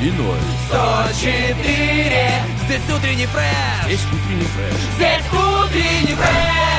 И ноль. 104 Здесь утренний фреш Есть утренний фреш. Здесь утренний фреш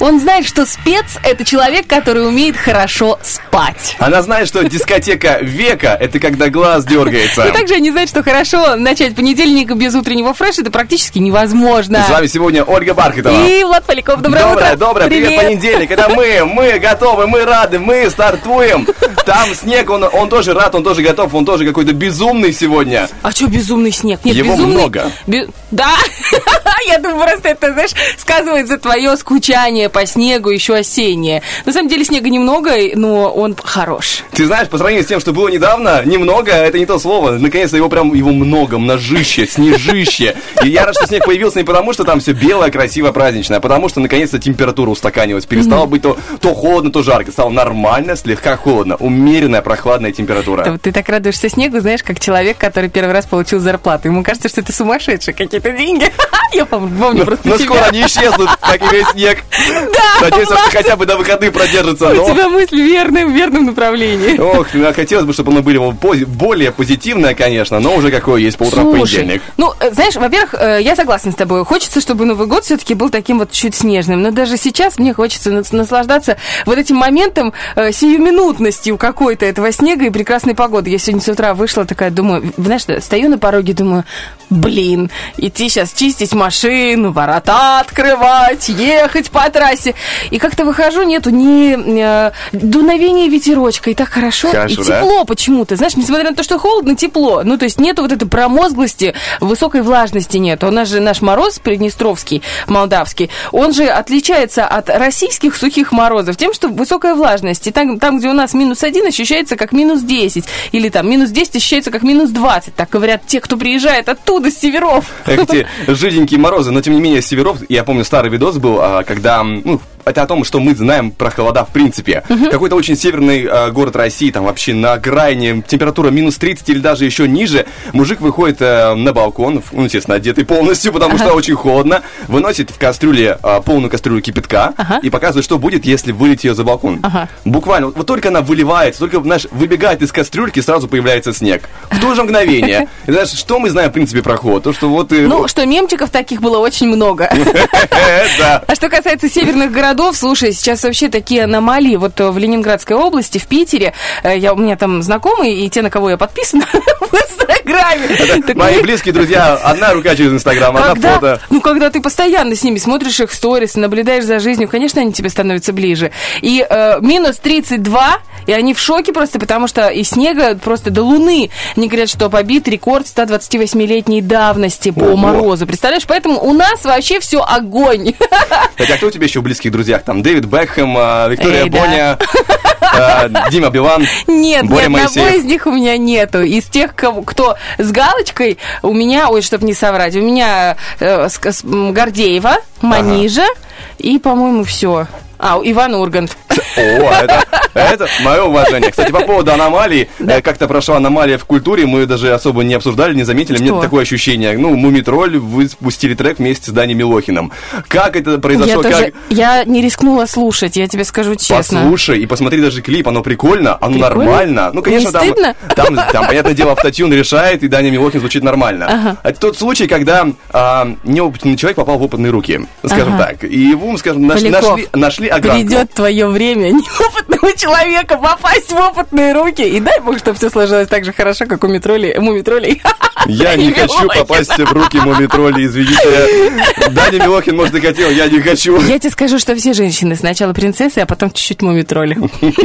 Он знает, что спец – это человек, который умеет хорошо спать. Она знает, что дискотека века – это когда глаз дергается. И также они знают, что хорошо начать понедельник без утреннего фреша – это практически невозможно. С вами сегодня Ольга Бархатова. И Влад Поляков, доброе, доброе, утро. доброе, привет. понедельник. Это мы, мы готовы, мы рады, мы стартуем. Там снег, он, он тоже рад, он тоже готов, он тоже какой-то безумный сегодня. А что безумный снег? Нет, Его безумный... много. Бе- Да, я думаю, просто это, знаешь, сказывается твое скучание по снегу, еще осеннее. На самом деле снега немного, но он хорош. Ты знаешь, по сравнению с тем, что было недавно, немного, это не то слово. Наконец-то его прям, его много, множище, снежище. И я рад, что снег появился не потому, что там все белое, красиво, праздничное, а потому что наконец-то температура устаканилась. Перестало быть то, то холодно, то жарко. Стало нормально, слегка холодно. Умеренная, прохладная температура. Ты, так радуешься снегу, знаешь, как человек, который первый раз получил зарплату. Ему кажется, что это сумасшедшие какие-то деньги. Я помню, помню просто Но тебя. скоро они исчезнут, как и весь снег. Да, Надеюсь, что хотя бы до выходных продержится. у тебя мысли верны в верном направлении. Ох, ну, хотелось бы, чтобы оно было пози- более позитивное, конечно, но уже какое есть по утрам понедельник. ну, э, знаешь, во-первых, э, я согласна с тобой. Хочется, чтобы Новый год все-таки был таким вот чуть снежным. Но даже сейчас мне хочется нас- наслаждаться вот этим моментом э, сиюминутностью какой-то этого снега и прекрасной погоды. Я сегодня с утра вышла такая, думаю, знаешь, стою на пороге, думаю, блин, идти сейчас чистить машину, ворота открывать, ехать по трассе. И как-то выхожу, нету ни э, дуновения ветерочка, и так хорошо, Хорошо, и да? тепло почему-то. Знаешь, несмотря на то, что холодно, тепло. Ну, то есть нету вот этой промозглости, высокой влажности нет. У нас же наш мороз приднестровский, молдавский, он же отличается от российских сухих морозов тем, что высокая влажность. И там, там где у нас минус один, ощущается как минус 10. Или там минус 10 ощущается как минус 20. Так говорят те, кто приезжает оттуда, с северов. Эти жиденькие морозы, но тем не менее, Северов, я помню, старый видос был, а, когда, м, ну, это о том, что мы знаем про холода в принципе. Какой-то очень северный а, город России, там вообще на окраине, температура минус 30 или даже еще ниже. Мужик выходит э, на балкон, ну, естественно, одетый полностью, потому что очень холодно, выносит в кастрюле а, полную кастрюлю кипятка Ага. и показывает, что будет, если вылить ее за балкон. Ага. Буквально, вот, вот только она выливается, только, знаешь, выбегает из кастрюльки, сразу появляется снег. В то же мгновение. И знаешь, что мы знаем, в принципе, про холод? То, что вот... э, Ну, что мемчиков таких было очень много. А что касается северных городов, слушай, сейчас вообще такие аномалии. Вот э, в Ленинградской области, в Питере, э, я, у меня там знакомые, и те, на кого я подписана в Инстаграме. Так Мои близкие друзья, одна рука через Инстаграм, одна фото. ну, когда ты постоянно с ними смотришь их сторис, наблюдаешь за жизнью, конечно, они тебе становятся ближе. И э, минус 32, и они в шоке просто, потому что и снега просто до луны. Они говорят, что побит рекорд 128-летней давности по морозу. Представляешь, поэтому у нас вообще все огонь. Хотя кто у тебя еще близких друзьях? Там Дэвид Бекхэм, а, Виктория Эй, да. Боня, а, Дима Билан. Нет, Боря ни одного из них у меня нету. Из тех, кто с галочкой, у меня, ой, чтобы не соврать, у меня э, Гордеева, Манижа и, по-моему, все. А, Иван Ургант. О, это, это мое уважение. Кстати, по поводу аномалий, э, как-то прошла аномалия в культуре, мы даже особо не обсуждали, не заметили. Мне Что? такое ощущение. Ну, Мумитроль выпустили трек вместе с Дани Милохиным. Как это произошло? я, как... тоже, я не рискнула слушать, я тебе скажу честно. Послушай и посмотри даже клип, оно прикольно, оно Прикольно? нормально. Ну, конечно, Не там, там, там, понятное дело, автотюн решает, и Даня Милохин звучит нормально. Ага. Это тот случай, когда а, неопытный человек попал в опытные руки, скажем Ага. так. И его, скажем, наш- нашли, нашли огранку. Придет твое время неопытного человека попасть в опытные руки. И дай бог, чтобы все сложилось так же хорошо, как у метроли, мумитролей. Я не хочу попасть в руки Мумитроли, извините. Даня Милохин, может, и хотел, я не хочу. Я тебе скажу, что все женщины сначала принцессы, а потом чуть-чуть мумитроли.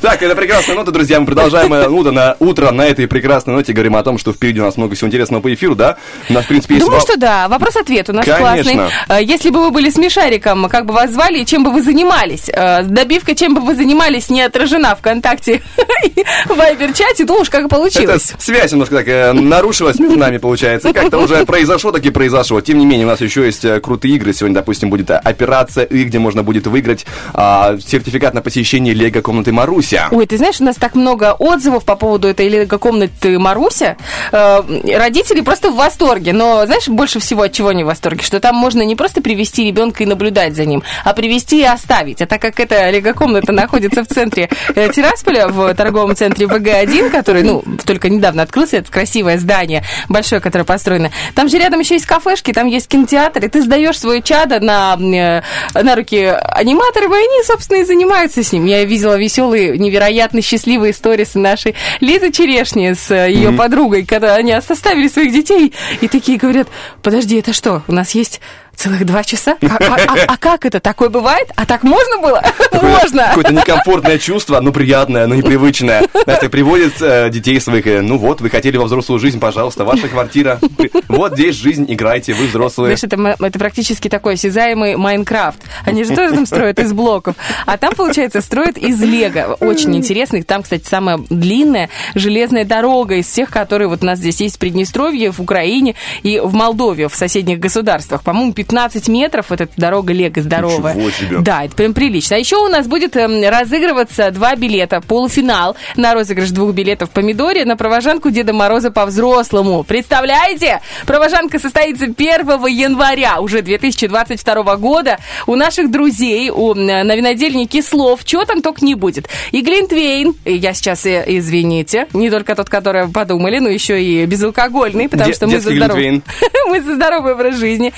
Так, это прекрасная нота, друзья. Мы продолжаем э, утро на, утро на этой прекрасной ноте. Говорим о том, что впереди у нас много всего интересного по эфиру, да? У нас, в принципе, есть... Думаю, что да. Вопрос-ответ у нас Конечно. классный. Э, Если бы вы были смешариком, как бы вас звали и чем бы вы занимались? Э, Добивка, чем бы вы занимались, не отражена ВКонтакте и в Вайбер-чате. Ну уж как Это получилось. связь немножко так нарушилась между нами, получается. Как-то уже произошло, так и произошло. Тем не менее, у нас еще есть крутые игры. Сегодня, допустим, будет операция И, где можно будет выиграть а, сертификат на посещение Лего комнаты Маруся. Ой, ты знаешь, у нас так много отзывов по поводу этой лего-комнаты Маруся. Э, родители просто в восторге. Но знаешь, больше всего от чего они в восторге? Что там можно не просто привести ребенка и наблюдать за ним, а привести и оставить. А так как эта лего-комната находится в центре э, Тирасполя, в торговом центре ВГ-1, который, ну, только недавно открылся, это красивое здание, большое, которое построено. Там же рядом еще есть кафешки, там есть кинотеатр, и ты сдаешь свое чадо на, э, на руки аниматоров, и они, собственно, и занимаются с ним. Я видела веселые, невероятно счастливые сторисы нашей Лизы Черешни с э, ее подругой, когда они оставили своих детей, и такие говорят, подожди, это что, у нас есть целых два часа? А, а- а- а как это? Такое бывает? А так можно было? Можно. Какое-то некомфортное чувство, но приятное, но непривычное. Знаешь, так приводит э, детей своих, э, ну вот, вы хотели во взрослую жизнь, пожалуйста, ваша квартира. Вот здесь жизнь, играйте, вы взрослые. Знаешь, это, это практически такой осязаемый Майнкрафт. Они же тоже там строят из блоков. А там, получается, строят из лего. Очень интересный. Там, кстати, самая длинная железная дорога из всех, которые вот у нас здесь есть в Приднестровье, в Украине и в Молдове, в соседних государствах. По-моему, 15 метров вот эта дорога лего здоровая. Да, это прям прилично. А еще у нас будет эм, разыгрываться два билета. Полуфинал на розыгрыш двух билетов в помидоре на провожанку Деда Мороза по-взрослому. Представляете? Провожанка состоится 1 января уже 2022 года. У наших друзей, у, на винодельне Кислов, чего там только не будет. И Глинтвейн, я сейчас, э, извините, не только тот, который подумали, но еще и безалкогольный, потому Де- что мы за здоровый... Мы за здоровый образ жизни.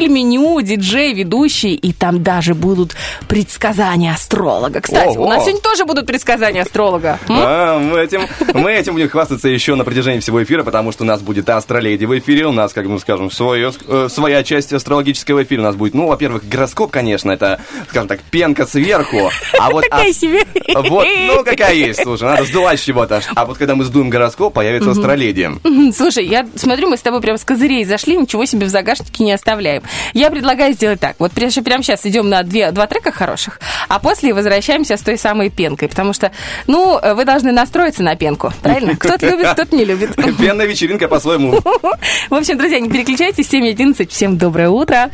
Гриль-меню, диджей, ведущий. И там даже будут предсказания астролога. Кстати, Ого. у нас сегодня тоже будут предсказания астролога. А, мы, этим, мы этим будем хвастаться еще на протяжении всего эфира, потому что у нас будет астроледи в эфире, у нас, как мы скажем, свое, э, своя часть астрологического эфира. У нас будет, ну, во-первых, гороскоп, конечно, это, скажем так, пенка сверху. А вот Такая себе. Вот, ну, какая есть, слушай, надо сдувать с чего-то. А вот когда мы сдуем гороскоп, появится астроледи. Слушай, я смотрю, мы с тобой прям с козырей зашли, ничего себе в загашнике не оставляем. Я предлагаю сделать так. Вот прямо, прямо сейчас идем на две, два трека хороших, а после возвращаемся с той самой пенкой. Потому что, ну, вы должны настроиться на пенку, правильно? Кто-то любит, кто-то не любит. Пенная вечеринка по-своему. В общем, друзья, не переключайтесь, 7.11. Всем доброе утро.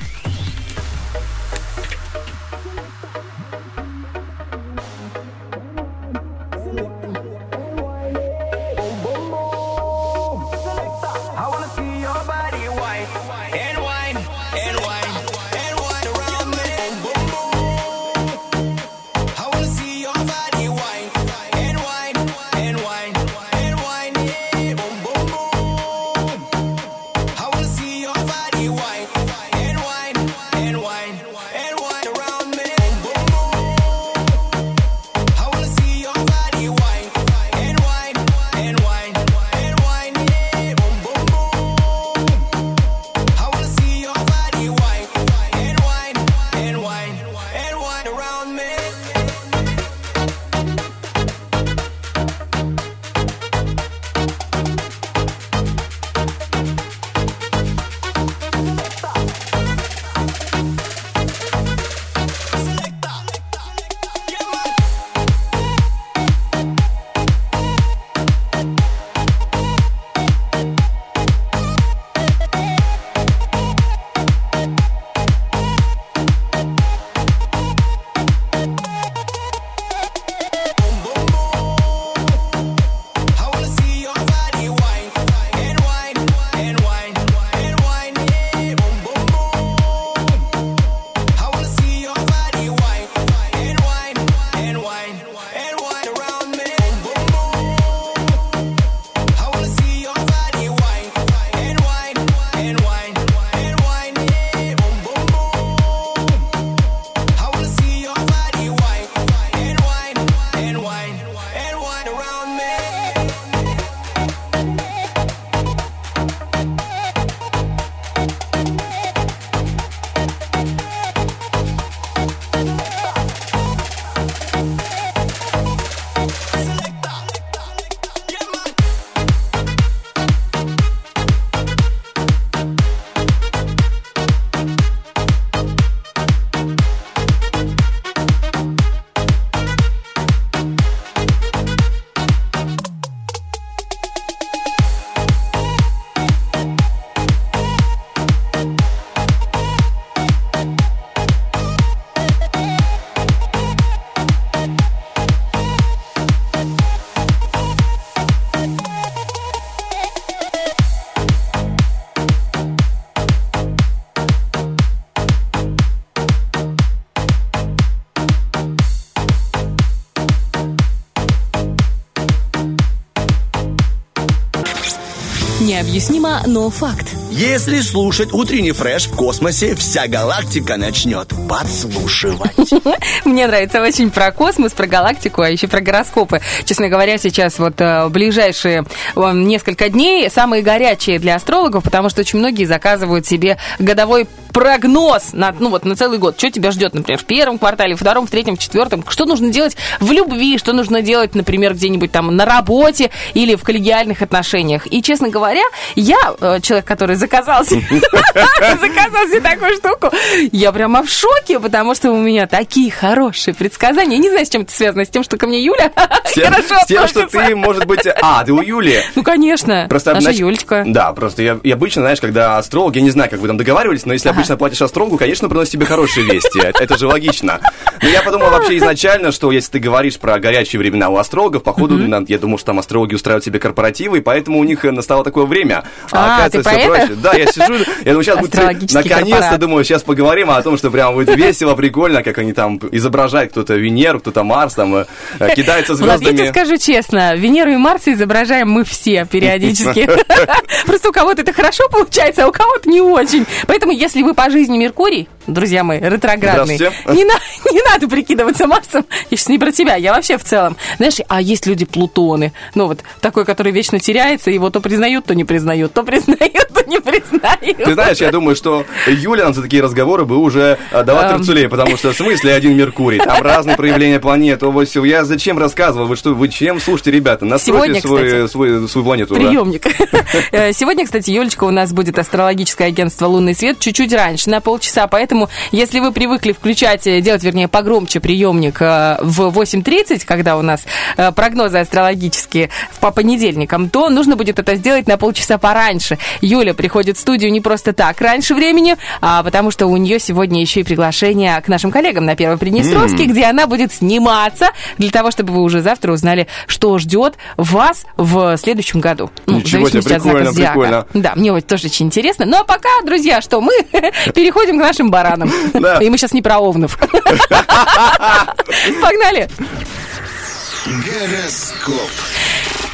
Необъяснимо, но факт. Если слушать утренний фреш в космосе, вся галактика начнет подслушивать. Мне нравится очень про космос, про галактику, а еще про гороскопы. Честно говоря, сейчас вот э, ближайшие э, несколько дней самые горячие для астрологов, потому что очень многие заказывают себе годовой прогноз на, ну вот, на целый год. Что тебя ждет, например, в первом квартале, в втором, в третьем, в четвертом? Что нужно делать в любви? Что нужно делать, например, где-нибудь там на работе или в коллегиальных отношениях? И, честно говоря, я, э, человек, который заказал себе, такую штуку, я прямо в шоке, потому что у меня такие хорошие предсказания. Я не знаю, с чем это связано, с тем, что ко мне Юля хорошо с тем, что ты, может быть... А, ты у Юли. Ну, конечно, Просто, наша Юлечка. Да, просто я обычно, знаешь, когда астролог, я не знаю, как вы там договаривались, но если обычно платишь астрологу, конечно, приносит тебе хорошие вести. Это, это же логично. Но я подумал вообще изначально, что если ты говоришь про горячие времена у астрологов, походу, я думал, что там астрологи устраивают себе корпоративы, и поэтому у них э, настало такое время. А, оказывается, ты всё про это? проще. Да, я сижу, я думаю, сейчас будет наконец-то, думаю, сейчас поговорим о том, что прям будет весело, прикольно, как они там изображают кто-то Венеру, кто-то Марс, там э, э, кидаются Влад, я тебе звездами. скажу честно, Венеру и Марса изображаем мы все периодически. Просто у кого-то это хорошо получается, а у кого-то не очень. Поэтому, если вы по жизни Меркурий, друзья мои, ретроградный, не, на- не надо прикидываться Марсом. Я сейчас не про тебя, я вообще в целом. Знаешь, а есть люди Плутоны. Ну вот, такой, который вечно теряется, его то признают, то не признают, то признают, то не признают. Ты знаешь, я думаю, что Юля нам за такие разговоры бы уже дала Эм. терцулей, потому что в смысле один Меркурий, там разные проявления планет, о, всё. Я зачем рассказывал? Вы что, вы чем слушайте, ребята? Настройте Сегодня, свой, свой, свою планету. да. Приемник. Э, Сегодня, кстати, Юлечка, у нас будет астрологическое агентство «Лунный свет» чуть-чуть раньше, на полчаса. Поэтому, если вы привыкли включать, э, делать, вернее, погромче приемник э, в 8.30, когда у нас э, прогнозы астрологические по понедельникам, то нужно будет это сделать на полчаса пораньше. Юля приходит в студию не просто так, раньше времени, а потому что у нее сегодня еще и приглашение к нашим коллегам на Первой Приднестровске, где она будет сниматься для того, чтобы вы уже завтра узнали, что ждет вас в следующем году. Ну, Ничего себе, прикольно, прикольно. Да, мне вот тоже очень интересно. Ну, а пока, друзья, что мы переходим к нашим баранам. Да. И мы сейчас не про овнов. Погнали. Гороскоп.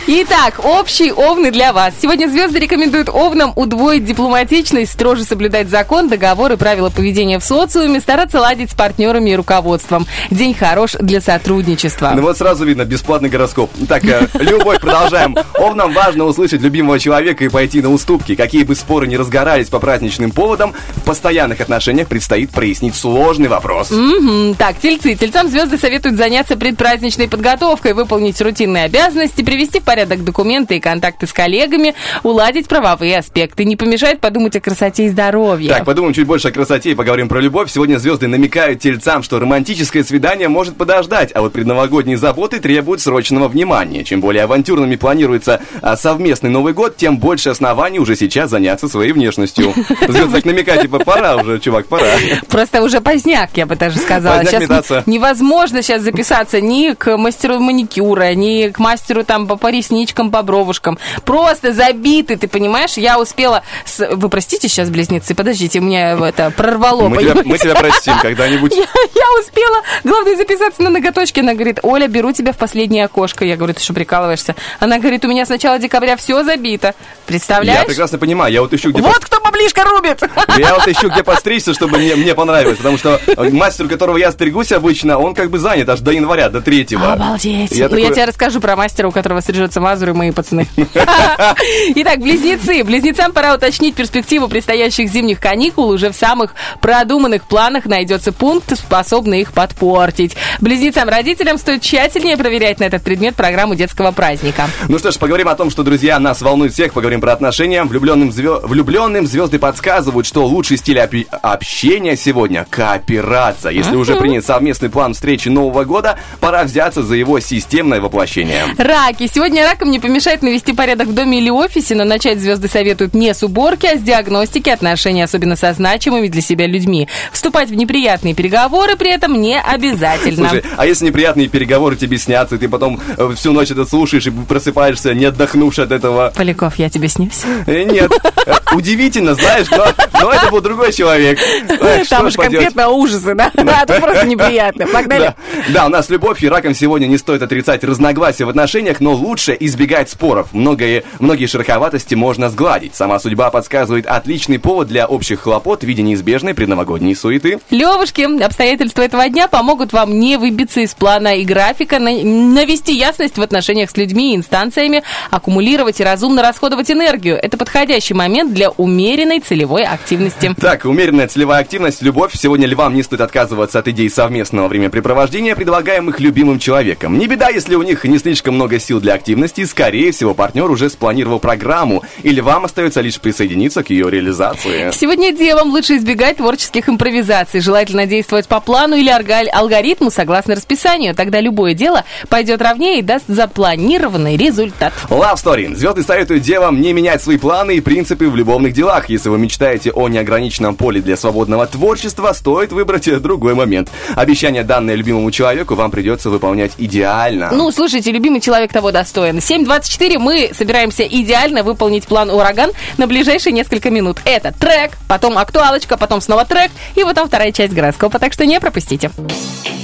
Итак, общие овны для вас. Сегодня звезды рекомендуют овнам удвоить дипломатичность, строже соблюдать закон, договоры, правила поведения в социуме, стараться ладить с партнерами и руководством. День хорош для сотрудничества. Ну вот сразу видно, бесплатный гороскоп. Так, э, любовь, продолжаем. Овнам важно услышать любимого человека и пойти на уступки. Какие бы споры ни разгорались по праздничным поводам, в постоянных отношениях предстоит прояснить сложный вопрос. Мгм. Так, тельцы. Тельцам звезды советуют заняться предпраздничной подготовкой, выполнить рутинные обязанности, привести в порядок документы и контакты с коллегами, уладить правовые аспекты. Не помешает подумать о красоте и здоровье. Так, подумаем чуть больше о красоте и поговорим про любовь. Сегодня звезды намекают тельцам, что романтическое свидание может подождать, а вот предновогодние заботы требуют срочного внимания. Чем более авантюрными планируется а, совместный Новый год, тем больше оснований уже сейчас заняться своей внешностью. Звезды так намекают, типа, пора уже, чувак, пора. Просто уже поздняк, я бы даже сказала. Поздняк Сейчас метаться. невозможно сейчас записаться ни к мастеру маникюра, ни к мастеру там по, по ресничкам, по бровушкам. Просто забиты, ты понимаешь? Я успела... с- Вы простите сейчас, близнецы, подождите, у меня это прорвало, Мы тебя, мы тебя простим когда-нибудь. Я, я успела, главное, записаться на ноготочки. Она говорит, Оля, беру тебя в последнее окошко. Я говорю, ты что, прикалываешься? Она говорит, у меня с начала декабря все забито. Я Представляешь? прекрасно понимаю, я вот ищу, где Вот кто баблишко рубит! я вот ищу, где постричься, чтобы мне, мне понравилось, потому что э, мастер, у которого я стригусь обычно, он как бы занят аж до января, до третьего. Обалдеть. Я ну, я такой- тебе расскажу про мастера, у которого стрижется мазуры, мои пацаны. Итак, близнецы. Близнецам пора уточнить перспективу предстоящих зимних каникул. Уже в самых продуманных планах найдется пункт, способный их подпортить. Близнецам-родителям стоит тщательнее проверять на этот предмет программу детского праздника. Ну что ж, поговорим о том, что, друзья, нас волнует всех, поговорим про отношения. Влюбленным, звё- Влюбленным звезды подсказывают, что лучший стиль опи- общения сегодня – кооперация. Если уже принят совместный план встречи Нового года, пора взяться за его системное воплощение. Раки. Сегодня ракам не помешает навести порядок в доме или офисе, но начать звезды советуют не с уборки, а с диагностики отношений, особенно со значимыми для себя людьми. Вступать в неприятные переговоры при этом не обязательно. Слушай, а если неприятные переговоры тебе снятся, и ты потом э, всю ночь это слушаешь и просыпаешься, не отдохнувши от этого? Поляков, я тебе снюсь. Э, Нет, Э, удивительно, знаешь, но, но это был другой человек. Эх, что Там же конкретно ужасы, да? А тут просто неприятно. Погнали. Да. да, у нас любовь и раком сегодня не стоит отрицать разногласия в отношениях, но лучше избегать споров. Многие, многие шероховатости можно сгладить. Сама судьба подсказывает отличный повод для общих хлопот в виде неизбежной предновогодней суеты. Левушки, обстоятельства этого дня помогут вам не выбиться из плана и графика, на- навести ясность в отношениях с людьми и инстанциями, аккумулировать и разумно расходовать энергию. Это подходящий момент для умеренной целевой активности. Так, умеренная целевая активность, любовь. Сегодня львам не стоит отказываться от идей совместного времяпрепровождения, предлагаемых любимым человеком. Не беда, если у них не слишком много сил для активности, скорее всего, партнер уже спланировал программу, и львам остается лишь присоединиться к ее реализации. Сегодня девам лучше избегать творческих импровизаций. Желательно действовать по плану или алгоритму согласно расписанию. Тогда любое дело пойдет ровнее и даст запланированный результат. Love Story. Звезды советуют девам не менять свои планы и принципы в любовных делах. Если вы мечтаете о неограниченном поле для свободного творчества, стоит выбрать другой момент. Обещание, данное любимому человеку, вам придется выполнять идеально. Ну, слушайте, любимый человек того достоин. 7.24 мы собираемся идеально выполнить план «Ураган» на ближайшие несколько минут. Это трек, потом актуалочка, потом снова трек, и потом вторая часть гороскопа, так что не пропустите.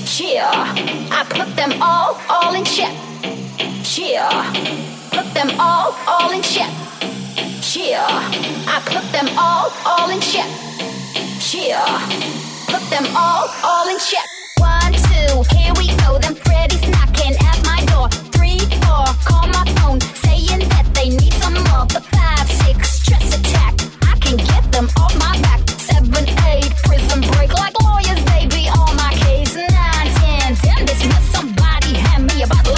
Cheer. I put them all, all in check. Cheer. Put them all, all in check. Cheer. I put them all, all in check. Cheer. Put them all, all in check. One, two, here we go. Them Freddy's knocking at my door. Three, four, call my phone, saying that they need some more. The five, six, stress attack. I can get them off my back. Seven, eight, prison break like lawyers. They be on my case. Nine, ten, damn dismiss. Somebody hand me a bottle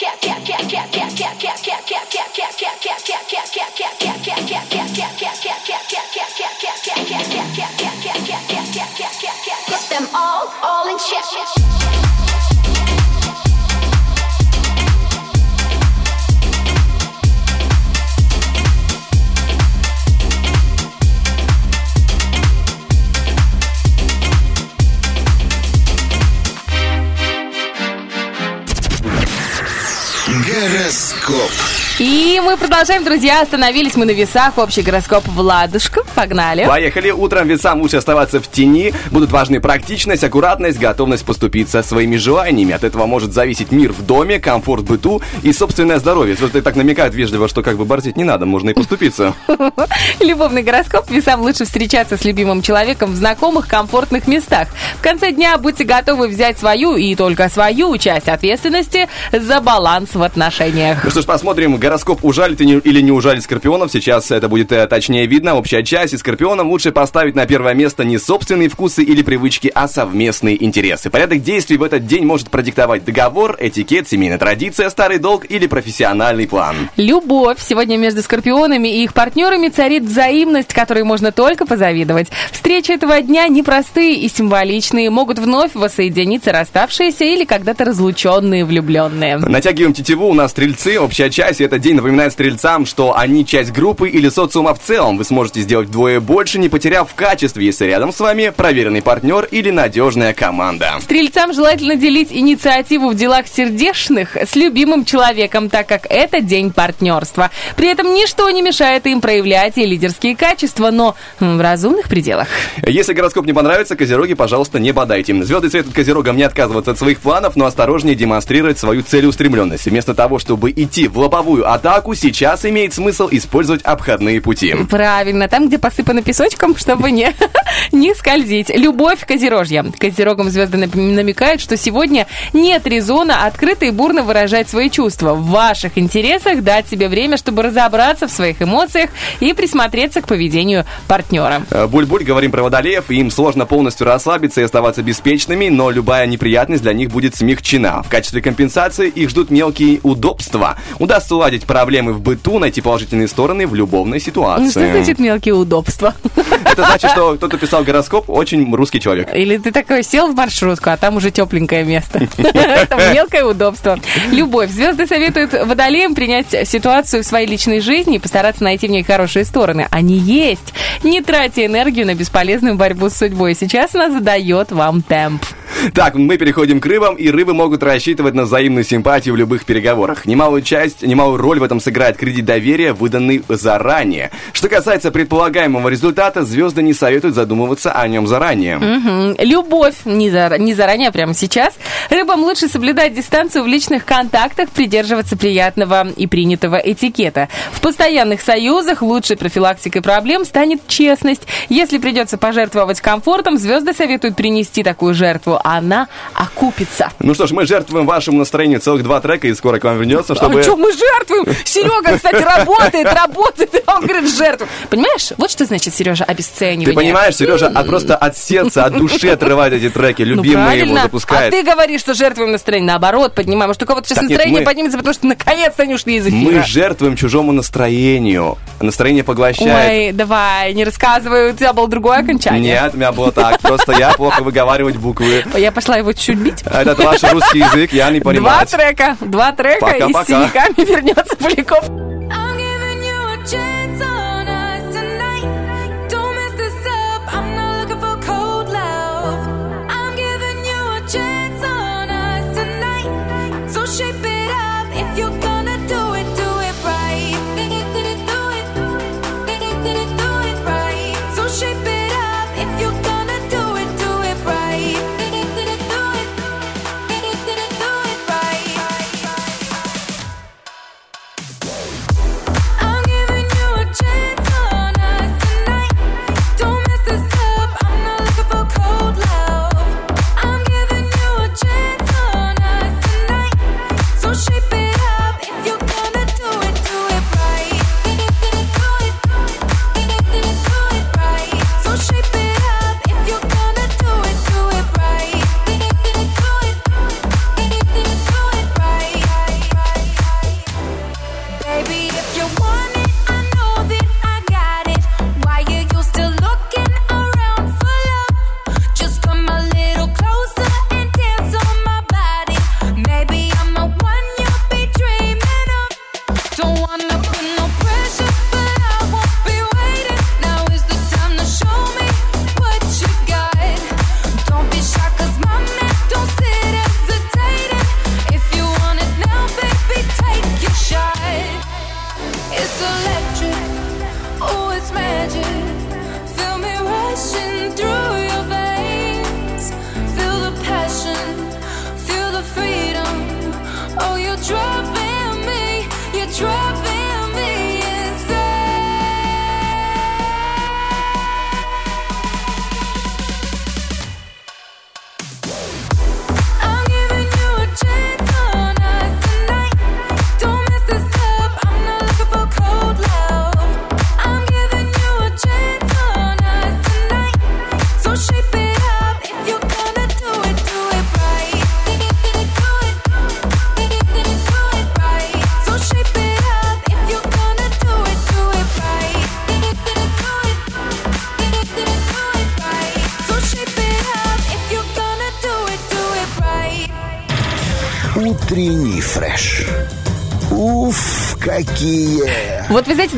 Yeah. Мы продолжаем, друзья. Остановились мы на весах. Общий гороскоп Владушка. Погнали. Поехали. Утром весам лучше оставаться в тени. Будут важны практичность, аккуратность, готовность поступиться своими желаниями. От этого может зависеть мир в доме, комфорт в быту и собственное здоровье. Звезды так намекают вежливо, что как бы борзить не надо, можно и поступиться. Любовный гороскоп. Весам лучше встречаться с любимым человеком в знакомых, комфортных местах. В конце дня будьте готовы взять свою и только свою часть ответственности за баланс в отношениях. Ну что ж, посмотрим Гороскоп ужалит или не ужалит скорпионов, сейчас это будет э, точнее видно. Общая часть, и скорпионам лучше поставить на первое место не собственные вкусы или привычки, а совместные интересы. Порядок действий в этот день может продиктовать договор, этикет, семейная традиция, старый долг или профессиональный план. Любовь. Сегодня между скорпионами и их партнерами царит взаимность, которой можно только позавидовать. Встречи этого дня непростые и символичные. Могут вновь воссоединиться расставшиеся или когда-то разлученные влюбленные. Натягиваем тетиву, у нас стрельцы, общая часть, и этот день напоминает стрельцам, что они часть группы или социума в целом. Вы сможете сделать вдвое больше, не потеряв в качестве, если рядом с вами проверенный партнер или надежная команда. Стрельцам желательно делить инициативу в делах сердечных с любимым человеком, так как это день партнерства. При этом ничто не мешает им проявлять и лидерские качества, но в разумных пределах. Если гороскоп не понравится, козероги, пожалуйста, не бодайте. Звезды советуют козерогам не отказываться от своих планов, но осторожнее демонстрировать свою целеустремленность. Вместо того, чтобы идти в лобовую атаку, сейчас имеет смысл использовать обходные пути. Правильно, там, где посыпано песочком, чтобы не, не скользить. Любовь козерожья. Козерогам звезды намекают, что сегодня нет резона открыто и бурно выражать свои чувства. В ваших интересах дать себе время, чтобы разобраться в своих эмоциях и присмотреться к поведению партнера. Э, Буль-буль, говорим про водолеев, им сложно полностью расслабиться и оставаться беспечными, но любая неприятность для них будет смягчена. В качестве компенсации их ждут мелкие удобства. Удастся уладить проблемы в быту, найти положительные стороны в любовной ситуации. Ну, что значит мелкие удобства? Это значит, что кто-то писал гороскоп, очень русский человек. Или ты такой сел в маршрутку, а там уже тепленькое место. Это мелкое удобство. Любовь. Звезды советуют водолеям принять ситуацию в своей личной жизни и постараться найти в ней хорошие стороны. Они есть. Не тратьте энергию на бесполезную борьбу с судьбой. Сейчас она задает вам темп. Так, мы переходим к рыбам, и рыбы могут рассчитывать на взаимную симпатию в любых переговорах. Немалую часть, немалую роль в этом сыграет кредит доверия, выданный заранее. Что касается предполагаемого результата, звезды не советуют задумываться о нем заранее. Мгм. Любовь. Не, зара- не заранее, а прямо сейчас. Рыбам лучше соблюдать дистанцию в личных контактах, придерживаться приятного и принятого этикета. В постоянных союзах лучшей профилактикой проблем станет честность. Если придется пожертвовать комфортом, звезды советуют принести такую жертву. Она окупится. Ну что ж, мы жертвуем вашему настроению целых два трека, и скоро к вам вернется, чтобы... А что мы жертвуем? Серега, кстати, работает, работает, и он говорит жертву. Понимаешь, вот что значит, Сережа, обесценивание. Ты понимаешь, Сережа, от просто от сердца, от души отрывает эти треки, Ну, любимые его запускает. А ты говоришь, что жертвуем настроение. Наоборот, поднимаем. Может, у кого-то сейчас настроение поднимется, потому что наконец-то они ушли из эфира. Мы жертвуем чужому настроению. Настроение поглощает. Ой, давай, не рассказывай, у тебя было другое окончание. Нет, у меня было так. Просто я плохо выговаривать буквы. Я пошла его чуть бить. Этот ваш русский язык, я не Два понимаю. трека, два трека, и с синяками вернется Поляков. I'm giving you a chance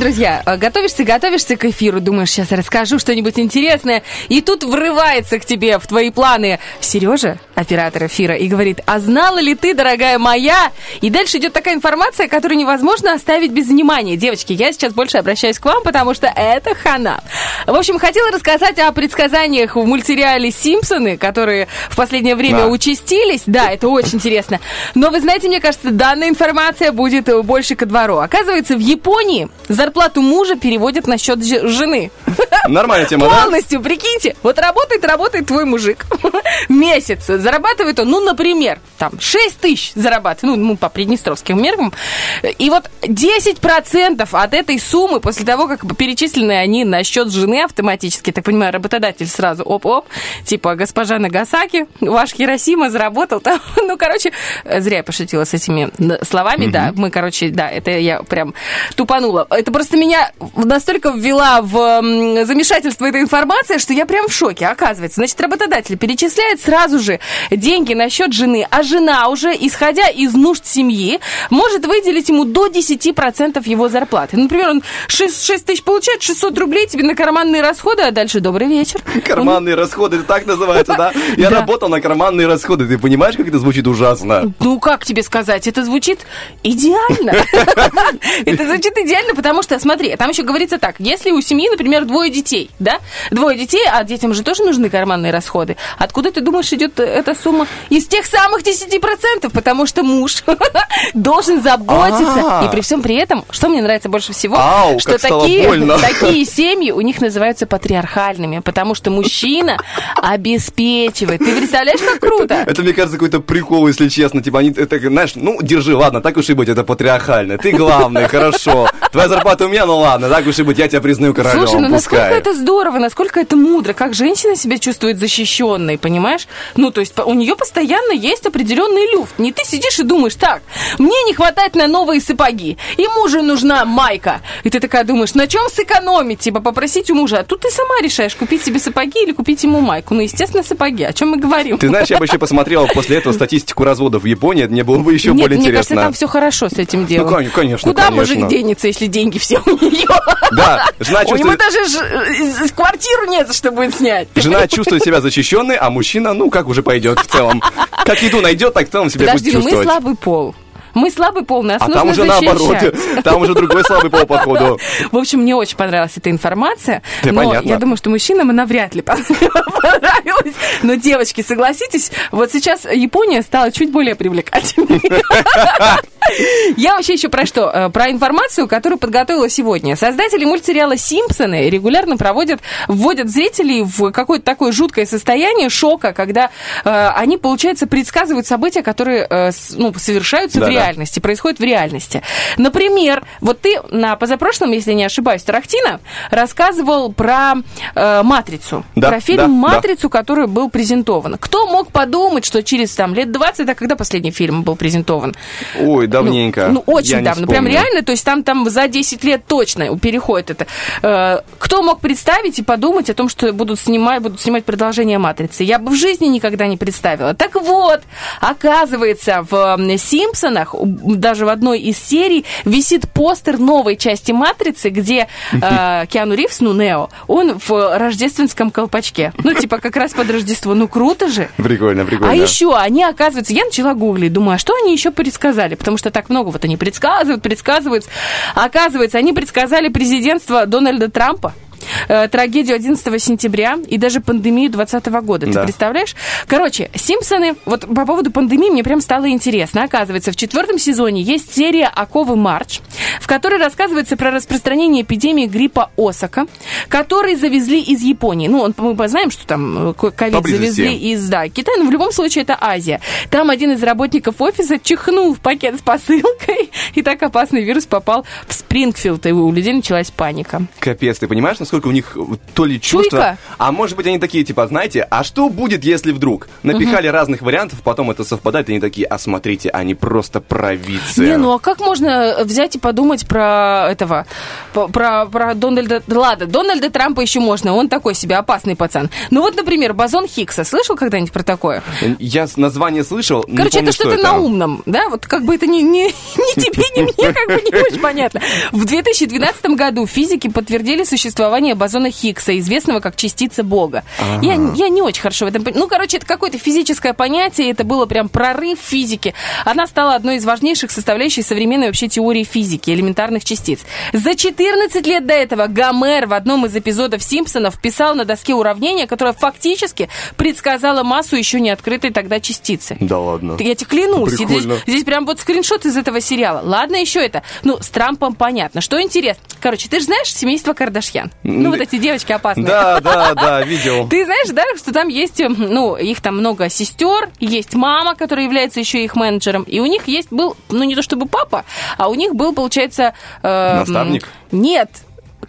друзья, э, готовишься, готовишься к эфиру, думаешь, сейчас расскажу что-нибудь интересное, и тут врывается к тебе в твои планы Сережа, оператор эфира, и говорит, а знала ли ты, дорогая моя? И дальше идет такая информация, которую невозможно оставить без внимания. Девочки, я сейчас больше обращаюсь к вам, потому что это хана. В общем, хотела рассказать о предсказаниях в мультсериале «Симпсоны», которые в последнее время Да. участились. Да, это очень интересно. Но вы знаете, мне кажется, данная информация будет больше ко двору. Оказывается, в Японии зарплату мужа переводят на счет же- жены. Нормальная тема, да? Полностью, прикиньте. Вот работает, работает твой мужик. Месяц. Зарабатывает он, ну, например, там, 6 тысяч зарабатывает. Ну, ну, по приднестровским меркам. И вот 10% от этой суммы, после того, как перечислены они на счет жены автоматически, так понимаю, работодатель сразу оп-оп, типа, госпожа Нагасаки, ваш Хиросима заработал там. Ну, короче, зря я пошутила с этими словами, да. Мы, короче, да, это я прям тупанула. Это просто меня настолько ввела в замешательство эта информация, что я прям в шоке, оказывается. Значит, работодатель перечисляет сразу же деньги на счет жены, а жена уже, исходя из нужд семьи, может выделить ему до 10% его зарплаты. Например, он 6, 6 тысяч получает, 600 рублей тебе на карманные расходы, а дальше добрый вечер. Карманные расходы, это так называется, да? Я Да. работал на карманные расходы. Ты понимаешь, как это звучит ужасно? Ну, как тебе сказать, это звучит идеально. Это звучит идеально, потому что, смотри, там еще говорится так, если у семьи, например, двое детей, да, двое детей, а детям же тоже нужны карманные расходы, откуда, ты думаешь, идет эта сумма? Из тех самых 10%, потому что муж должен заботиться. А. И при всем при этом, что мне нравится больше всего, что такие, семьи у них называются патриархальными, потому что мужчина обеспечивает. Ты представляешь, как круто? Это, мне кажется, какой-то прикол, если честно. Типа, они, это, знаешь, ну, держи, ладно, так уж и быть, это патриархально. Ты главный, хорошо. Твоя зарплата у меня, ну ладно, так уж и быть, я тебя признаю королем, Слушай, ну насколько это здорово, насколько это мудро, как женщина себя чувствует защищенной, понимаешь? Ну, то есть у нее постоянно есть определенный люфт. Не ты сидишь и думаешь, так, мне не хватает на новые сапоги, и мужу нужна майка. И ты такая думаешь, на чем сэкономить, типа попросить у мужа. А тут ты сама решаешь, купить себе сапоги или купить ему майку. Ну, естественно, сапоги. О чем мы говорим? Ты знаешь, я бы еще посмотрел после этого статистику разводов в Японии, мне было бы еще Нет, более мне кажется, интересно. там все хорошо с этим делом. кон- конечно, Куда конечно. мужик денется, если деньги все у нее? Да, жена У него чувствует, даже э, квартиру не за что будет снять. жена чувствует себя защищенной, а мужчина, ну, как уже пойдет в целом. Как еду найдет, так в целом себя Подожди, будет ну мы чувствовать. слабый пол. Мы слабый пол, нас А нужно там уже наоборот, защищать. там уже другой слабый пол, походу. В общем, мне очень понравилась эта информация. Да, но понятно. я думаю, что мужчинам она вряд ли понравилась. Но, девочки, согласитесь, вот сейчас Япония стала чуть более привлекательной. Я вообще еще про что? Э, Про информацию, которую подготовила сегодня. Создатели мультсериала «Симпсоны» регулярно проводят, вводят зрителей в какое-то такое жуткое состояние шока, когда э, они, получается, предсказывают события, которые э, ну, совершаются в Да-да. Реальности, происходят в реальности. Например, вот ты на позапрошлом, если не ошибаюсь, Тарахтина рассказывал про э, «Матрицу», Да, про фильм да, да. «Матрицу», который был презентован. Кто мог подумать, что через там, лет 20, а когда последний фильм был презентован? Ой, давненько. Ну, ну, очень Я давно. Прям реально, то есть там, там за 10 лет точно переходит это. Э, кто мог представить и подумать о том, что будут снимать, будут снимать продолжение «Матрицы»? Я бы в жизни никогда не представила. Так вот, оказывается, в «Симпсонах», у- даже в одной из серий, висит постер новой части «Матрицы», где э, Киану Ривз, ну, Нео, он в рождественском колпачке. Ну, типа как раз под Рождество. Ну, круто же. Прикольно, прикольно. А еще они, оказывается, я начала гуглить, думаю, а что они еще предсказали? Потому что так много вот они предсказывают, предсказывают. Оказывается, они предсказали президентство Дональда Трампа трагедию 11 сентября и даже пандемию 2020 года. Ты Да. представляешь? Короче, Симпсоны, вот по поводу пандемии мне прям стало интересно. Оказывается, в четвертом сезоне есть серия «Оковы Марч», в которой рассказывается про распространение эпидемии гриппа Осака, который завезли из Японии. Ну, он, мы знаем, что там э, ковид завезли из да, Китая, но в любом случае это Азия. Там один из работников офиса чихнул в пакет с посылкой, и так опасный вирус попал в Спрингфилд, и у людей началась паника. Капец, ты понимаешь, насколько насколько у них э, то ли чувство, Чуйка? а может быть они такие, типа, знаете, а что будет, если вдруг? Напихали разных вариантов, потом это совпадает, и они такие, а смотрите, они просто провидцы. Не, ну а как можно взять и подумать про этого, про, про Дональда, ладно, Дональда Трампа еще можно, он такой себе опасный пацан. Ну вот, например, бозон Хиггса, слышал когда-нибудь про такое? Я название слышал, не Короче, помню, это что-то это. на умном, да? Вот как бы это ни, ни, ни тебе, ни мне как бы не очень понятно. В 2012 году физики подтвердили существование бозона Хиггса, известного как частица Бога. Я, я не очень хорошо в этом... Ну, короче, это какое-то физическое понятие, это было прям прорыв в физике. Она стала одной из важнейших составляющих современной вообще теории физики, элементарных частиц. За 14 лет до этого Гомер в одном из эпизодов «Симпсонов» писал на доске уравнение, которое фактически предсказало массу еще не открытой тогда частицы. Да ладно. Я тебе клянусь. Здесь, здесь прям вот скриншот из этого сериала. Ладно, еще это. Ну, с Трампом понятно. Что интересно? Короче, ты же знаешь семейство Кардашьян? Ну, вот эти девочки опасные. Да, да, да, видел. Ты знаешь, да, что там есть, э, ну, их там много сестер, есть мама, которая является еще их менеджером, и у них есть был, ну, не то чтобы папа, а у них был, получается... э, Наставник? Нет.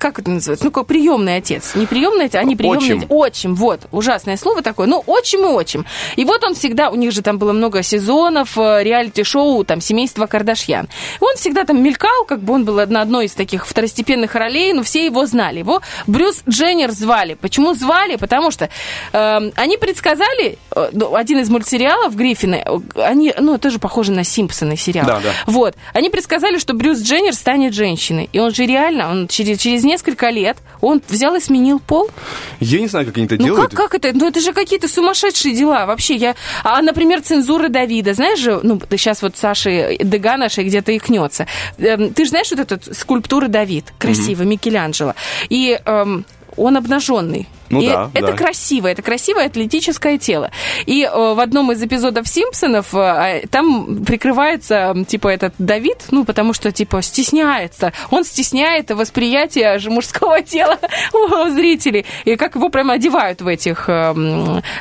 Как это называется? Ну, как приемный отец. Не приемный отец, а не приемный Отчим. отец. Отчим, вот. Ужасное слово такое. Ну, отчим и отчим. И вот он всегда, у них же там было много сезонов, э, реалити-шоу, там, семейство Кардашьян. Он всегда там мелькал, как бы он был на одной из таких второстепенных ролей, но все его знали. Его Брюс Дженнер звали. Почему звали? Потому что э, они предсказали, э, ну, один из мультсериалов Гриффины, они, ну, тоже похожи на Симпсоны сериал. Да, да. Вот. Они предсказали, что Брюс Дженнер станет женщиной. И он же реально, он через, через несколько лет, он взял и сменил пол. Я не знаю, как они это Ну делают. как, как это? Ну это же какие-то сумасшедшие дела вообще. Я... А, например, цензура Давида. Знаешь же, ну сейчас вот Саши Дега нашей где-то икнется. Эм, Ты же знаешь вот эту скульптуру Давид, красивый, Микеланджело. И эм, он обнаженный. Ну и да, это да. красиво, это красивое атлетическое тело. И э, в одном из эпизодов Симпсонов э, там прикрывается, типа, этот Давид, ну, потому что, типа, стесняется. Он стесняет восприятие же мужского тела у зрителей. И как его прямо одевают в этих, э,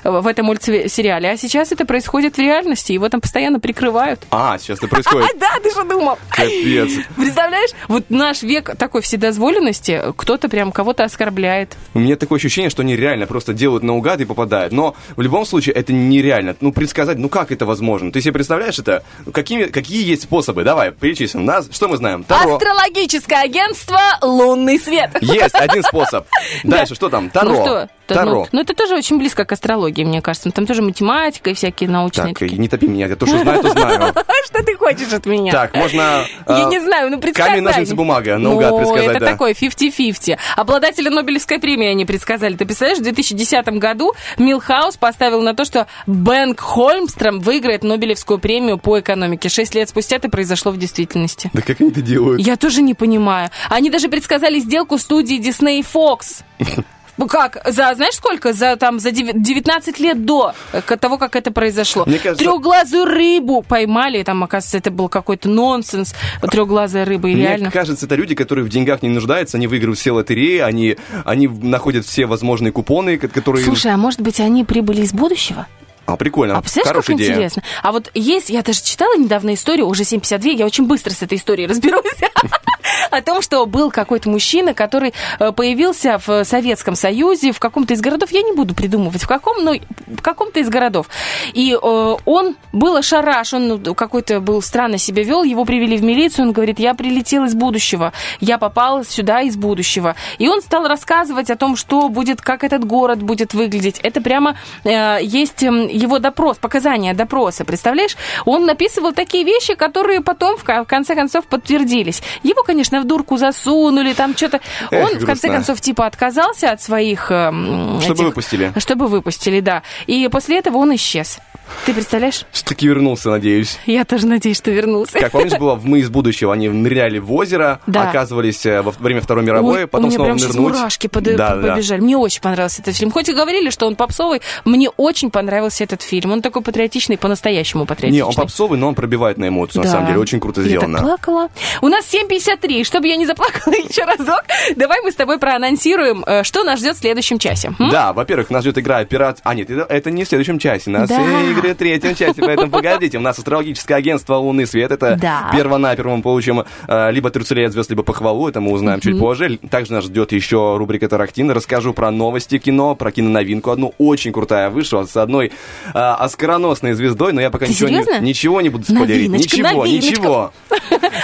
в этом мультсериале. А сейчас это происходит в реальности, его там постоянно прикрывают. А, сейчас это происходит. А, да, ты что думал? Капец. Представляешь? Вот наш век такой вседозволенности, кто-то прям кого-то оскорбляет. У меня такое ощущение, что они реально просто делают наугад и попадают. Но в любом случае это нереально. Ну, предсказать, ну как это возможно? Ты себе представляешь это? Какими, какие есть способы? Давай, перечислим. Нас, что мы знаем? Таро. Астрологическое агентство «Лунный свет». Есть один способ. Дальше, что там? Таро. Ну что? Таро. Ну, ну, это тоже очень близко к астрологии, мне кажется. Там тоже математика и всякие научные. Так, не топи меня, я то, что знаю, то знаю. Что ты хочешь от меня? Так, можно... Я а, не знаю, ну предсказать. Камень, ножницы, бумага. Наугад предсказать, это такой 50-50. Обладателя Нобелевской премии они предсказали. Ты представляешь, в 2010 году Милхаус поставил на то, что Бэнк Хольмстром выиграет Нобелевскую премию по экономике. Шесть лет спустя это произошло в действительности. Да как они это делают? Я тоже не понимаю. Они даже предсказали сделку студии Disney Fox. Ну Как? За, знаешь сколько? За, там, за дев- 19 лет до э, того, как это произошло. Мне кажется- Трехглазую рыбу поймали. Там, оказывается, это был какой-то нонсенс. Трехглазая рыба. И Мне реально. кажется, это люди, которые в деньгах не нуждаются, они выигрывают все лотереи, они, они находят все возможные купоны, ко- которые... Слушай, а может быть, они прибыли из будущего? А, прикольно. А представляешь, Хорошая как идея. интересно? А вот есть, я даже читала недавно историю, уже 7.52, я очень быстро с этой историей разберусь, о том, что был какой-то мужчина, который э, появился в Советском Союзе, в каком-то из городов, я не буду придумывать, в каком, но в каком-то из городов. И э, он был ошарашен, ну, какой-то был странно себя вел, его привели в милицию, он говорит, я прилетел из будущего, я попал сюда из будущего. И он стал рассказывать о том, что будет, как этот город будет выглядеть. Это прямо э, есть эм, его допрос, показания допроса, представляешь? Он написывал такие вещи, которые потом, в конце концов, подтвердились. Его, конечно, в дурку засунули, там что-то... Эх, Он, в конце концов, типа отказался от своих... эм, Чтобы этих- выпустили. Чтобы выпустили, да. И после этого он исчез. Ты представляешь? Все-таки вернулся, надеюсь. Я тоже надеюсь, что вернулся. Как помнишь, было в «Мы из будущего», они ныряли в озеро, Да. оказывались э, во время Второй мировой, Ой, потом у меня снова прям нырнуть. мурашки под- Да, да. побежали. Мне очень понравился этот фильм. Хоть и говорили, что он попсовый, мне очень понравился этот фильм. Он такой патриотичный, по-настоящему патриотичный. Не, он попсовый, но он пробивает на эмоцию, на Да. самом деле. Очень круто Я сделано. так плакала. У нас 7.53. Чтобы я не заплакала еще разок, давай мы с тобой проанонсируем, э, что нас ждет в следующем часе. М? Да, во-первых, нас ждет игра «Пират...» А, нет, это, это не в следующем часе. Нас Да. Игры в третьем части, поэтому погодите. У нас астрологическое агентство «Лунный свет». Это Да. первонаперво мы получим э, либо трюцелей от звезд, либо похвалу. Это мы узнаем чуть позже. Также нас ждет еще рубрика «Тарактин». Расскажу про новости кино, про киноновинку. Одну очень крутая вышла с одной э, оскароносной звездой, но я пока Ты ничего не, ничего не буду спойлерить. Новиночка, Ничего, новиночка. ничего.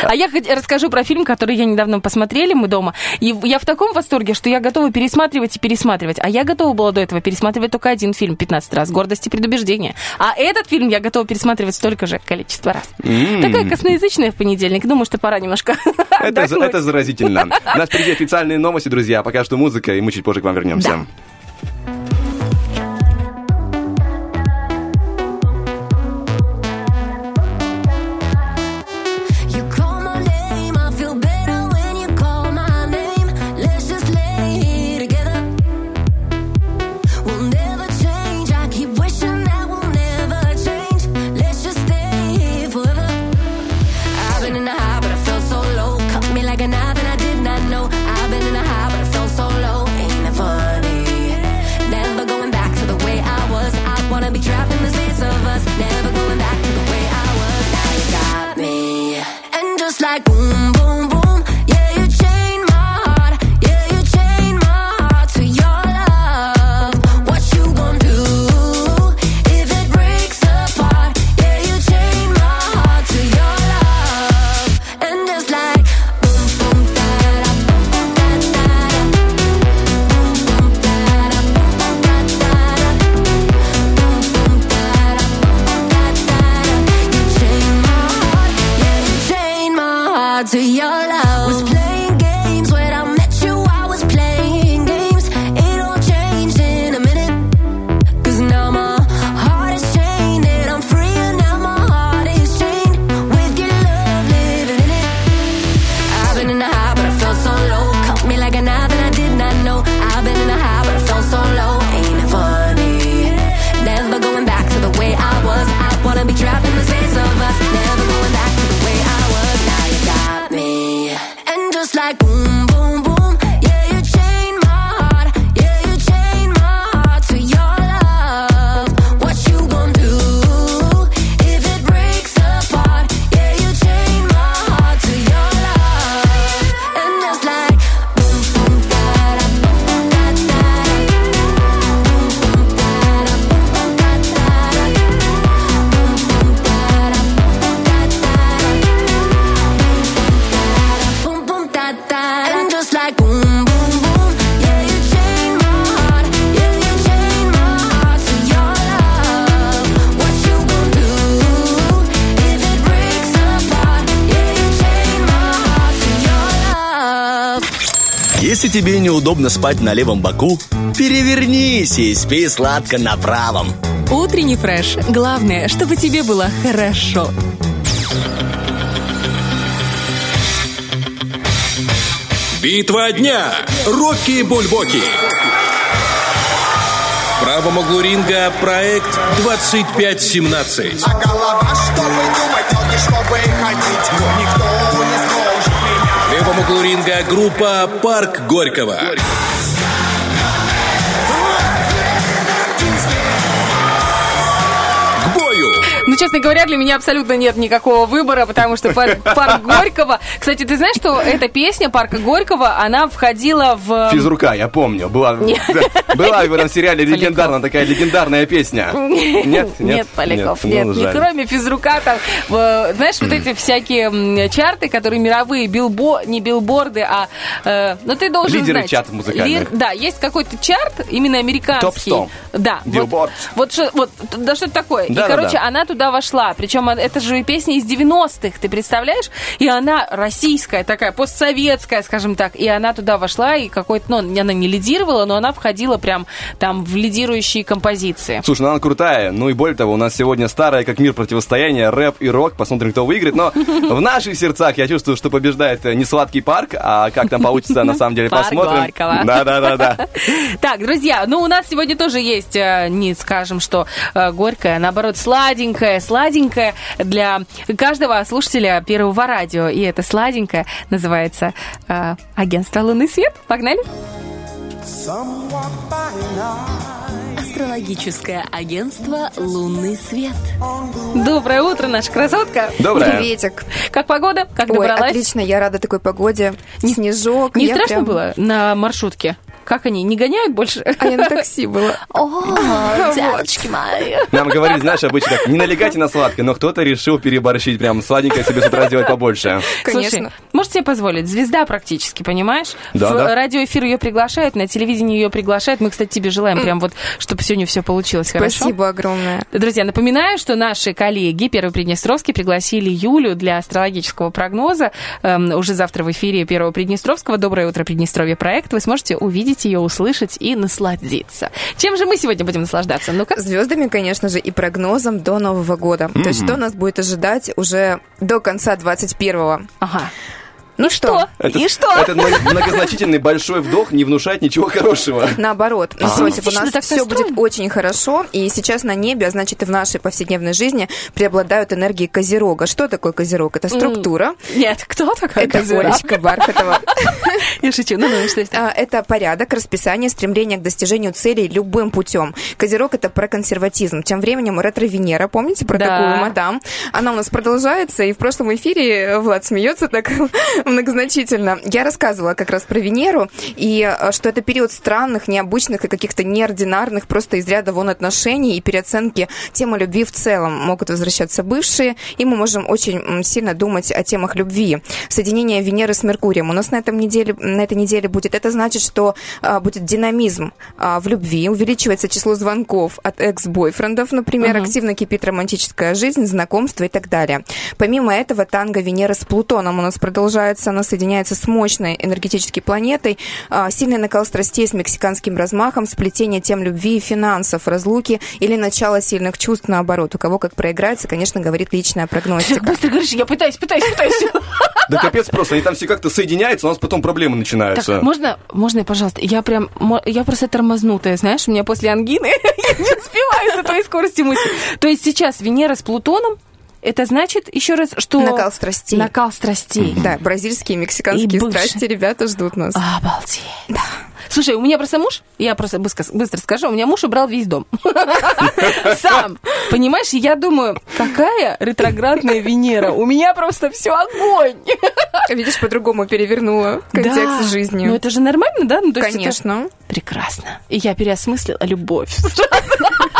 А я расскажу про фильм, который я недавно посмотрели, мы дома. И я в таком восторге, что я готова пересматривать и пересматривать. А я готова была до этого пересматривать только один фильм 15 раз. «Гордость и предубеждение». А этот фильм я готова пересматривать столько же количество раз. Такая косноязычная в понедельник. Думаю, что пора немножко Это, это заразительно. У нас впереди официальные новости, друзья. Пока что музыка, и мы чуть позже к вам вернемся. You Неудобно спать на левом боку, перевернись и спи сладко на правом. Утренний фреш. Главное, чтобы тебе было хорошо. Битва дня. Рокки Бульбоки. В правом углу ринга проект 2517. А голова, чтобы думать, ноги, чтобы ходить Никто углу ринга группа Парк Горького. К честно говоря, для меня абсолютно нет никакого выбора, потому что пар- парк Горького... Кстати, ты знаешь, что эта песня парка Горького, она входила в... Физрука, я помню. Была, да, была в этом сериале легендарная такая легендарная песня. Нет, нет, Поляков, ну, нет, не жаль. кроме физрука, там, знаешь, вот эти всякие чарты, которые мировые, билбо, не билборды, а, э, ну ты должен Лидеры знать. чартов музыкальных. да, есть какой-то чарт, именно американский. Топ-100. Да. Билборд. Вот, что- вот, да что это такое? И, Да-да-да. короче, она туда вошла, причем это же песня из 90-х, ты представляешь? И она российская такая, постсоветская, скажем так, и она туда вошла, и какой-то, ну, она не лидировала, но она входила прям там в лидирующие композиции. Слушай, ну она крутая. Ну и более того, у нас сегодня старое как мир противостояние, рэп и рок. Посмотрим, кто выиграет. Но в наших сердцах я чувствую, что побеждает э, не сладкий парк, а как там получится, на самом деле, посмотрим. Да-да-да-да. Так, друзья, ну у нас сегодня тоже есть, э, не скажем, что э, горькое, а сладенькое, сладенькое для каждого слушателя первого радио. И это сладенькое называется э, агентство «Лунный свет». Погнали? Some walk by night Астрологическое агентство «Лунный свет». Доброе утро, наша красотка. Доброе. Приветик. Как погода? Как Ой, добралась? отлично, я рада такой погоде. Снежок. Не страшно прям- было на маршрутке? Как они, не гоняют больше? А я на такси была. О, девочки мои. Нам говорили, знаешь, обычно так, не налегайте на сладкое, но кто-то решил переборщить, прям сладенькое себе с утра сделать побольше. Конечно. Слушай, может себе позволить, звезда практически, понимаешь? Да, В да. радиоэфир ее приглашают, на телевидении ее приглашают. Мы, кстати, тебе желаем прям вот, чтобы сегодня все получилось хорошо. Спасибо огромное. Друзья, напоминаю, что наши коллеги Первый Приднестровский пригласили Юлю для астрологического прогноза. Эм, уже завтра в эфире Первого Приднестровского «Доброе утро, Приднестровье» проект. Вы сможете увидеть ее, услышать и насладиться. Чем же мы сегодня будем наслаждаться? Ну-ка. Звездами, конечно же, и прогнозом до Нового года. То есть, что нас будет ожидать уже до конца 21-го. Ага. Ну И что? Этот, И что? Этот мно- многозначительный большой вдох не внушает ничего хорошего. Наоборот, А. напротив, у Отлично, нас так все будет очень хорошо, и сейчас на небе, а значит и в нашей повседневной жизни преобладают энергии Козерога. Что такое Козерог? Это структура, Нет, кто такой это Козерог? Олечка Бархатова. Я шучу. Ну, ну, что это? А, Это порядок, расписание, стремление к достижению целей любым путем. Козерог это про консерватизм. Тем временем ретро-Венера, помните про Да. такую мадам? Она у нас продолжается, и в прошлом эфире Влад смеется так многозначительно. Я рассказывала как раз про Венеру, и а, что это период странных, необычных и каких-то неординарных, просто из ряда вон отношений и переоценки темы любви в целом. Могут возвращаться бывшие, и мы можем очень сильно думать о темах любви. Соединение Венеры с Меркурием у нас на, этом неделе, на этой неделе будет. Это значит, что а, будет динамизм а, в любви, увеличивается число звонков от экс-бойфрендов, например, активно кипит романтическая жизнь, знакомства и так далее. Помимо этого, танго Венеры с Плутоном у нас продолжается, она соединяется с мощной энергетической планетой, а, сильный накал страстей с мексиканским размахом, сплетение тем любви и финансов, разлуки или начало сильных чувств наоборот. У кого как проиграется, конечно, говорит личная прогностика. быстро говоришь, я пытаюсь, пытаюсь, пытаюсь. Да капец просто, они там все как-то соединяются, у нас потом проблемы начинаются. Так, можно, можно, пожалуйста, я прям, я просто тормознутая, знаешь, у меня после ангины я не успеваю за твоей скоростью мысли. То есть сейчас Венера с Плутоном, это значит, еще раз, что... Накал страстей. Накал страстей. Да, бразильские и И мексиканские бывшие. страсти ребята ждут нас. Обалдеть. Слушай, у меня просто муж, я просто быстро, скажу, у меня муж убрал весь дом. Сам. Понимаешь, и я думаю, какая ретроградная Венера. У меня просто все огонь. Видишь, по-другому перевернула контекст Да. жизни. Ну это же нормально, да? Ну, это Конечно. Прекрасно. И я переосмыслила любовь.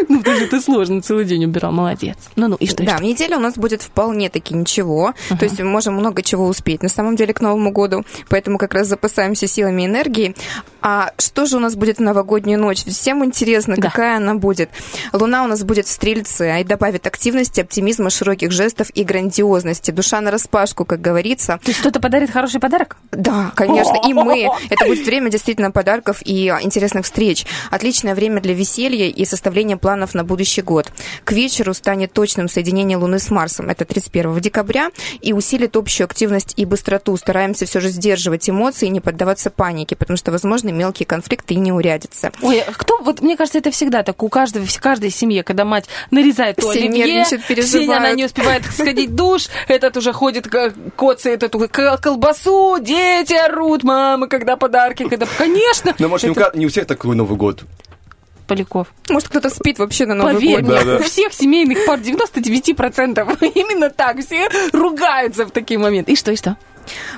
Ну, даже ты сложно целый день убирал, молодец. Ну-ну, и что, Да, что? неделя у нас будет вполне таки ничего. То есть мы можем много чего успеть на самом деле к Новому году. Поэтому как раз запасаемся силами и энергией. А что же у нас будет в новогоднюю ночь? Всем интересно, какая она будет. Луна у нас будет в Стрельце и добавит активности, оптимизма, широких жестов и грандиозности. Душа на распашку, как говорится. То есть кто-то подарит хороший подарок? Да, конечно, и мы. Это будет время действительно подарков и а, интересных встреч. Отличное время для веселья и составления планов на будущий год. К вечеру станет точным соединение Луны с Марсом. Это 31 декабря. И усилит общую активность и быстроту. Стараемся все же сдерживать эмоции и не поддаваться панике, потому что возможны мелкие конфликты и неурядица. Ой, а кто, вот мне кажется, это всегда так, у каждого, в каждой семье, когда мать нарезает то Все оливье, она не успевает сходить в душ, этот уже ходит, коцает эту колбасу, дети орут, мама, когда подарки, когда... Конечно! Но может не Это не у всех такой Новый год. Поляков. Может, кто-то спит вообще на Новый Поверь год. мне, Да, да. у всех семейных пар 99% именно так, все ругаются в такие моменты. И что, и что?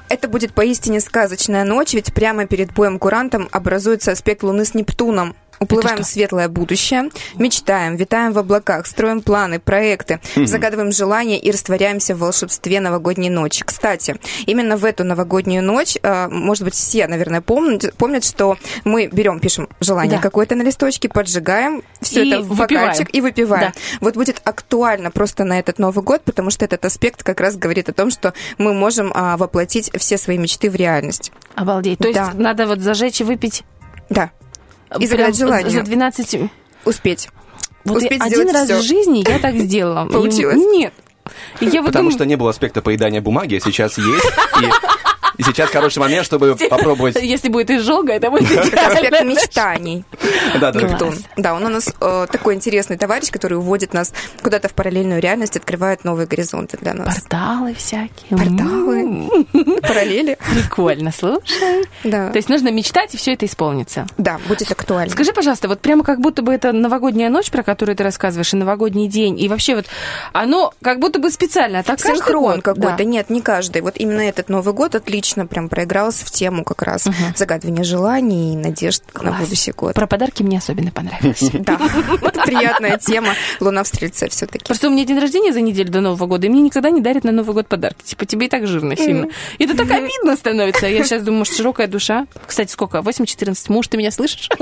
Это будет поистине сказочная ночь, ведь прямо перед боем курантом образуется аспект Луны с Нептуном. Уплываем в светлое будущее, мечтаем, витаем в облаках, строим планы, проекты, загадываем желания и растворяемся в волшебстве новогодней ночи. Кстати, именно в эту новогоднюю ночь, э, может быть, все, наверное, помнят, помнят, что мы берем, пишем желание Да. какое-то на листочке, поджигаем, все И это в бокальчик и выпиваем. Да. Вот будет актуально просто на этот Новый год, потому что этот аспект как раз говорит о том, что мы можем а, воплотить все свои мечты в реальность. Обалдеть. То есть Да. надо вот зажечь и выпить Да, И загадать желание. за 12... успеть. Вот Успеть один раз всё. в жизни я так сделала. И- Получилось? Нет. И я вот Потому думаю, что не было аспекта поедания бумаги, а сейчас есть. И И сейчас хороший момент, чтобы попробовать. Если будет изжога, это будет Проспект идеально. мечтаний. Да, да. Нептун. Да, он у нас э, такой интересный товарищ, который уводит нас куда-то в параллельную реальность, открывает новые горизонты для нас. Порталы всякие. Порталы. Параллели. Прикольно, слушай. Да. То есть нужно мечтать, и все это исполнится. Да, будет актуально. Скажи, пожалуйста, вот прямо как будто бы это новогодняя ночь, про которую ты рассказываешь, и новогодний день, и вообще вот оно как будто бы специально, а так Синхрон какой-то. Да. Нет, не каждый. Вот именно этот Новый год отлично прям проигрался в тему как раз загадывания желаний и надежд на Класс. будущий год. Про подарки мне особенно понравилось. Да, это приятная тема. Луна в Стрельце все-таки. Просто у меня день рождения за неделю до Нового года, и мне никогда не дарят на Новый год подарки. Типа, тебе и так жирно сильно. И это так обидно становится. Я сейчас думаю, может, широкая душа. Кстати, сколько? 8-14. Муж, ты меня слышишь?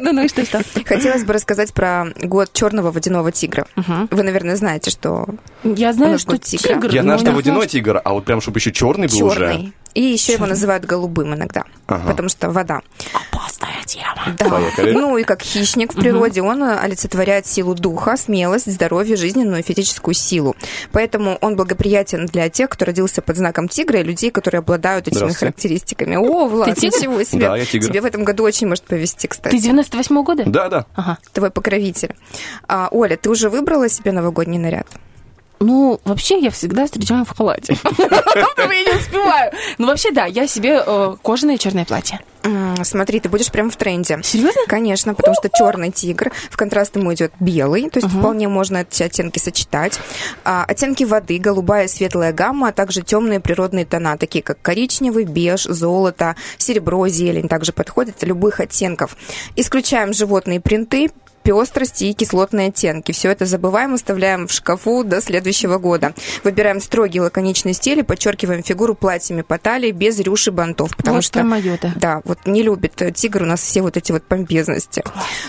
Ну, ну и что, что? Хотелось бы рассказать про год черного водяного тигра. Вы, наверное, знаете, что Я знаю, что тигр. Я знаю, что водяной тигр, а вот прям, чтобы еще черный был уже. черный. И еще его называют голубым иногда, Ага. потому что вода. Опасная тема. Да. Поехали. Ну и как хищник в природе, он э, олицетворяет силу духа, смелость, здоровье, жизненную и физическую силу. Поэтому он благоприятен для тех, кто родился под знаком тигра, и людей, которые обладают этими характеристиками. О, Влад, Ты тигр? ничего себе. Да, я тигр. Тебе в этом году очень может повезти, кстати. Ты 98 года? Да, да. Ага. Твой покровитель. А, Оля, ты уже выбрала себе новогодний наряд? Ну, вообще, я всегда встречаю в халате. Я не успеваю. Ну, вообще, да, я себе э, кожаное черное платье. Смотри, ты будешь прям в тренде. Серьезно? Конечно, потому что черный тигр, в контраст ему идет белый, то есть вполне можно эти оттенки сочетать. А, оттенки воды, голубая и светлая гамма, а также темные природные тона, такие как коричневый, беж, золото, серебро, зелень, также подходят любых оттенков. Исключаем животные принты, пестрости и кислотные оттенки. Все это забываем, оставляем в шкафу до следующего года. Выбираем строгий лаконичный стиль и подчеркиваем фигуру платьями по талии без рюш и бантов. Потому Вот что моё, да. да, вот не любит тигр у нас все вот эти вот помпезности.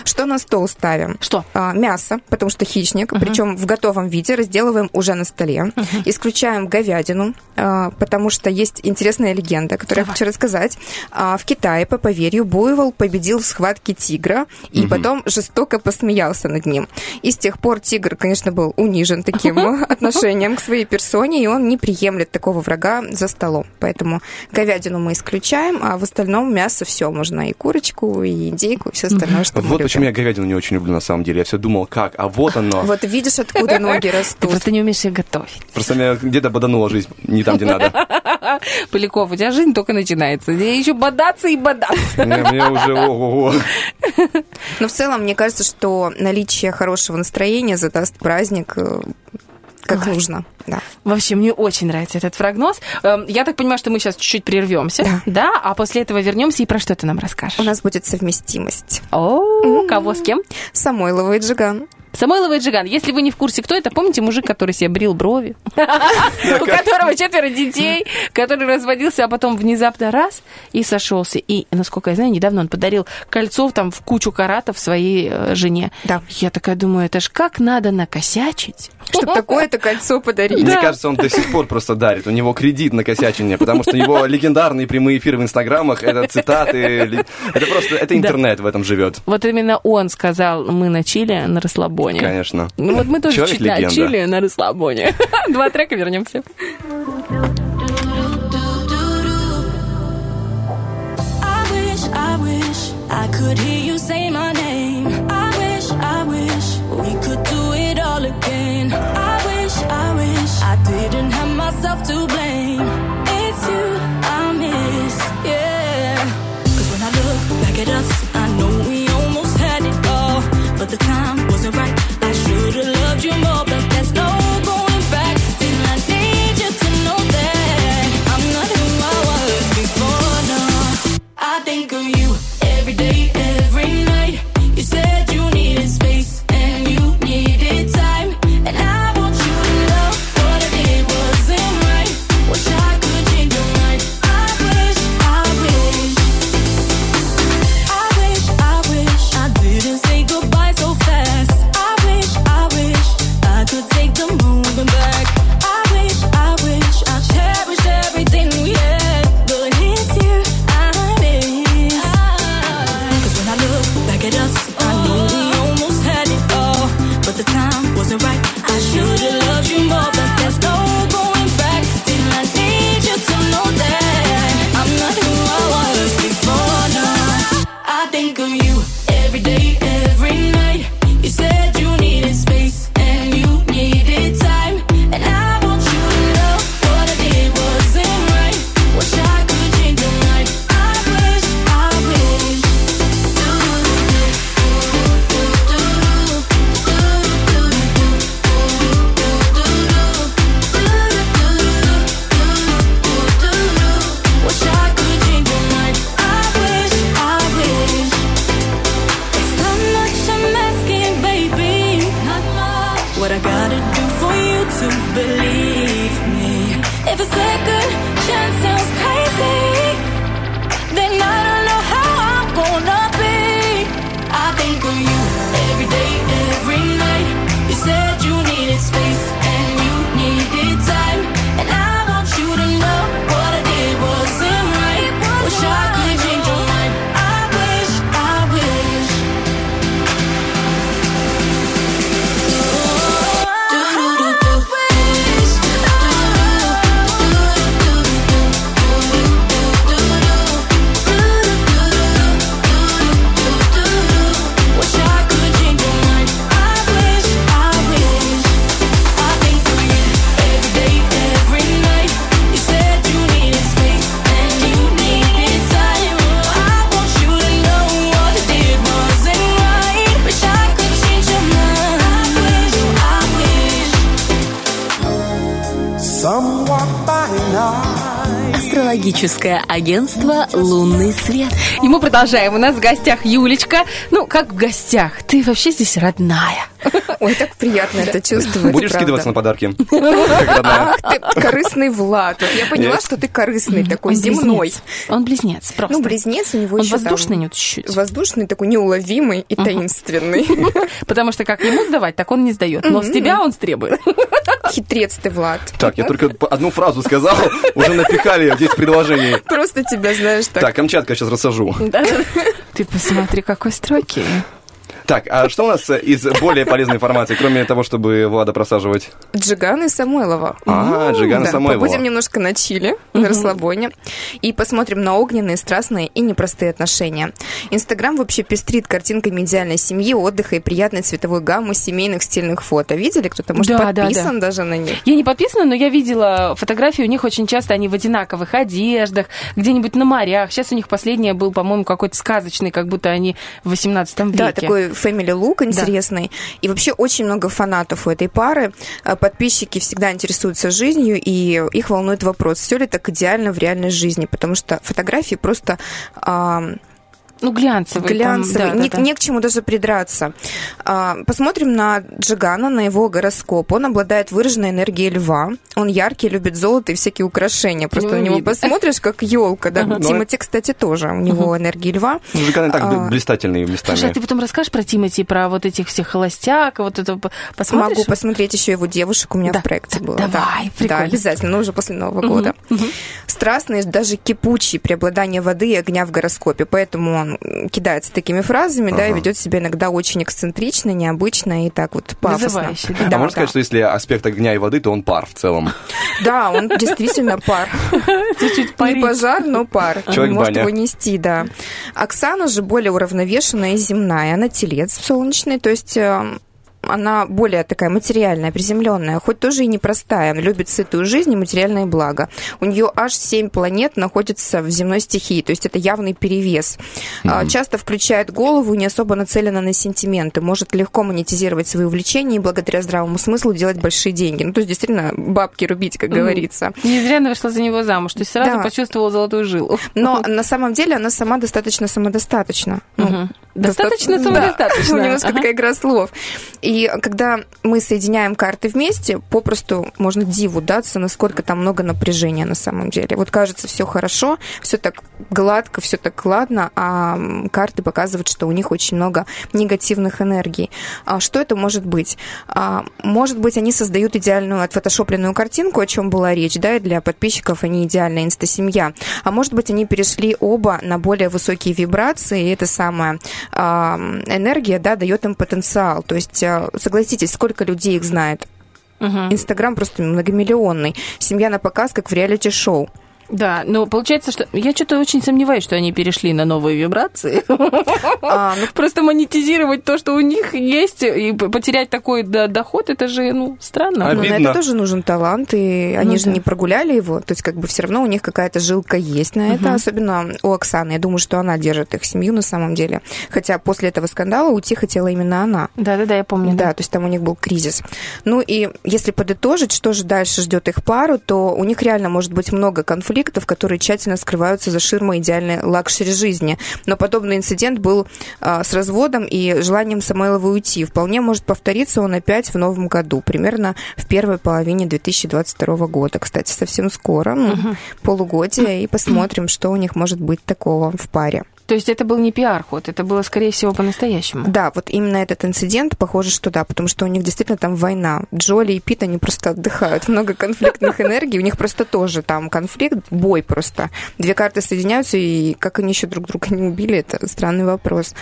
Что на стол ставим? Что? А, мясо, потому что хищник, причем в готовом виде разделываем уже на столе. Исключаем говядину, а, потому что есть интересная легенда, которую я хочу рассказать. А, в Китае, по поверью, буйвол победил в схватке тигра и потом жестоко посмеялся над ним. И с тех пор тигр, конечно, был унижен таким отношением к своей персоне, и он не приемлет такого врага за столом. Поэтому говядину мы исключаем, а в остальном мясо все можно и курочку, и индейку, и все остальное, что Вот почему я говядину не очень люблю на самом деле. Я все думал, как, а вот оно. Вот видишь, откуда ноги Ты растут. просто не умеешь их готовить. Просто меня где-то боданула жизнь не там, где надо. Поляков, у тебя жизнь только начинается. Тебе еще бодаться и бодаться. Не, Мне уже ого-го. Но в целом, мне кажется, что наличие хорошего настроения задаст праздник э, как нужно. Да. Вообще, мне очень нравится этот прогноз. Эм, Я так понимаю, что мы сейчас чуть-чуть прервемся, да. а после этого вернемся и про что ты нам расскажешь? У нас будет совместимость. О, кого с кем? Самойлова и Джиган. Самойлова и Джиган. Если вы не в курсе, кто это, помните мужик, который себе брил брови? У которого четверо детей, который разводился, а потом внезапно раз и сошелся. И, насколько я знаю, недавно он подарил кольцо там в кучу каратов своей э, жене. Да. Я такая думаю, это ж как надо накосячить. Чтобы такое-то кольцо подарить. Мне кажется, он до сих пор просто дарит. У него кредит на косячение, потому что у него легендарные прямые эфиры в инстаграмах, это цитаты. Это просто, это интернет в этом живет. Вот именно он сказал, мы на чили, на расслабоне. Конечно. Ну вот мы тоже чуть на Человек-легенда. чили, на расслабоне. Два трека, вернемся. I could hear you say my name. I wish, I wish we could do it all again. I wish, I wish I didn't have myself to blame. It's you I miss, yeah. Cause when I look back at us, I know we almost had it all. But the time агентство «Лунный свет». И мы продолжаем. У нас в гостях Юлечка. Ну, как в гостях? Ты вообще здесь родная. Ой, так приятно это чувствовать. Будешь правда. скидываться на подарки? Ах ты, корыстный Влад. Вот я поняла, Нет. что ты корыстный, такой Он земной. близнец. Он близнец, просто. Ну, близнец у него Он еще там воздушный не чуть-чуть. Воздушный, такой неуловимый и таинственный. Потому что как ему сдавать, так он не сдает. Но с тебя он стребует. Хитрец ты, Влад. Так, я только одну фразу сказал, уже напихали 10 предложений. Просто тебя, знаешь, так. Так, Камчатка сейчас рассажу. Ты посмотри, какой стройки. Так, а что у нас э, из более полезной информации, кроме того, чтобы Влада просаживать? Джиган и Самойлова. А, Джиган и Да, Самойлова. Побудем немножко на чили, на расслабоне. И посмотрим на огненные, страстные и непростые отношения. Инстаграм вообще пестрит картинками идеальной семьи, отдыха и приятной цветовой гаммы семейных стильных фото. Видели? Кто-то, может, Да, да, подписан даже на них? Я не подписана, но я видела фотографии, у них очень часто они в одинаковых одеждах, где-нибудь на морях. Сейчас у них последняя был, по-моему, какой-то сказочный, как будто они в 18 веке. Да, такой family look интересный. И вообще очень много фанатов у этой пары. А, Подписчики всегда интересуются жизнью, и их волнует вопрос, все ли так идеально в реальной жизни, потому что фотографии просто... ам, Ну, глянцевый. там, глянцевый, да, да, не, да. не к чему даже придраться. А, посмотрим на Джигана, на его гороскоп. Он обладает выраженной энергией льва. Он яркий, любит золото и всякие украшения. Просто Ну, на него видно. посмотришь, как елка. Да? Тимати, кстати, тоже. У него энергия льва. Мужиканы так А, блистательные местами. Слушай, а ты потом расскажешь про Тимати, про вот этих всех холостяк, вот это посмотришь? Могу посмотреть еще его девушек у меня Да, в проекте да, было. давай, да. прикольно. Да, обязательно, но уже после Нового года. Страстный, даже кипучий, преобладание воды и огня в гороскопе. Поэтому он кидается такими фразами, да, и ведет себя иногда очень эксцентрично, необычно и так вот пафосно. Вызывающе, А Да, можно да. сказать, что если аспект огня и воды, то он пар в целом? Да, он действительно пар. Чуть-чуть Не пожар, но пар. Человек Может его нести, да. Оксана же более уравновешенная и земная. Она телец солнечный, то есть э, она более такая материальная, приземленная, хоть тоже и непростая. Любит сытую жизнь и материальные блага. У нее аж семь планет находится в земной стихии, то есть это явный перевес. А, Часто включает голову, не особо нацелена на сентименты, может легко монетизировать свои увлечения и благодаря здравому смыслу делать большие деньги. Ну, то есть действительно бабки рубить, как говорится. Не зря она вышла за него замуж, то есть сразу Да. почувствовала золотую жилу. Но на самом деле она сама достаточно самодостаточна. Ну, Мгм. Достаточно доста- самодостаточно. Да, немножко Ага. такая игра слов. И когда мы соединяем карты вместе, попросту можно диву даться, насколько там много напряжения на самом деле. Вот кажется, все хорошо, все так гладко, все так ладно, а карты показывают, что у них очень много негативных энергий. А что это может быть? А, может быть, они создают идеальную отфотошопленную картинку, о чем была речь, да, и для подписчиков они идеальная инста-семья. А может быть, они перешли оба на более высокие вибрации, и это самая а, энергия, да, дает им потенциал. То есть, а, согласитесь, сколько людей их знает? Инстаграм просто многомиллионный. Семья на показ, как в реалити-шоу. Да, но получается, что я что-то очень сомневаюсь, что они перешли на новые вибрации. А, ну, Просто монетизировать то, что у них есть, и потерять такой до- доход, это же, ну, странно. А ну, на Обидно. это тоже нужен талант, и они Ну же да. не прогуляли его, то есть как бы все равно у них какая-то жилка есть на это, особенно у Оксаны. Я думаю, что она держит их семью на самом деле. Хотя после этого скандала уйти хотела именно она. Да-да-да, я помню. Да, то есть там у них был кризис. Ну и если подытожить, что же дальше ждет их пару, то у них реально может быть много конфликтов, которые тщательно скрываются за ширмой идеальной luxury жизни. Но подобный инцидент был а, с разводом и желанием Самойлова уйти. Вполне может повториться он опять в новом году, примерно в первой половине 2022 года. Кстати, совсем скоро, ну, полугодие, и посмотрим, что у них может быть такого в паре. То есть это был не пиар-ход, это было, скорее всего, по-настоящему. Да, вот именно этот инцидент, похоже, что да, потому что у них действительно там война. Джоли и Пит, они просто отдыхают. Много конфликтных энергий, у них просто тоже там конфликт, бой просто. Две карты соединяются, и как они еще друг друга не убили, это странный вопрос.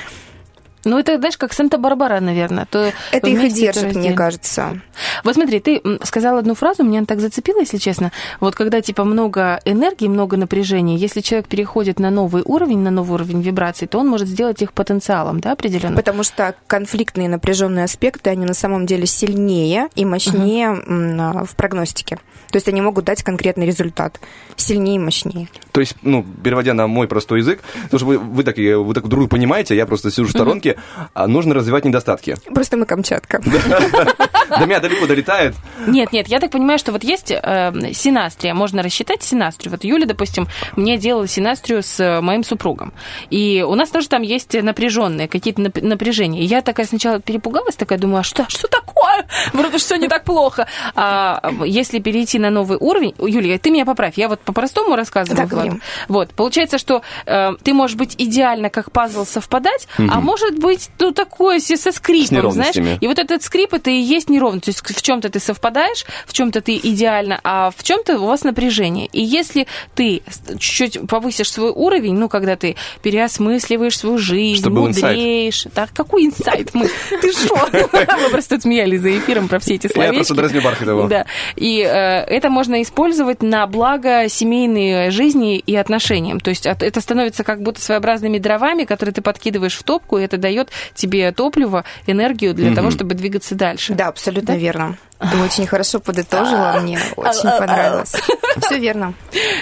Ну, это, знаешь, как Санта-Барбара, наверное. То Это их и держит, мне раздельно. кажется. Вот смотри, ты сказала одну фразу, меня она так зацепила, если честно. Вот когда, типа, много энергии, много напряжения, если человек переходит на новый уровень, на новый уровень вибраций, то он может сделать их потенциалом, да, определенно? Потому что конфликтные напряженные аспекты, они на самом деле сильнее и мощнее а, в прогностике. То есть они могут дать конкретный результат. Сильнее и мощнее. То есть, ну, переводя на мой простой язык, потому что вы, вы, так, и- вы так друг друга понимаете, я просто сижу в сторонке, а нужно развивать недостатки. Просто мы Камчатка. До меня далеко долетает. Нет, нет, я так понимаю, что вот есть э, синастрия, можно рассчитать синастрию. Вот Юля, допустим, мне делала синастрию с э, моим супругом. И у нас тоже там есть напряженные какие-то нап- напряжения. И я такая сначала перепугалась, такая думаю, а что, что такое? Вроде все не так плохо. А если перейти на новый уровень, Юлия, ты меня поправь, я вот по-простому рассказываю. Говорим. Вот, получается, что э, ты можешь быть идеально как пазл совпадать, а может быть, ну, такое се- со С скрипом, знаешь. И вот этот скрип, это и есть неровность. То есть в чем-то ты совпадаешь, в чем-то ты идеально, а в чем-то у вас напряжение. И если ты чуть-чуть повысишь свой уровень, ну, когда ты переосмысливаешь свою жизнь, Чтобы был инсайт. мудреешь. Так, какой инсайт? Мы, ты что? Мы просто смеялись за эфиром про все эти Я словечки. просто дразню Бархатова. Да. И э, это можно использовать на благо семейной жизни и отношениям. То есть это становится как будто своеобразными дровами, которые ты подкидываешь в топку, и это дает тебе топливо, энергию для того, чтобы двигаться дальше. Да, абсолютно верно. Ты очень хорошо подытожила, мне очень понравилось. Все верно.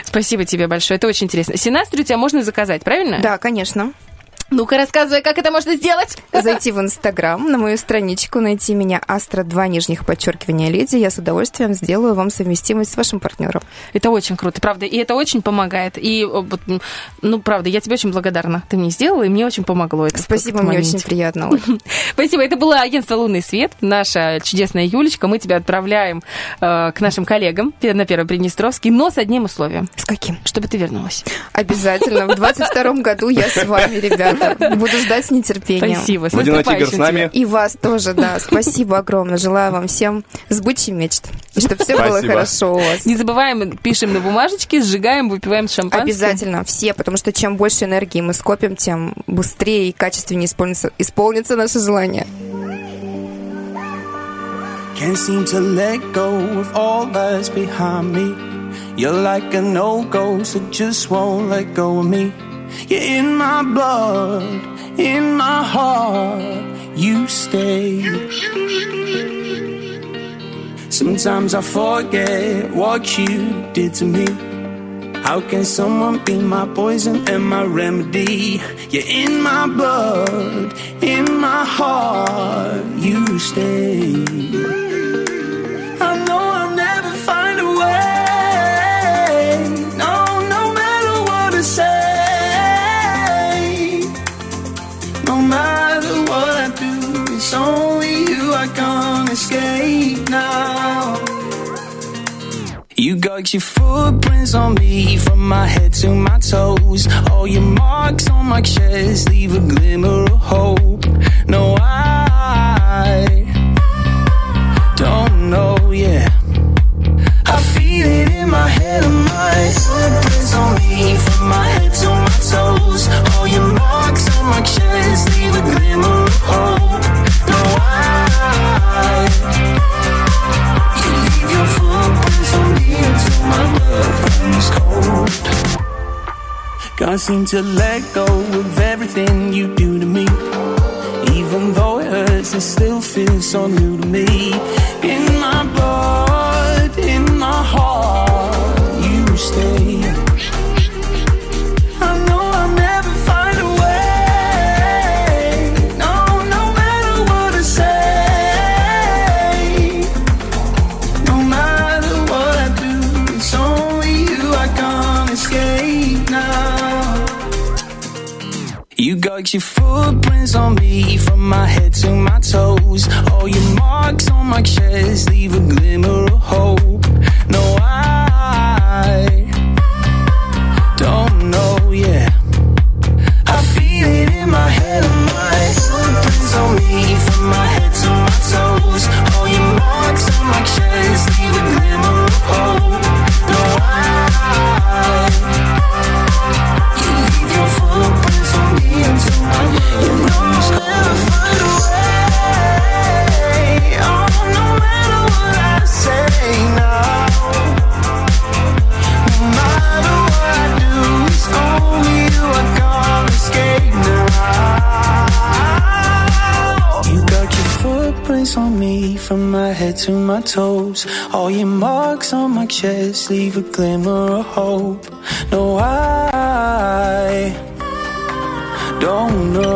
Спасибо тебе большое, это очень интересно. Синастрию тебя можно заказать, правильно? Да, конечно. Ну-ка, рассказывай, как это можно сделать. Зайти в Инстаграм, на мою страничку, найти меня Астра 2 нижних подчеркивания леди. Я с удовольствием сделаю вам совместимость с вашим партнером. Это очень круто, правда, и это очень помогает. И, ну, правда, я тебе очень благодарна. Ты мне сделала, и мне очень помогло это. Спасибо, мне очень приятно. Спасибо. Это было агентство «Лунный свет», наша чудесная Юлечка. Мы тебя отправляем э, к нашим коллегам на Первый Приднестровский, но с одним условием. С каким? Чтобы ты вернулась. Обязательно. В 22 году я с вами, Буду ждать с нетерпением. Спасибо. Водяной тигр с нами. И вас тоже, да. Спасибо огромное. Желаю вам всем сбычи мечт. И чтобы все было хорошо у вас. Не забываем, пишем на бумажечке, сжигаем, выпиваем с шампанским. Обязательно, все, потому что чем больше энергии мы скопим, тем быстрее и качественнее исполнится, исполнится наше желание. Can't seem to let go of all that's behind me. You're like an old ghost that just won't let go of me. You're in my blood, in my heart, you stay. Sometimes I forget what you did to me. How can someone be my poison and my remedy? You're in my blood, in my heart, you stay. Escape now. You got your footprints on me from my head to my toes. All your marks on my chest leave a glimmer of hope. No, I don't know, yeah. I feel it in my head and my footprints on me from my head to my toes. All your marks on my chest Can't seem to let go of everything you do to me. Even though it hurts, it still feels so new to me. In my blood, in my heart, you stay. You your footprints on me from my head to my toes. All your marks on my chest leave a glimmer of hope. No, I don't know, yeah. I feel it in my head and my footprints on me from my head to my toes. All your marks on my chest leave a glimmer of hope. On me from my head to my toes. All your marks on my chest leave a glimmer of hope. No, I don't know.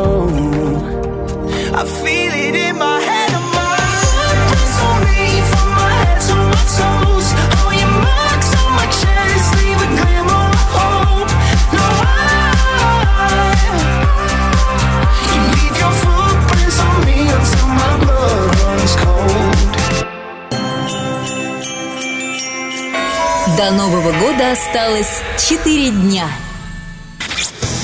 Года осталось 4 дня.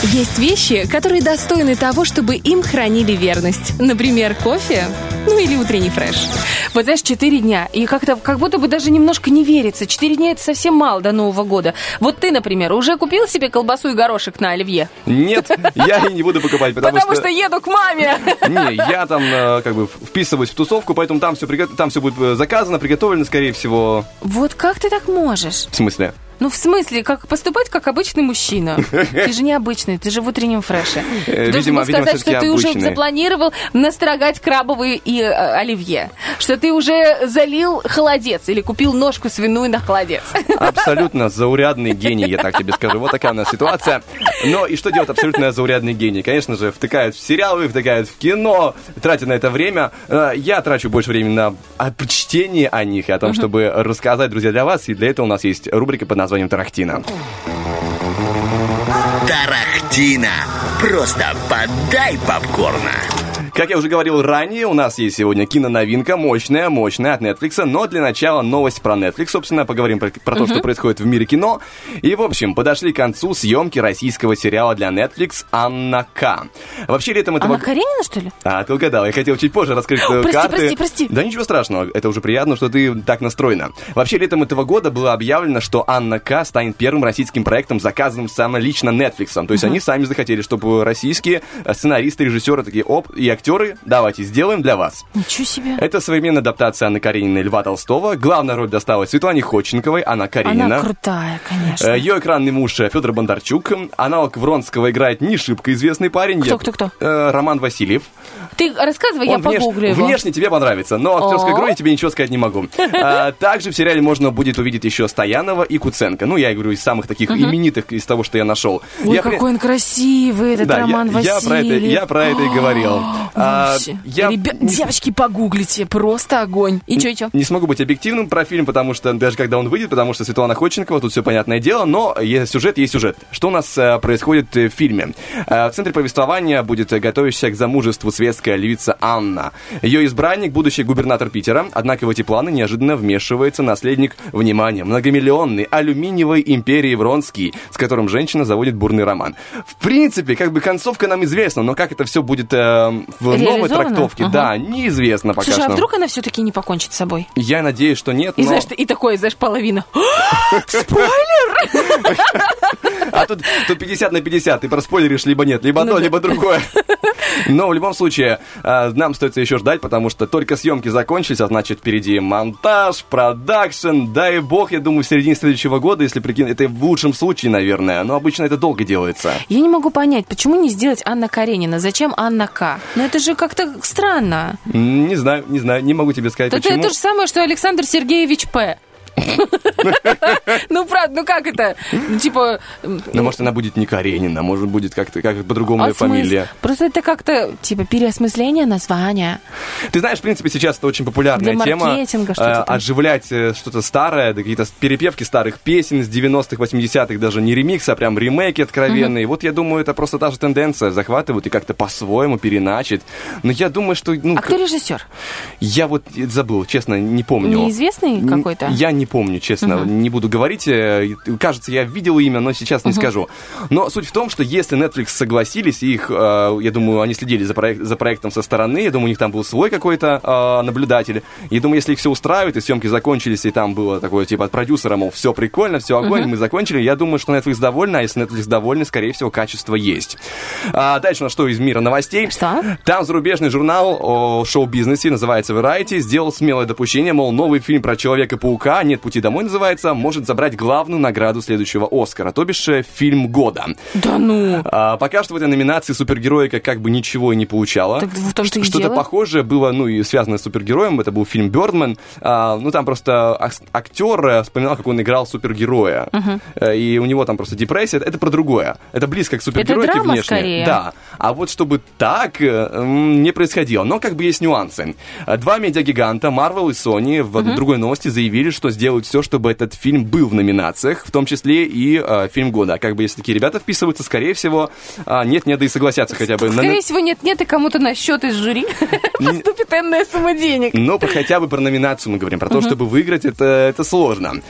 Есть вещи, которые достойны того, чтобы им хранили верность. Например, кофе, ну или утренний фреш. Вот знаешь, 4 дня, и как-то как будто бы даже немножко не верится. 4 дня это совсем мало до Нового года. Вот ты, например, уже купил себе колбасу и горошек на оливье? Нет, я и не буду покупать, потому, Потому что еду к маме. Не, я там э, как бы вписываюсь в тусовку, поэтому там все, там все будет э, заказано, приготовлено, скорее всего. Вот как ты так можешь? В смысле? Ну, в смысле, как поступать как обычный мужчина. Ты же не обычный, ты же в утреннем фреше. Ты Э, должен видимо- был сказать, что ты уже запланировал настрогать крабовые и э, оливье. Что ты уже залил холодец или купил ножку свиную на холодец. Абсолютно заурядный гений, я так тебе скажу. Вот такая у нас ситуация. Но и что делает абсолютно заурядный гений? Конечно же, втыкают в сериалы, втыкают в кино, тратят на это время. Э, Я трачу больше времени на а, чтение о них и о том, чтобы рассказать, друзья, для вас. И для этого у нас есть рубрика под названием «Тарахтина». Тарахтина. Просто подай попкорна. Как я уже говорил ранее, у нас есть сегодня киноновинка, мощная, мощная от Netflix, но для начала новость про Netflix, собственно, поговорим про, про то, что происходит в мире кино. И, в общем, подошли к концу съемки российского сериала для Netflix «Анна К». Вообще, летом этого... Анна Каренина, что ли? А, ты угадал, я хотел чуть позже раскрыть э, Прости, карты. прости, прости. Да ничего страшного, это уже приятно, что ты так настроена. Вообще, летом этого года было объявлено, что Анна К. станет первым российским проектом, заказанным самое лично Netflix. То есть они сами захотели, чтобы российские э, сценаристы, режиссеры, такие оп, и актеры, давайте сделаем для вас. Ничего себе. Это современная адаптация Анны Карениной Льва Толстого. Главная роль досталась Светлане Ходченковой, Анна Каренина. Она крутая, конечно. Э, Ее экранный муж Федор Бондарчук. Аналог Вронского играет не шибко известный парень. Кто, Я- кто, кто? Э, Роман Васильев. Ты рассказывай, я Он внеш- погуглю его. Внешне тебе понравится, но актерской игрой я тебе ничего сказать не могу. А, Также в сериале можно будет увидеть еще Стоянова и Куценко. Ну, я говорю, из самых таких именитых, из того, что я нашел. Ой, Я какой он красивый, этот я- Роман я Васильев. я про это и говорил. А, я Ребят, не- девочки, погуглите, просто огонь. И чё, и чё? Не смогу быть объективным про фильм, потому что даже когда он выйдет, потому что Светлана Ходченкова, тут все понятное дело, но есть сюжет, есть сюжет. Что у нас э, происходит э, в фильме? Э, в центре повествования будет готовящаяся к замужеству светская львица Анна. Ее избранник, будущий губернатор Питера, однако в эти планы неожиданно вмешивается наследник, внимания, многомиллионной алюминиевой империи Вронский, с которым женщина заводит бурный роман. В принципе, как бы концовка нам известна, но как это все будет э, в новой трактовке, Ага. да, неизвестно пока Слушай, что. а вдруг она все-таки не покончит с собой? Я надеюсь, что нет, И но... знаешь, и такое, знаешь, половина. Спойлер! А тут, тут 50 на 50, ты проспойлеришь либо нет, либо одно, Ну да. либо другое. Но в любом случае, а, нам стоит еще ждать, потому что только съемки закончились, а значит впереди монтаж, продакшн, дай бог, я думаю, в середине следующего года, если прикинуть, это в лучшем случае, наверное, но обычно это долго делается. Я не могу понять, почему не сделать Анна Каренина? Зачем Анна К? Ну это же как-то странно. Не знаю, не знаю, не могу тебе сказать, Это почему. то же самое, что Александр Сергеевич П. Ну, правда, ну как это? Ну, Типа... м, Но может она будет не Каренина, может будет как-то как по-другому а фамилия. Просто это как-то, типа, переосмысление названия. Ты знаешь, в принципе, сейчас это очень популярная тема. э, там. Оживлять э, что-то старое, какие-то перепевки старых песен с 90-х, 80-х, даже не ремикс, а прям ремейки откровенные. Вот я думаю, это просто та же тенденция. Захватывают и как-то по-своему переначить. Но я думаю, что... Ну, А кто режиссер? я вот забыл, честно, не помню. Неизвестный какой-то? Я не помню, честно, не буду говорить. э, Кажется, я видел имя, но сейчас не скажу. Но суть в том, что если Netflix согласились, их, э, я думаю, они следили за, проект- за проектом со стороны, я думаю, у них там был свой какой-то э, наблюдатель. И думаю, если их все устраивает, и съемки закончились, и там было такое, типа, от продюсера, мол, все прикольно, все огонь, мы закончили, я думаю, что Netflix довольна, а если Netflix довольны, скорее всего, качество есть. А дальше у нас что из мира новостей? Что? Там зарубежный журнал о шоу-бизнесе, называется Variety, сделал смелое допущение, мол, новый фильм про Человека-паука «Нет пути домой» называется, может забрать главную награду следующего Оскара, то бишь э, фильм года. Да ну! А, пока что в этой номинации супергероика как бы ничего и не получала. Так в том-то и Что-то дело. похожее было, ну, и связанное с супергероем, это был фильм «Бёрдман». А, ну, там просто ак- актер э, вспоминал, как он играл супергероя. Э, И у него там просто депрессия. Это про другое. Это близко к супергеройке драма внешне. скорее. Да. А вот чтобы так не происходило. Но как бы есть нюансы. Два медиагиганта, Marvel и Sony, в другой новости заявили, что сделают делают все, чтобы этот фильм был в номинациях, в том числе и э, фильм года. А как бы если такие ребята вписываются, скорее всего, а, нет-нет, да и согласятся хотя бы. на- Скорее всего, нет-нет, и кому-то на счет из жюри поступит энная сумма денег. Но хотя бы про номинацию мы говорим. Про то, чтобы выиграть, это, это сложно.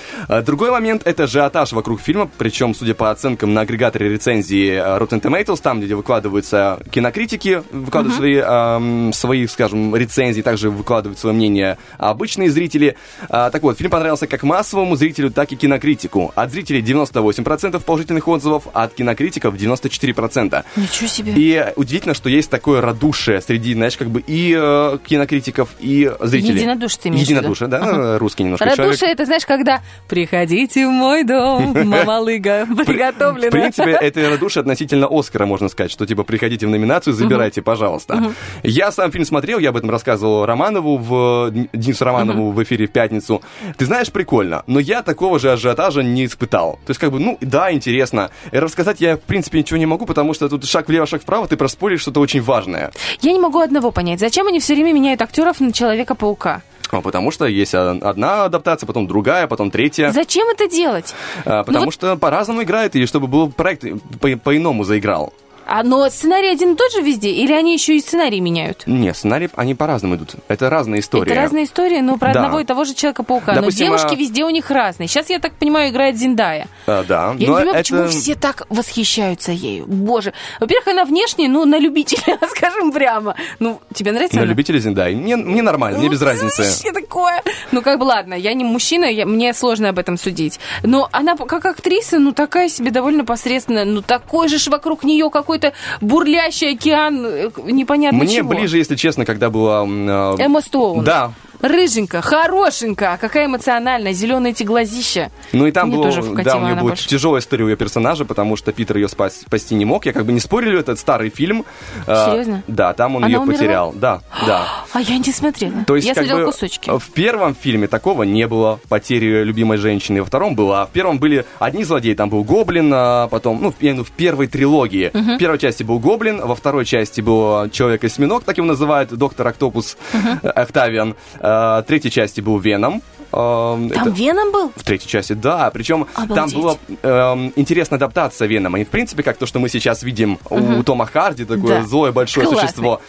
Другой момент — это ажиотаж вокруг фильма. Причем, судя по оценкам на агрегаторе рецензии э, Rotten Tomatoes, там, где выкладываются кинокритики, выкладывают свои, свои, скажем, рецензии, также выкладывают свое мнение обычные зрители. А, так вот, фильм понравился как массовому зрителю, так и кинокритику. От зрителей 98% положительных отзывов, а от кинокритиков 94%. Ничего себе. И удивительно, что есть такое радушие среди, знаешь, как бы и э, кинокритиков, и зрителей. Единодушие ты имеешь? Единодушие, да, Ага. русский немножко Радушие, человек. это знаешь, когда «Приходите в мой дом, мамалыга приготовлена». В принципе, это радушие относительно Оскара, можно сказать, что типа приходите в номинацию, забирайте, пожалуйста. Я сам фильм смотрел, я об этом рассказывал Романову, в, Денису Романову в эфире в пятницу. Ты знаешь, прикольно, но я такого же ажиотажа не испытал. То есть, как бы, ну, да, интересно. И рассказать я, в принципе, ничего не могу, потому что тут шаг влево, шаг вправо, ты проспоришь что-то очень важное. Я не могу одного понять. Зачем они все время меняют актеров на Человека-паука? А, Потому что есть одна адаптация, потом другая, потом третья. Зачем это делать? А, Потому вот- что по-разному играет, и чтобы был проект по- по-иному заиграл. А, но сценарий один и тот же везде? Или они еще и сценарий меняют? Нет, сценарий, они по-разному идут. Это разные истории. Это разные истории, но про Да. одного и того же Человека-паука. Допустим, но девушки а- везде у них разные. Сейчас, я так понимаю, играет Зиндая. А, да, Я но не понимаю, это... почему все так восхищаются ею. Боже. Во-первых, она внешне, ну, на любителя, скажем прямо. Ну, тебе нравится На она? любителей Зиндай. Мне, мне нормально, мне без разницы. Вообще такое. Ну, как бы, ладно, я не мужчина, я- мне сложно об этом судить. Но она как актриса, ну, такая себе довольно посредственная. Ну, такой же ж вокруг нее какой-то бурлящий океан э, непонятно Мне чего. ближе, если честно, когда была... а, Эмма Стоун. Да. Рыженькая, хорошенькая, а какая эмоциональная, зеленые эти глазища. Ну и там Мне было, да, у нее была больше. тяжелая история у ее персонажа, потому что Питер ее спас- спасти не мог. Я как бы не спорил, это старый фильм. А, Серьезно? Да, там он Она ее умерла? потерял. Да, да. А я не смотрела. То есть, я смотрела бы, кусочки. в первом фильме такого не было, потери любимой женщины. Во втором было. А в первом были одни злодеи. Там был Гоблин, а потом, ну, в, имею в первой трилогии. Мгм. В первой части был Гоблин, во второй части был Человек-осьминог, так его называют, Доктор Октопус э, Октавиан. В третьей части был Веном. А, Там это- Веном был? в третьей части, да. Причем там была эм, интересная адаптация Венома. И, в принципе, как то, что мы сейчас видим у Мгм. Тома Харди, такое Да. злое большое Классный. существо.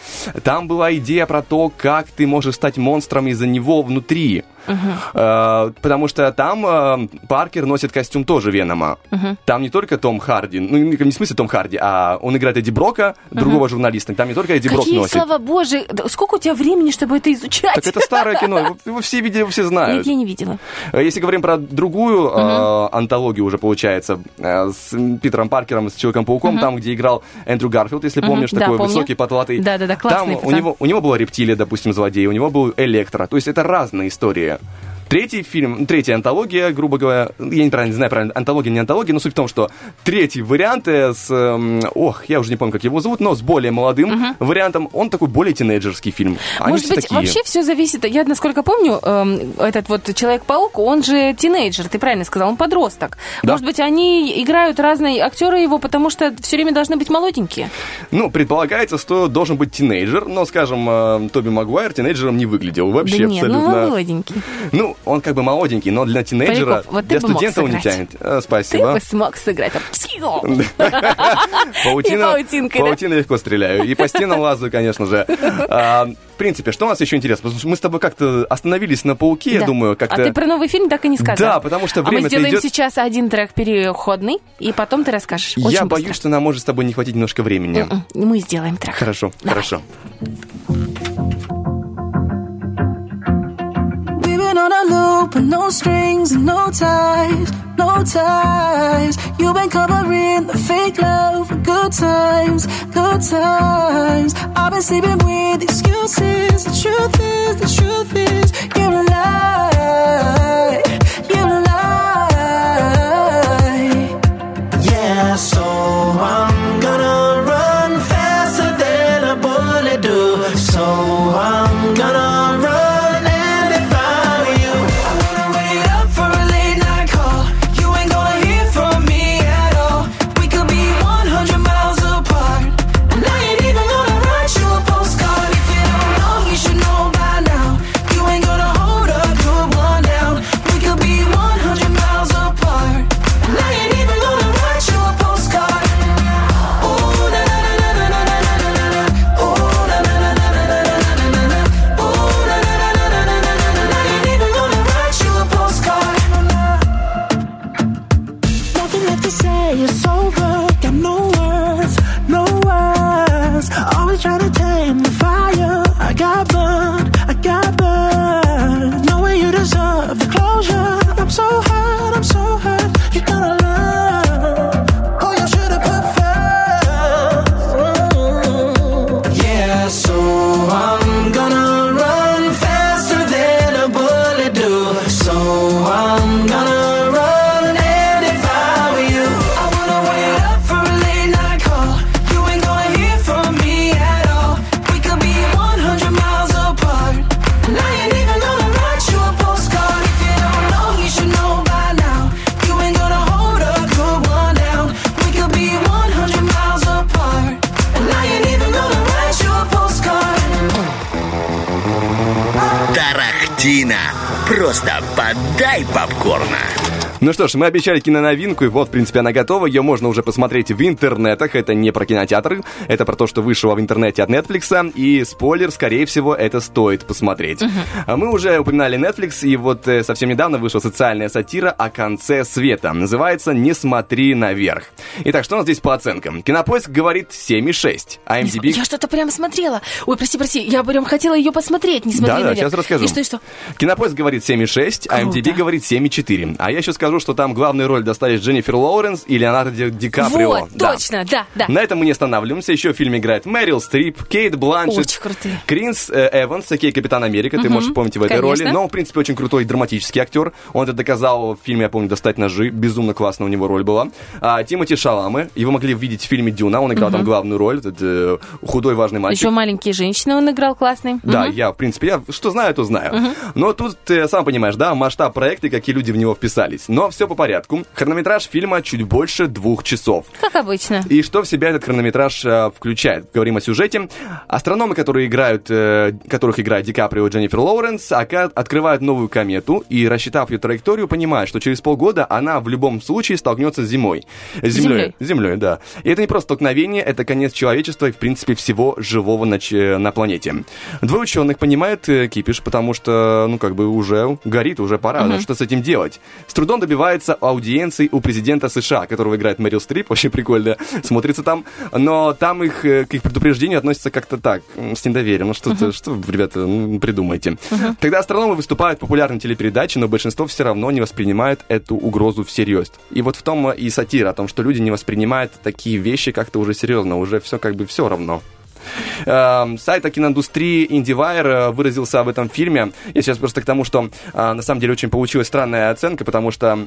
Там была идея про то, как ты можешь стать монстром из-за него внутри. Э, потому что там э, Паркер носит костюм тоже Венома. Мгм. Там не только Том Харди, ну не не в смысле Том Харди, а он играет Эдди Брока, другого журналиста. Там не только Эдди Брок Какие, носит. слава боже, да сколько у тебя времени, чтобы это изучать? Так это старое кино, его все видели, все знают. Нет, я не видела. Э, Если говорим про другую э, антологию уже получается с Питером Паркером, с Человеком-пауком, Мгм. там, где играл Эндрю Гарфилд, если помнишь, Да, такой помню. высокий, патлатый. Да-да-да, Там классный у пацан. него, у него была рептилия, допустим, злодей, у него был Электро. То есть это разные истории. Yeah. Третий фильм, третья антология, грубо говоря, я неправильно не знаю, правильно, антология, не антология, но суть в том, что третий вариант э, с, эм, ох, я уже не помню, как его зовут, но с более молодым вариантом, он такой более тинейджерский фильм. Они Может быть, такие. вообще все зависит. Я, насколько помню, эм, этот вот Человек-паук, он же тинейджер, ты правильно сказал, он подросток. Да. Может быть, они играют разные актеры его, потому что все время должны быть молоденькие. Ну, предполагается, что должен быть тинейджер, но, скажем, э, Тоби Магуайр тинейджером не выглядел вообще да нет, ну абсолютно. молоденький. Ну, он как бы молоденький, но для тинейджера, Поляков, вот ты для студента он не тянет. Э, Ты Спасибо. бы смог сыграть. Паутина, паутиной легко стреляю. И по стенам лазаю, конечно же. А, в принципе, что у нас еще интересно? Потому что мы с тобой как-то остановились на пауке, я думаю, А как-то... ты про новый фильм так и не сказал. Да, потому что А мы сделаем сейчас один трек переходный, и потом ты расскажешь. Я боюсь, что нам может с тобой не хватить немножко времени. М-м, Мы сделаем трек. Хорошо, хорошо. On a loop with no strings and no ties, no ties. You've been covering the fake love for good times, good times. I've been sleeping with excuses. The truth is, the truth is, you lie, you lie. Просто подай попкорна. Ну что ж, мы обещали киноновинку, и вот, в принципе, она готова. Ее можно уже посмотреть в интернетах. Это не про кинотеатры, это про то, что вышло в интернете от Netflix. И спойлер, скорее всего, это стоит посмотреть. А Мы уже упоминали Netflix, и вот э, совсем недавно вышла социальная сатира о конце света. Называется «Не смотри наверх». Итак, что у нас здесь по оценкам? Кинопоиск говорит 7,6, а MDB... Я что-то прям смотрела. Ой, прости, прости, я прям хотела ее посмотреть, не смотри Да, да, наверх. сейчас расскажу. И что, и что? Кинопоиск говорит 7,6, а Круто. MDB говорит 7,4. А я еще скажу, что там главные роли достались Дженнифер Лоуренс и Леонардо Ди, Ди Каприо. Вот, Да. точно, да, да. На этом мы не останавливаемся. Еще в фильме играет Мэрил Стрип, Кейт Бланшетт, Очень крутые. Кринс э, Эванс, окей, Капитан Америка, ты Мгм, можешь помнить в этой конечно. роли. Но, в принципе, очень крутой драматический актер. Он это доказал в фильме, я помню, «Достать ножи». Безумно классно у него роль была. А, Тимоти Шаламы, его могли видеть в фильме «Дюна». Он играл там Мгм. главную роль. Этот э, худой, важный мальчик. Еще маленькие женщины он играл классный. Да, Мгм. я, в принципе, я что знаю, то знаю. Мгм. Но тут ты сам понимаешь, да, масштаб проекта, и какие люди в него вписались. Но все по порядку. Хронометраж фильма чуть больше двух часов. Как обычно. И что в себя этот хронометраж э, включает? Говорим о сюжете. Астрономы, которые играют, э, которых играет Ди Каприо и Дженнифер Лоуренс, открывают новую комету и, рассчитав ее траекторию, понимают, что через полгода она в любом случае столкнется с Землей. С Землей. С Землей, да. И это не просто столкновение, это конец человечества и, в принципе, всего живого на, на планете. Двое ученых понимают э, кипиш, потому что, ну, как бы уже горит, уже пора. Ну, Что с этим делать? С трудом добивается аудиенции у президента США, которого играет Мэрил Стрип, очень прикольно смотрится там. Но там их э, к их предупреждению относятся как-то так, с недоверием. Ну, что-то, что, вы, ребята, ну, придумайте. Тогда астрономы выступают в популярной телепередаче, но большинство все равно не воспринимает эту угрозу всерьез. И вот в том и сатира, о том, что люди не воспринимают такие вещи как-то уже серьезно, уже все как бы все равно. Эм, сайт о киноиндустрии IndieWire э, выразился об этом фильме. Я сейчас просто к тому, что э, на самом деле очень получилась странная оценка, потому что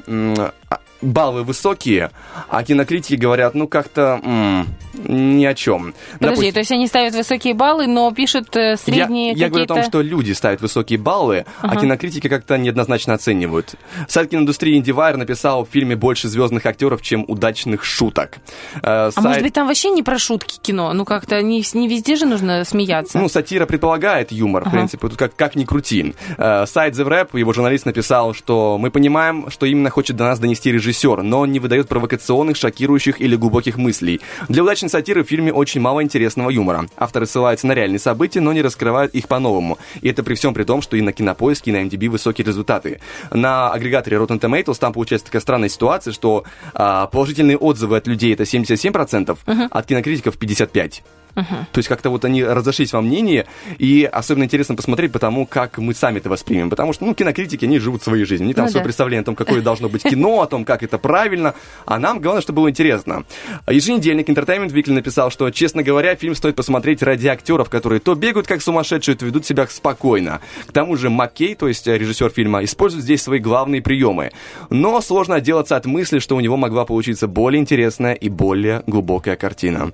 а, баллы высокие, а кинокритики говорят, ну как-то м, ни о чем. Подожди, то есть они ставят высокие баллы, но пишут э, средние я, я говорю о том, что люди ставят высокие баллы, Ага. а кинокритики как-то неоднозначно оценивают. Сайт киноиндустрии IndieWire написал в фильме больше звездных актеров, чем удачных шуток. Э, А сайт- может быть, там вообще не про шутки кино? Ну, как-то не, не везде же нужно смеяться. Ну, сатира предполагает юмор, в Ага. принципе, тут как, как ни крути. Э, сайт The Wrap, его журналист написал, что мы понимаем, что именно хочет до нас донести режиссер, но он не выдает провокационных, шокирующих или глубоких мыслей. Для удачной сатиры в фильме очень мало интересного юмора. Авторы ссылаются на реальные события, но не раскрывают их по-новому. И это при всем при том, что и на Кинопоиске, и на MDB высокие результаты. На агрегаторе Rotten Tomatoes там получается такая странная ситуация, что а, положительные отзывы от людей это 77%, а от кинокритиков 55%. То есть как-то вот они разошлись во мнении, и особенно интересно посмотреть по тому, как мы сами это воспримем. Потому что, ну, кинокритики, они живут своей жизнью. Они там Ну свое да. представление о том, какое должно быть кино, о том, как это правильно. А нам главное, чтобы было интересно. Еженедельник Entertainment Weekly написал, что, честно говоря, фильм стоит посмотреть ради актеров, которые то бегают как сумасшедшие, то ведут себя спокойно. К тому же Маккей, то есть э, режиссер фильма, использует здесь свои главные приемы. Но сложно отделаться от мысли, что у него могла получиться более интересная и более глубокая картина.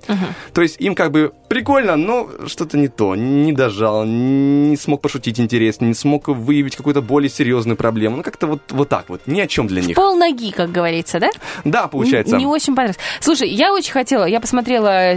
То есть им как бы прикольно, но что-то не то, не дожал, не смог пошутить интересно, не смог выявить какую-то более серьезную проблему. Ну, как-то вот, вот так вот, ни о чем для них. Пол ноги, как говорится, да? Да, получается. Не очень понравилось. Слушай, я очень хотела, я посмотрела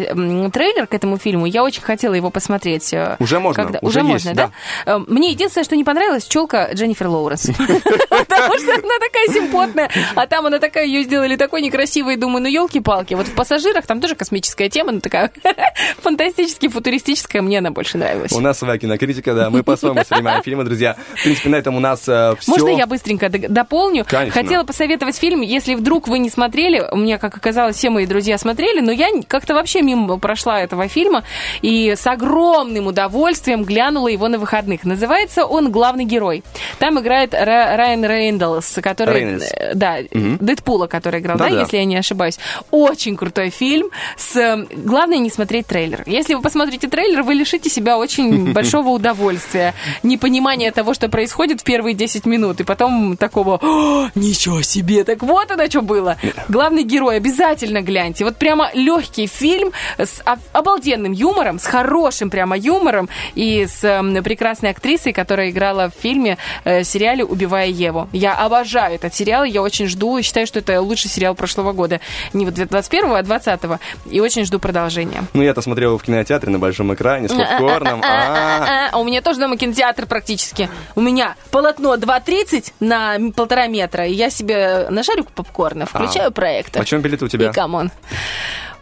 трейлер к этому фильму, я очень хотела его посмотреть. э, Уже можно, когда- уже уже есть, можно, да? Э, Мне единственное, что не понравилось, челка Дженнифер Лоуренс. Потому что она такая симпотная, а там она такая, ее сделали такой некрасивой, думаю, ну елки-палки. Вот в пассажирах там тоже космическая тема, но такая фантастически футуристическая, мне она больше нравилась. У нас своя кинокритика, да, мы по-своему воспринимаем фильмы, друзья. В принципе, на этом у нас все. Можно я быстренько дополню? Конечно. Хотела посоветовать фильм, если вдруг вы не смотрели, у меня, как оказалось, все мои друзья смотрели, но я как-то вообще мимо прошла этого фильма и с огромным удовольствием глянула его на выходных. Называется он «Главный герой». Там играет Ра- Райан Рейнольдс, который... Рейнольдс. э, Да, Мгм. Дэдпула, который играл, да, Да-да. если я не ошибаюсь. Очень крутой фильм. С... э, Главное не смотреть трейлер. Если вы посмотрите трейлер, вы лишите себя очень большого удовольствия. Непонимания того, что происходит в первые 10 минут. И потом такого, «О, ничего себе, так вот оно что было. Главный герой, обязательно гляньте. Вот прямо легкий фильм с обалденным юмором, с хорошим прямо юмором и с эм, прекрасной актрисой, которая играла в фильме, э, сериале «Убивая Еву». Я обожаю этот сериал, я очень жду, и считаю, что это лучший сериал прошлого года. Не вот 21-го, а 20-го. И очень жду продолжения. Ну, я-то смотрел посмотрел в кинотеатре на большом экране с попкорном. А, А у меня тоже дома кинотеатр практически. У меня полотно 2.30 на полтора метра. Я себе нажарю попкорна, включаю проектор. Почем билеты у тебя? И come on.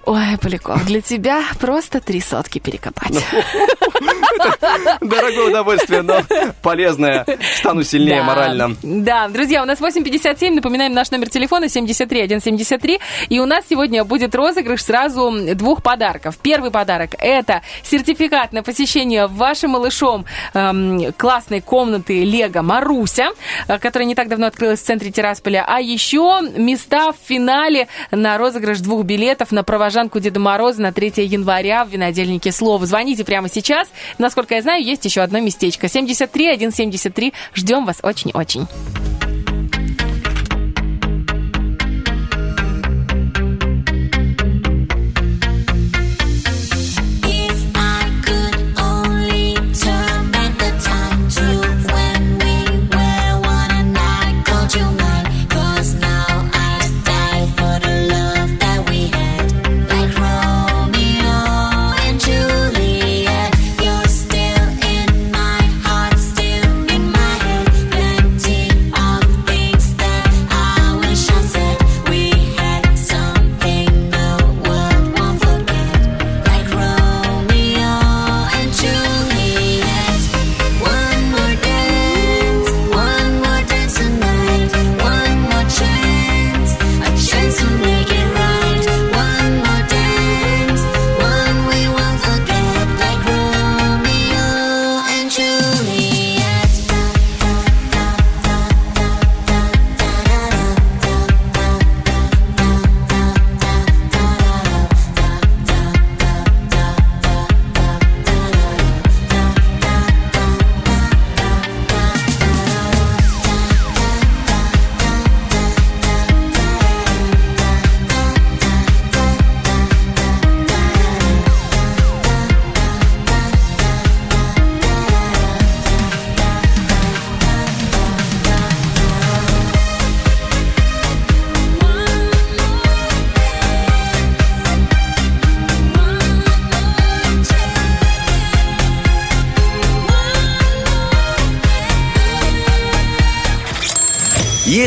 Ой, Поляков, для тебя просто три сотки перекопать. Дорогое удовольствие, но полезное. Стану сильнее Да. морально. Да, друзья, у нас 8.57, напоминаем наш номер телефона 73173, и у нас сегодня будет розыгрыш сразу двух подарков. Первый подарок – это сертификат на посещение вашим малышом эм, классной комнаты Лего Маруся, э, которая не так давно открылась в центре Тирасполя, а еще места в финале на розыгрыш двух билетов на провожанку Деда Мороза на 3 января в винодельнике Слово. Звоните прямо сейчас. Насколько я знаю, есть еще одно местечко. 73 173. Ждем вас очень-очень.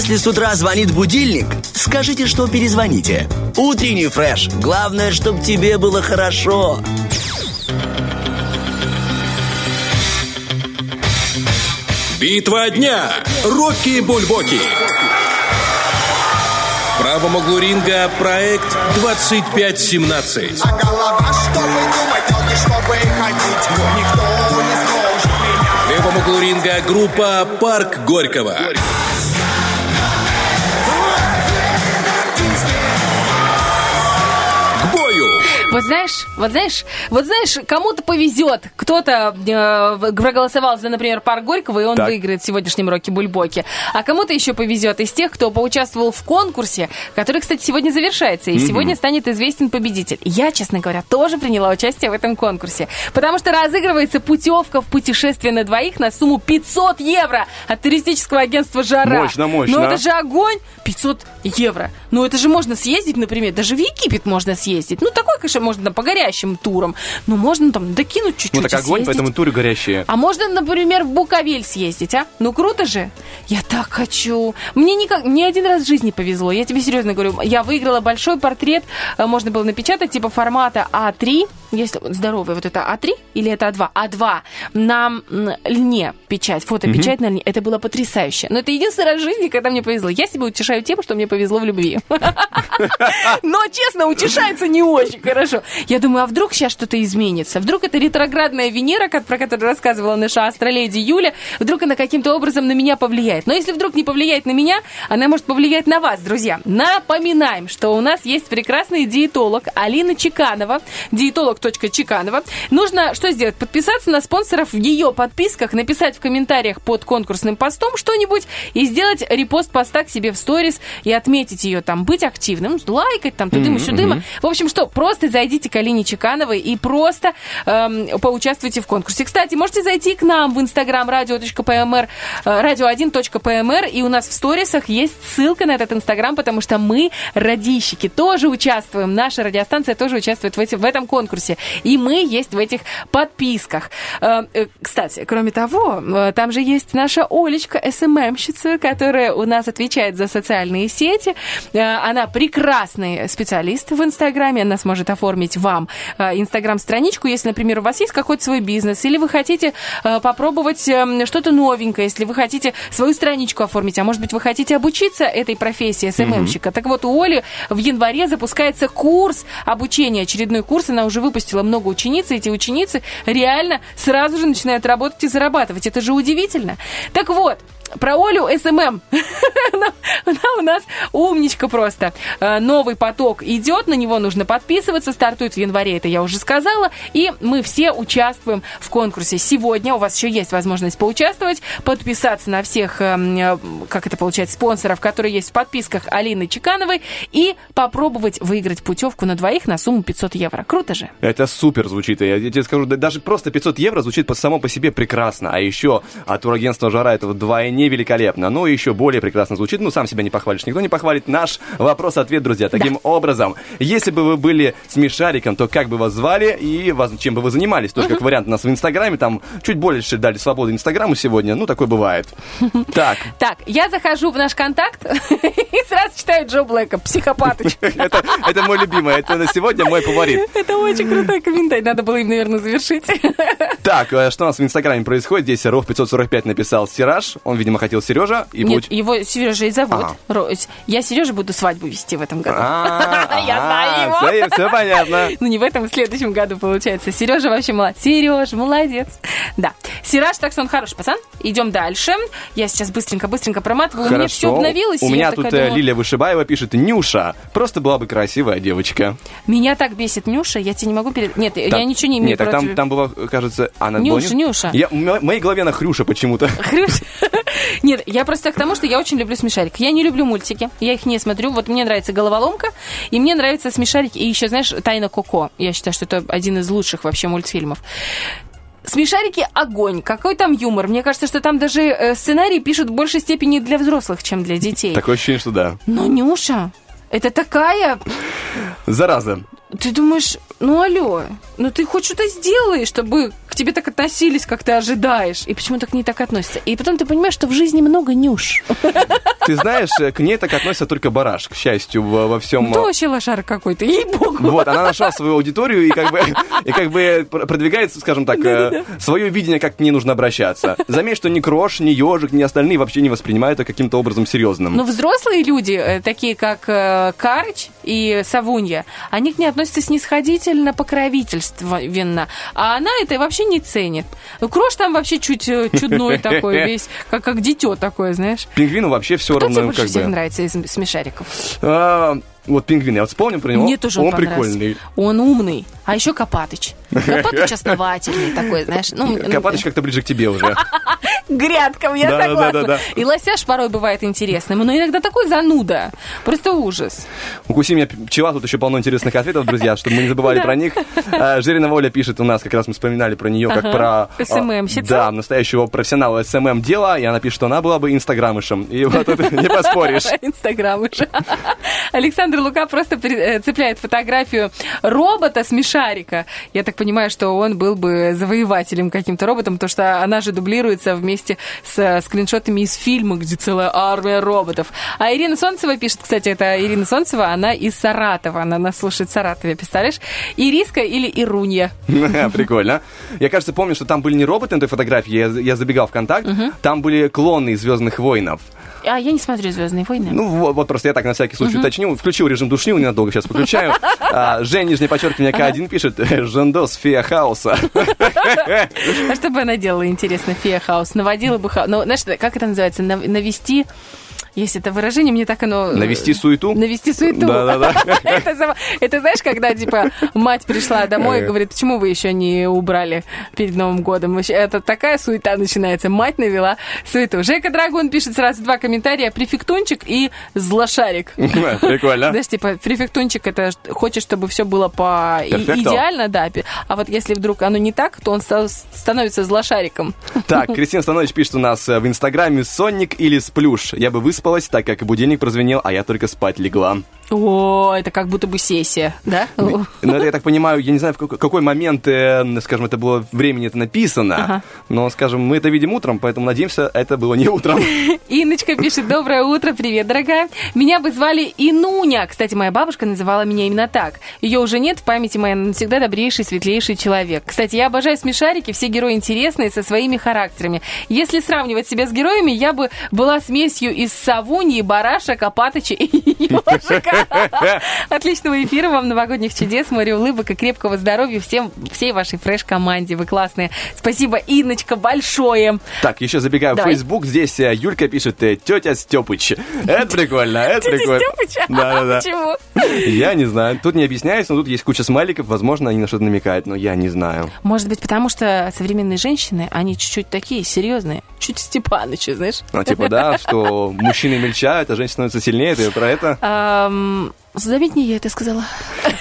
Если с утра звонит будильник, скажите, что перезвоните. Утренний фреш. Главное, чтобы тебе было хорошо. Битва дня. Рокки Бульбоки. В правом углу ринга проект 2517. А голова, чтобы думать, ноги, чтобы ходить Никто не сможет меня В левом углу ринга группа Парк Горького. К Вот знаешь, вот знаешь, вот знаешь, кому-то повезет. Кто-то э, проголосовал за, например, парк Горького, и он Так. выиграет в сегодняшнем роке Бульбоки. А кому-то еще повезет из тех, кто поучаствовал в конкурсе, который, кстати, сегодня завершается. И сегодня станет известен победитель. Я, честно говоря, тоже приняла участие в этом конкурсе. Потому что разыгрывается путевка в путешествие на двоих на сумму 500 евро от туристического агентства «Жара». Мощно, мощно. Ну это же огонь! 500 евро. Ну это же можно съездить, например, даже в Египет можно съездить. Ну такой, конечно, можно по горящим турам. Но можно там докинуть чуть-чуть Ну так огонь, съездить. поэтому туры горящие. А можно, например, в Буковель съездить, а? Ну круто же. Я так хочу. Мне никак, мне один раз в жизни повезло. Я тебе серьезно говорю. Я выиграла большой портрет. э, Можно было напечатать типа формата А3. Если здоровый, вот это А3 или это А2? А2 на льне печать, фотопечать на льне. Это было потрясающе. Но это единственный раз в жизни, когда мне повезло. Я себя утешаю тем, что мне повезло в любви. Но, честно, утешается не очень хорошо. Я думаю, а вдруг сейчас что-то изменится? Вдруг это ретроградная Венера, как- про которую рассказывала наша астроледи Юля, вдруг она каким-то образом на меня повлияет. Но если вдруг не повлияет на меня, она может повлиять на вас, друзья. Напоминаем, что у нас есть прекрасный диетолог Алина Чеканова, диетолог.чеканова. Нужно что сделать? Подписаться на спонсоров в ее подписках, написать в комментариях под конкурсным постом что-нибудь и сделать репост поста к себе в сторис и отметить ее там, быть активным, лайкать там, тудыму сюдыма. В общем, что, просто зайдите к Алине Чекановой и просто эм, поучаствуйте в конкурсе. Кстати, можете зайти к нам в инстаграм radio.pmr, э, radio1.pmr, и у нас в сторисах есть ссылка на этот инстаграм, потому что мы, радищики, тоже участвуем. Наша радиостанция тоже участвует в, эти- в этом конкурсе. И мы есть в этих подписках. Э, э, Кстати, кроме того, э, там же есть наша Олечка, СММщица, которая у нас отвечает за социальные сети. Э, Она прекрасный специалист в Инстаграме. Она сможет оформить вам э, Инстаграм-страничку, если, например, у вас есть какой-то свой бизнес, или вы хотите э, попробовать эм, что-то новенькое, если вы хотите свою страничку оформить, а может быть, вы хотите обучиться этой профессии СММщика. Так вот, у Оли в январе запускается курс обучения, очередной курс. Она уже выпустила много учениц, и эти ученицы реально сразу же начинают работать и зарабатывать. Это же удивительно. Так вот, про Олю SMM. она, она у нас умничка просто. Э, Новый поток идет, на него нужно подписываться. Стартует в январе, это я уже сказала. И мы все участвуем в конкурсе. Сегодня у вас еще есть возможность поучаствовать, подписаться на всех, эм, э, как это получается, спонсоров, которые есть в подписках Алины Чекановой, и попробовать выиграть путевку на двоих на сумму 500 евро. Круто же? Это супер звучит. Я, тебе скажу, да- даже просто 500 евро звучит само по себе прекрасно. А еще от турагентства «Жара» это вдвойне великолепно. Ну, и еще более прекрасно звучит. Ну, сам себя не похвалишь, никто не похвалит. Наш вопрос-ответ, друзья. Таким образом, если бы вы были смешариком, то как бы вас звали и чем бы вы занимались? Тоже как вариант у нас в Инстаграме, там чуть больше дали свободы Инстаграму сегодня. Ну, такое бывает. Так, Так, я захожу в наш контакт и сразу читаю Джо Блэка, психопатыч. это, это мой любимый, это на сегодня мой фаворит. Это очень крутой комментарий. Надо было им, наверное, завершить. Так, э, что у нас в Инстаграме происходит? Здесь Ров 545 написал Сираж. Он, видимо, хотел Сережа. И Нет, получ- его Сережа и зовут. Ага. Ро- Я Сереже буду свадьбу вести в этом году. А, Я знаю его. Все, понятно. Ну, не в этом, в следующем году, получается. Сережа вообще молодец. Сереж, молодец. Да. Сираж, так что он хороший пацан. Идем дальше. Я сейчас быстренько-быстренько проматываю. У меня все обновилось. У меня тут э, Лилия Вышибаева пишет, Нюша, просто была бы красивая девочка. Меня так бесит Нюша, я тебе не могу перед... Нет, я ничего не имею Нет, там, было, кажется, она Нюша, Нюша. В мо- моей голове она Хрюша почему-то. Хрюш. Нет, я просто к тому, что я очень люблю смешарики. Я не люблю мультики, я их не смотрю. Вот мне нравится головоломка, и мне нравятся смешарики. И еще, знаешь, Тайна Коко. Я считаю, что это один из лучших вообще мультфильмов. Смешарики огонь. Какой там юмор? Мне кажется, что там даже э, сценарий пишут в большей степени для взрослых, чем для детей. Такое ощущение, что да. Но Нюша, это такая... Зараза. Ты думаешь, ну алло, ну ты хоть что-то сделай, чтобы к тебе так относились, как ты ожидаешь. И почему так к ней так относятся? И потом ты понимаешь, что в жизни много нюш. Ты знаешь, э, к ней так относится только Бараш, к счастью, во, всем... Ну, вообще лошара какой-то, ей-богу. Вот, она нашла свою аудиторию и как бы, и как бы пр- продвигает, скажем так, э, свое видение, как к ней нужно обращаться. Заметь, что ни Крош, ни Ежик, ни остальные вообще не воспринимают это каким-то образом серьезным. Но взрослые люди, такие как Карыч и Савунья, они к ней относятся снисходительно, покровительственно. А она это вообще не ценит. Ну, Крош там вообще чуть э, чудной такой весь, как, как дитё такое, знаешь. Пингвину вообще все Кто тебе равно больше как всех бы... нравится из смешариков? Вот пингвин, я вот вспомнил про него. Мне тоже он, он прикольный. Он умный. А еще Копатыч. Копатыч основательный такой, знаешь. Ну, Копатыч как-то ближе к тебе уже. грядкам, я Да, согласна. да, да. И лосяш порой бывает интересным, но иногда такой зануда. Просто ужас. Укуси меня пчела, тут еще полно интересных ответов, друзья, чтобы мы не забывали про них. А, Журина Оля пишет у нас, как раз мы вспоминали про нее, как про... а, СММщица. Да, настоящего профессионала SMM дела, и она пишет, что она была бы инстаграмышем. И вот это не поспоришь. Инстаграм уже. Александр Лука просто э, цепляет фотографию робота-смешарика. Я так понимаю, что он был бы завоевателем каким-то роботом, потому что она же дублируется вместе с э, скриншотами из фильма, где целая армия роботов. А Ирина Солнцева пишет, кстати, это Ирина Солнцева, она из Саратова. Она нас слушает в Саратове, представляешь? Ириска или Ирунья. Прикольно. Я, кажется, помню, что там были не роботы на той фотографии, я, я забегал в контакт, там были клоны из Звездных воинов. А я не смотрю Звездные войны. Ну, вот, вот просто я так на всякий случай уточню. Включил режим душнил, ненадолго сейчас выключаю. А, Жень, нижнее подчеркивание К1 пишет, Жендос, фея хаоса. А что бы она делала, интересно, фея хаос? Наводила бы хаос. Ну, знаешь, как это называется? Нав- Навести... Есть это выражение, мне так оно... э, Навести суету? Навести суету. Да-да-да. это, знаешь, когда, типа, мать пришла домой и говорит, почему вы еще не убрали перед Новым годом? Это такая суета начинается. Мать навела суету. Жека Драгун пишет сразу два комментария. Префектунчик и злошарик. Прикольно. Знаешь, типа, префектунчик, это хочет, чтобы все было по идеально, да. А вот если вдруг оно не так, то он ста- становится злошариком. Так, Кристина Станович пишет у нас э, в Инстаграме «Сонник или сплюш». Я бы выспалась, так как будильник прозвенел, а я только спать легла. О, это как будто бы сессия, да? Ну, это, я так понимаю, я не знаю, в какой- какой момент, э, скажем, это было времени это написано, Ага. но, скажем, мы это видим утром, поэтому надеемся, это было не утром. Инночка пишет, доброе утро, привет, дорогая. Меня бы звали Инуня. Кстати, моя бабушка называла меня именно так. Ее уже нет, в памяти она навсегда добрейший, светлейший человек. Кстати, я обожаю смешарики, все герои интересные, со своими характерами. Если сравнивать себя с героями, я бы была смесью из Савуньи, Бараша, Копатыча и Ёжика. Отличного эфира вам, новогодних чудес, море улыбок и крепкого здоровья всем, всей вашей фреш-команде. Вы классные. Спасибо, Инночка, большое. Так, еще забегаю в Давай. Facebook, здесь э, Юлька пишет э, тетя Степыч. Это прикольно, это прикольно. Стёпыч? Да, да, да. Почему? Я не знаю. Тут не объясняется, но тут есть куча смайликов, возможно, они на что-то намекают, но я не знаю. Может быть, потому что современные женщины, они чуть-чуть такие серьезные, чуть Степаныча, знаешь? Ну, типа, да, что мужчины мельчают, а женщины становятся сильнее, ты про это? Заметь, не я это сказала.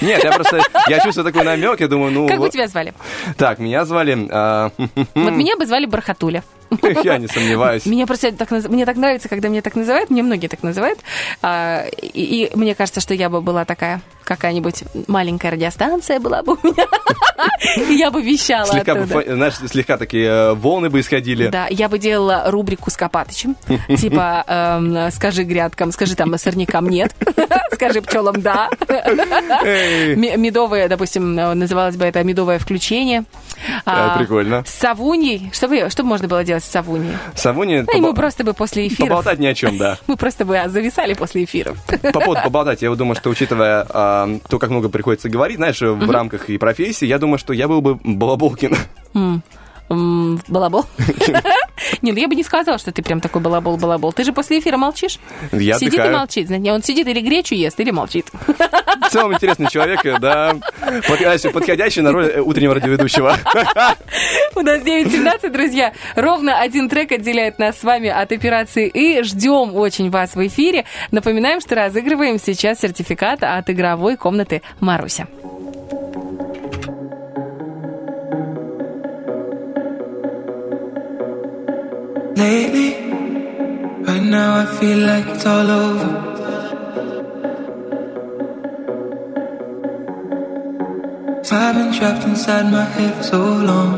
Нет, я просто, я чувствую такой намек, я думаю, ну... Как бы тебя звали? Так, меня звали... а, Вот меня бы звали Бархатуля. Я не сомневаюсь. Меня просто так, мне так нравится, когда меня так называют, мне многие так называют. А, и, и мне кажется, что я бы была такая, какая-нибудь маленькая радиостанция была бы у меня. Я бы вещала Слегка, бы, знаешь, слегка такие э, волны бы исходили. Да, я бы делала рубрику с Копатычем. Типа, эм, скажи грядкам, скажи там сорнякам нет, скажи пчелам да. Ме- Медовое, допустим, э, называлось бы это медовое включение. А, Э, прикольно. С Савуньей. Что можно было делать с Савуньей? Савуни, Ну, мы просто бы после эфира... поболтать ни о чем, да. Мы просто бы зависали после эфиров. По поводу поболтать, я думаю, что учитывая а, то, как много приходится говорить, знаешь, в рамках и профессии, я думаю, что я был бы Балаболкин. Балабол. Не, ну я бы не сказала, что ты прям такой балабол-балабол. Ты же после эфира молчишь. Я Сидит и молчит. Он сидит или гречу ест, или молчит. В целом интересный человек, э, да, подходящий, подходящий на роль э, утреннего радиоведущего. У нас 9.17, друзья. Ровно один трек отделяет нас с вами от операции «И». Ждем очень вас в эфире. Напоминаем, что разыгрываем сейчас сертификат от игровой комнаты «Маруся». Lately, right now I feel like it's all over. I've been trapped inside my head for so long.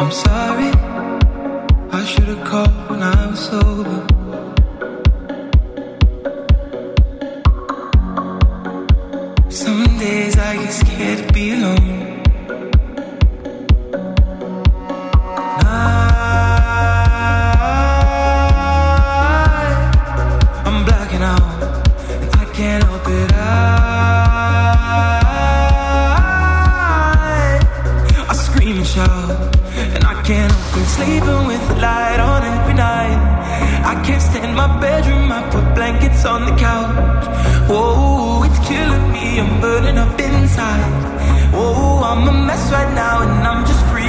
I'm sorry, I should have called when I was sober. Some days I get scared to be alone. On the couch. Whoa, it's killing me. I'm burning up inside. Whoa, I'm a mess right now, and I'm just freaking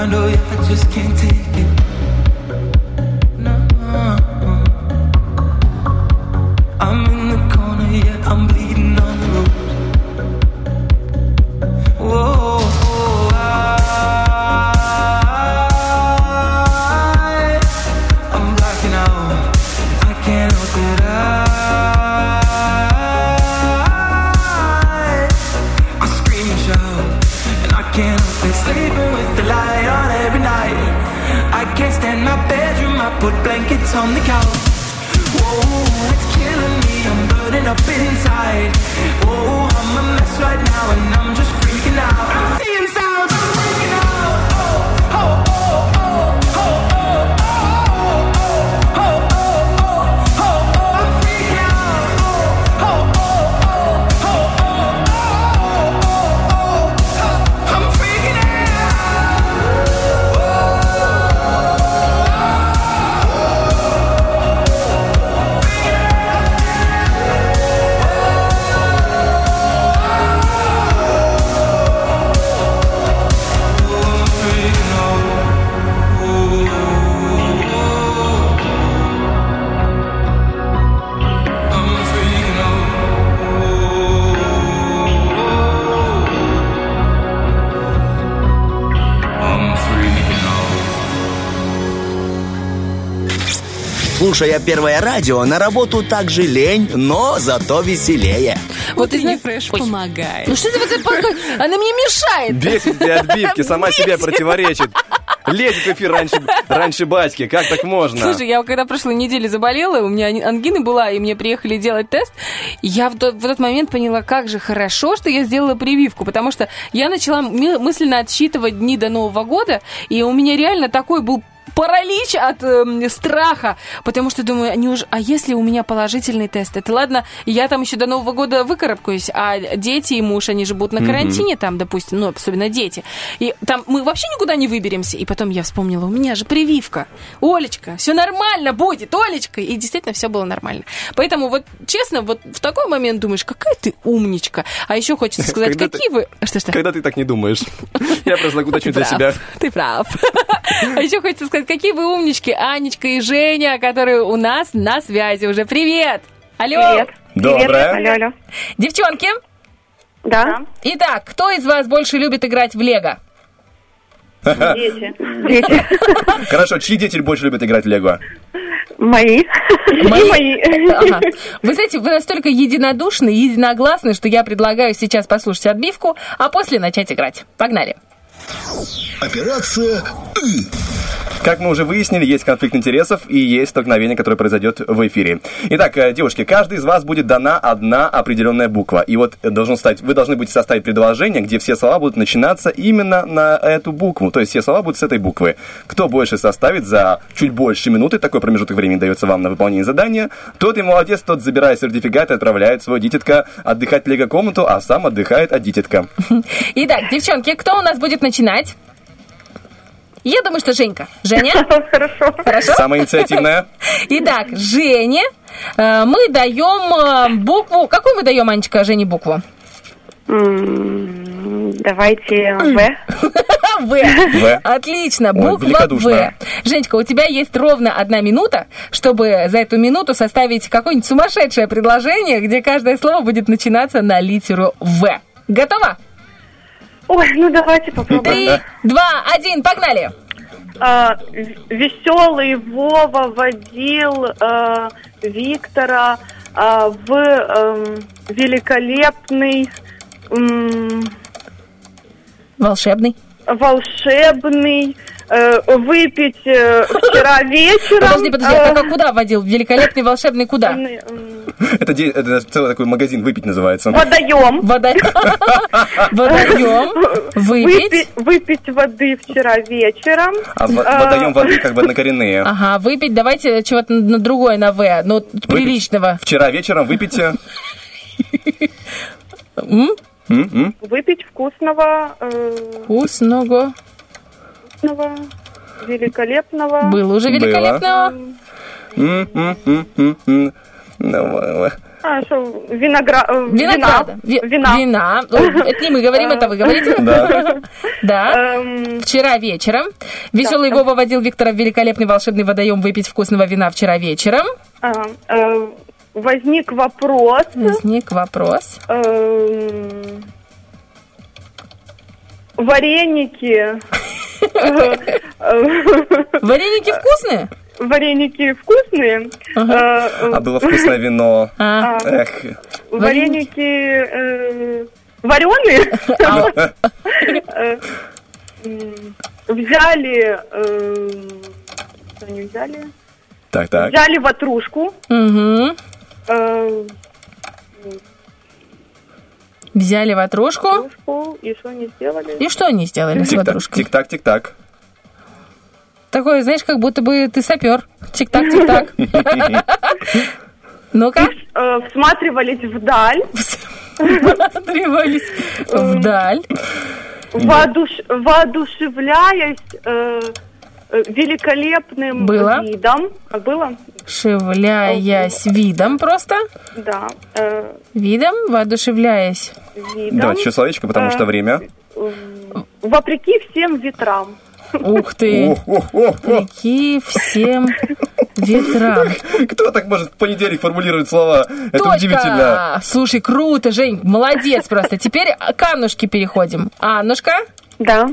I know I just can't take blankets on the couch. Whoa, it's killing me. I'm burning up inside. Whoa, I'm a mess right now, and I'm just freaking out. Слушая первое радио, на работу также лень, но зато веселее. Вот ты знаешь, Фреш помогает. ну что ты вот Она мне мешает. Бесит для отбивки, сама себе противоречит. Лезет в эфир раньше, раньше батьки. Как так можно? Слушай, я когда прошлой неделе заболела, у меня ангина была, и мне приехали делать тест, и я в тот, в этот момент поняла, как же хорошо, что я сделала прививку, потому что я начала мы- мысленно отсчитывать дни до Нового года, и у меня реально такой был паралич от эм, страха, потому что думаю, они уже, а если у меня положительный тест? Это ладно, я там еще до Нового года выкарабкаюсь, а дети и муж, они же будут на карантине там, допустим, ну, особенно дети. И там мы вообще никуда не выберемся. И потом я вспомнила, у меня же прививка. Олечка, все нормально будет, Олечка. И действительно все было нормально. Поэтому вот, честно, вот в такой момент думаешь, какая ты умничка. А еще хочется сказать, Когда ты- какие вы... Что-что? Когда ты так не думаешь? Я просто уточню для себя. Ты прав. А еще хочется сказать, какие вы умнички, Анечка и Женя, которые у нас на связи уже. Привет! Алло! Привет. Доброе. Алло, алло. Девчонки? Да. Итак, кто из вас больше любит играть в Лего? Дети. Дети. Хорошо, чьи дети больше любят играть в Лего? Мои. Мои. Ага. Вы знаете, вы настолько единодушны единогласны, что я предлагаю сейчас послушать отбивку, а после начать играть. Погнали. Операция Как мы уже выяснили, есть конфликт интересов и есть столкновение, которое произойдет в эфире. Итак, э, девушки, каждый из вас будет дана одна определенная буква. И вот э, должен стать, вы должны будете составить предложение, где все слова будут начинаться именно на эту букву. То есть все слова будут с этой буквы. Кто больше составит за чуть больше минуты, такой промежуток времени дается вам на выполнение задания, тот и молодец, тот забирает сертификат и отправляет свой дитятка отдыхать в лего-комнату, а сам отдыхает от дитятка. Итак, девчонки, кто у нас будет начинать? Я думаю, что Женька. Женя? Хорошо. Хорошо? Самая инициативная. Итак, Жене э, мы даем э, букву... Какую мы даем, Анечка, Жене букву? Давайте В. В. В. Отлично, Ой, буква В. Женечка, у тебя есть ровно одна минута, чтобы за эту минуту составить какое-нибудь сумасшедшее предложение, где каждое слово будет начинаться на литеру В. Готова? Ой, ну давайте попробуем. Три, два, один, погнали! веселый Вова водил э, Виктора э, в эм, великолепный м, Волшебный. волшебный выпить э, вчера вечером. Подожди, подожди, э, а как куда водил? Великолепный волшебный куда? Это, де- это целый такой магазин выпить называется. Водоем. Водоем. Выпить. Выпить воды вчера вечером. А Э, водоем воды как бы однокоренные. Ага, выпить, давайте чего-то на другое на В, ну, приличного. Вчера вечером выпейте. М. Выпить вкусного, э, Вкусного. Вкусного, великолепного. Было уже великолепного. Э. А, что, виногра... Винограда. Вина. Ви- Вина. Это не мы говорим, это вы говорите? Да. Да. Вчера вечером. Веселый Вова водил Виктора в великолепный волшебный водоем выпить вкусного вина вчера вечером. возник вопрос. Возник вопрос. Вареники. Вареники вкусные? Вареники вкусные. Э, А было вкусное вино. А. Эх. Вареники э, вареные. Э, м, Взяли... э, Что они взяли? Так, так. Взяли ватрушку. Угу. Взяли ватрушку. ватрушку, И что они сделали? И что они сделали с Тик-так, ватрушкой? тик-так, тик-так. Такое, знаешь, как будто бы ты сапер. Тик-так, тик-так. Ну-ка. Э, Всматривались вдаль. Всматривались вдаль. Воодуш- Воодушевляясь э, э, великолепным Было? видом. А, Было? Шевляясь видом просто. Да. э, Видом, воодушевляясь. видом. Давайте еще словечко, потому Э, что время. Вопреки всем ветрам. Ух ты. Вопреки всем ветрам. Кто так может в понедельник формулировать слова? Это Точка! удивительно. Слушай, круто, Жень, молодец просто. Теперь к Аннушке переходим. Аннушка? Да.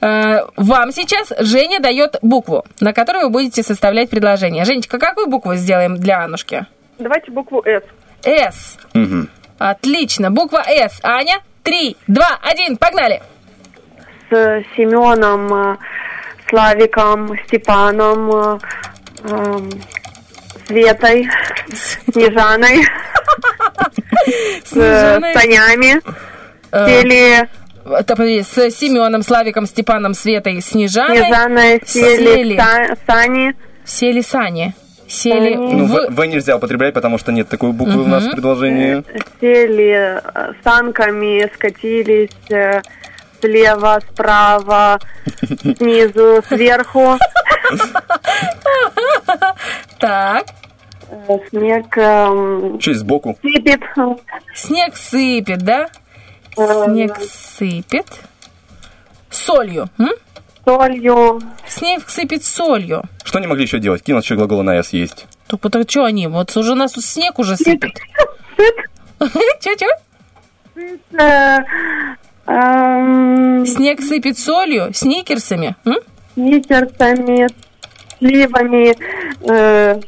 Э, Вам сейчас Женя дает букву, на которой вы будете составлять предложение. Женечка, какую букву сделаем для Анушки? Давайте букву «С». С. Отлично. Буква С. Аня, три, два, один, погнали. С Семеном, э, Славиком, Степаном, э, эм, Светой, Снежаной, с э, Снежаной. Э, подожди, с Семеном, Славиком, Степаном, Светой, Снежаной. Снежаной, Сели, Сели. Са- Сани. Сели Сани. Сели Ну, в... в, в нельзя употреблять, потому что нет такой буквы у нас в предложении. сели э, санками, скатились э, слева, справа, снизу, сверху. Так. Э, Снег эм, Что есть сбоку? сыпет. Снег сыпет, да? Снег сыпет. Солью. м? Солью. Снег сыпет солью. Что они могли еще делать? Кинуть еще глагол на «с» есть. Так, потому что они? Вот уже у нас тут снег уже сыпет. Че-че? Эм, Снег сыпет солью, сникерсами. м? сникерсами, сливами, э,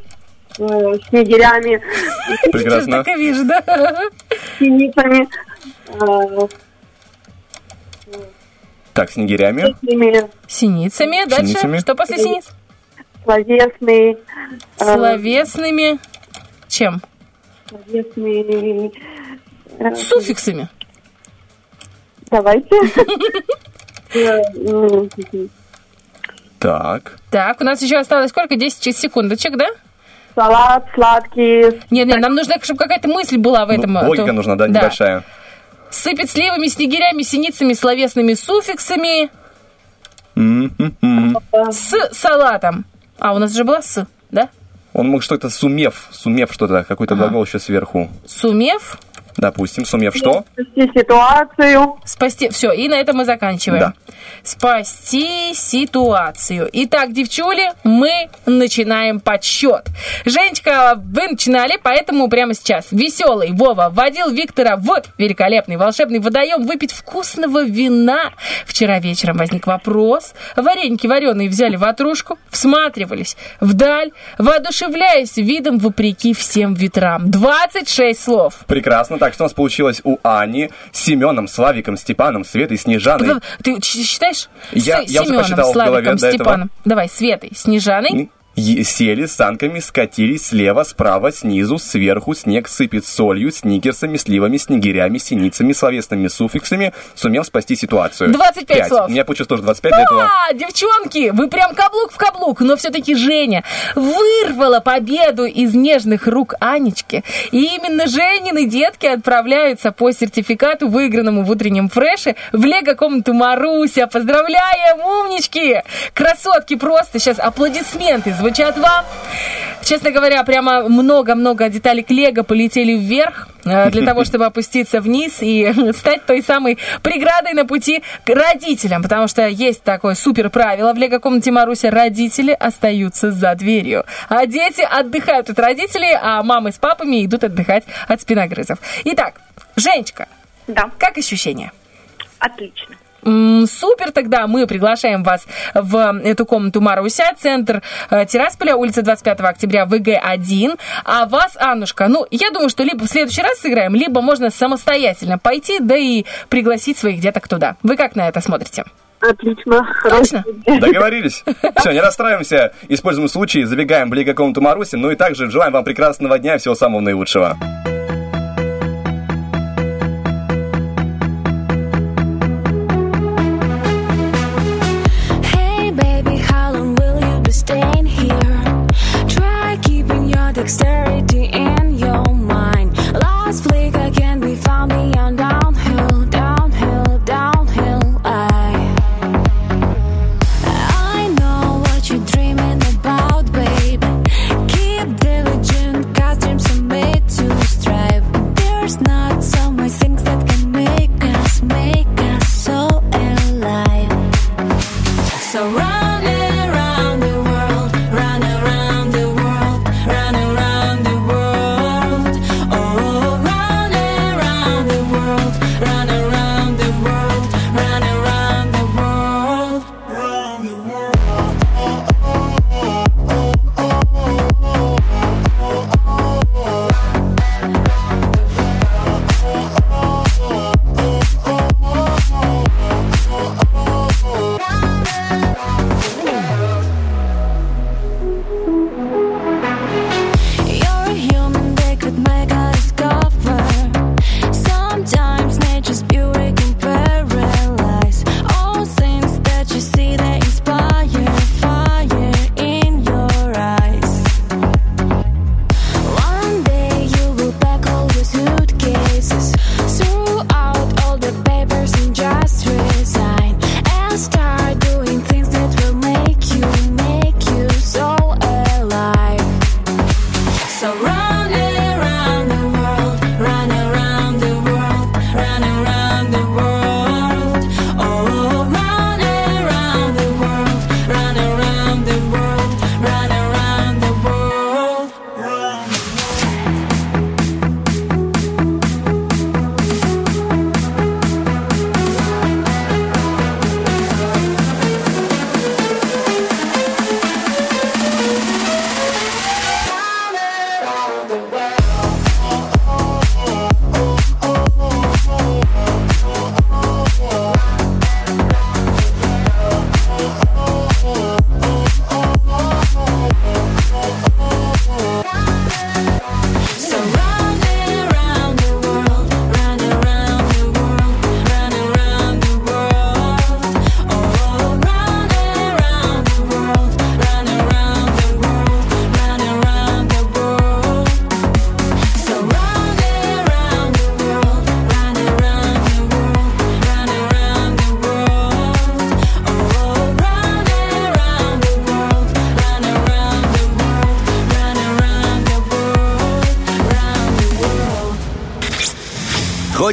э, снегирями, Прекрасно. Так и вижу, да? синицами, Так, снегирями. Синицами. Дальше. Синицами. Что после синиц? словесный, э, Словесными. Чем? словесный, э, Суффиксами. давайте. Так. Так, у нас еще осталось сколько? 10 секундочек, да? Салат сладкий, Нет, нет, нам нужно, чтобы какая-то мысль была в этом. Ну, а логика нужна, да, небольшая. Сыпет сливами, снегирями, синицами, словесными суффиксами М-м-м. с салатом. А, у нас же была с, да? Он мог что-то сумев, сумев что-то, какой-то глагол еще сверху. Сумев Допустим, сумев что? спасти ситуацию. Спасти. Все, и на этом мы заканчиваем. Да. Спасти ситуацию. Итак, девчули, мы начинаем подсчет. Женечка, вы начинали, поэтому прямо сейчас веселый Вова вводил Виктора в великолепный волшебный водоем выпить вкусного вина. Вчера вечером возник вопрос. Вареники вареные взяли ватрушку, всматривались вдаль, воодушевляясь видом вопреки всем ветрам. 26 слов. Прекрасно. Так, что у нас получилось у Ани с Семеном, Славиком, Степаном, Светой, Снежаной? Ты считаешь? Я- с я уже Семеном, посчитал в Славиком, голове до этого. Степаном. Давай, Светой, Снежаной. Сели с санками, скатились слева, справа, снизу, сверху, снег сыпет солью, сникерсами, сливами, снегирями, синицами, словесными суффиксами, сумел спасти ситуацию. 25 Пять. слов. У меня получилось тоже 25 для этого. А, девчонки, вы прям каблук в каблук, но все-таки Женя вырвала победу из нежных рук Анечки. И именно Женины детки отправляются по сертификату, выигранному в утреннем фреше, в лего-комнату Маруся. Поздравляем, умнички! Красотки просто. Сейчас аплодисменты звучат вам. Честно говоря, прямо много-много деталек Лего полетели вверх э, для того, чтобы опуститься вниз и стать той самой преградой на пути к родителям. Потому что есть такое супер правило в Лего-комнате Маруся. Родители остаются за дверью. А дети отдыхают от родителей, а мамы с папами идут отдыхать от спиногрызов. Итак, Женечка, Да, как ощущения? отлично. Супер, тогда мы приглашаем вас в эту комнату Маруся, центр э, Тирасполя, улица 25 октября, ВГ-1. А вас, Аннушка, ну, я думаю, что либо в следующий раз сыграем, либо можно самостоятельно пойти, да и пригласить своих деток туда. Вы как на это смотрите? Отлично. Точно? Договорились? Все, не расстраиваемся, используем случай, забегаем в лего-комнату Маруси, ну и также желаем вам прекрасного дня и всего самого наилучшего. Dexterity in your mind. Last flicker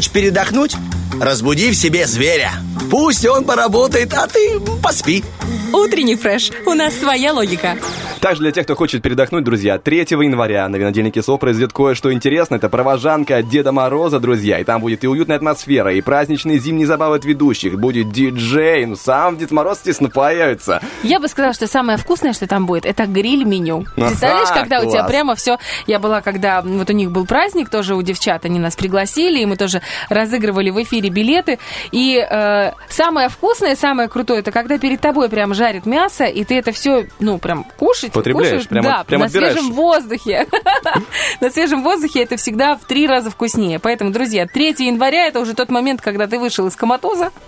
Хочешь передохнуть? Разбуди в себе зверя. Пусть он поработает, а ты поспи. Утренний фреш. У нас своя логика. Также для тех, кто хочет передохнуть, друзья, 3 января на винодельнике СО произойдет кое-что интересное. Это провожанка Деда Мороза, друзья. И там будет и уютная атмосфера, и праздничные зимние забавы от ведущих. Будет диджей, ну сам Дед Мороз, естественно, появится. Я бы сказала, что самое вкусное, что там будет, это гриль-меню. Представляешь, когда у тебя класс. прямо все... Я была, когда вот у них был праздник, тоже у девчат, они нас пригласили, и мы тоже разыгрывали в эфире билеты. И э, самое вкусное, самое крутое, это когда перед тобой прям жарят мясо, и ты это все, ну, прям кушать, Потребляешь, кушаешь, прям- да, прям на отбираешь. свежем воздухе. На свежем воздухе это всегда в три раза вкуснее. Поэтому, друзья, 3 января это уже тот момент, когда ты вышел из коматоза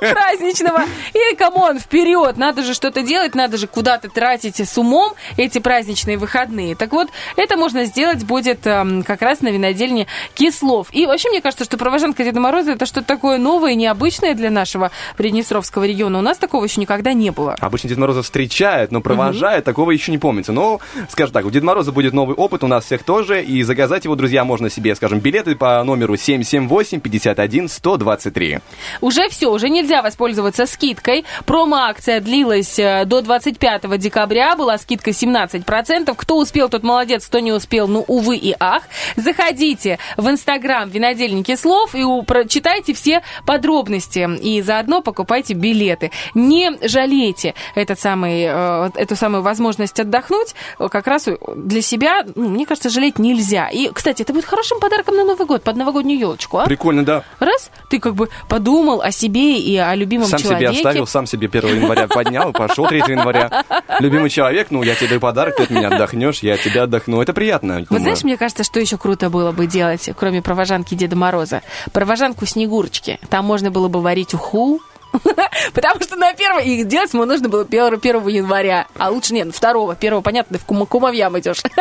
праздничного. И, come on, вперед! Надо же что-то делать, надо же куда-то тратить с умом эти праздничные выходные. Так вот, это можно сделать будет эм, как раз на винодельне Кислов. И вообще, мне кажется, что провожанка Деда Мороза это что-то такое новое, необычное для нашего Приднестровского региона. У нас такого еще никогда не было. Обычно Дед Мороза встречает, но провожает, такого еще не помнится. Но, скажем так, у Деда Мороза будет новый опыт, у нас всех тоже, и заказать его, друзья, можно себе, скажем, билеты по номеру 778-51-123. Уже все, уже нельзя воспользоваться скидкой. Промо-акция длилась э, до 25 декабря, была скидка 17%. Кто успел, тот молодец, кто не успел, ну, увы и ах. Заходите в Инстаграм «Винодельники слов» и прочитайте все подробности. И заодно покупайте билеты. Не жалейте этот самый, э, эту самую возможность отдохнуть. Э, Как раз для себя, ну, мне кажется, жалеть нельзя. И, кстати, это будет хорошим подарком на Новый год, под новогоднюю елочку, а? Прикольно, да. Раз, ты как бы подумал о себе и о любимом Сам человеке. себе оставил, сам себе 1 января поднял, пошел 3 января. Любимый человек, ну, я тебе даю подарок, ты от меня отдохнешь, я от тебя отдохну. Это приятно. Вот знаешь, мне кажется, что еще круто было бы делать, кроме провожанки Деда Мороза? Провожанку Снегурочки. Там можно было бы варить уху, Потому что на первое их делать ему нужно было 1, января. А лучше нет, 2 1 понятно, ты в кум- кумовьям идешь.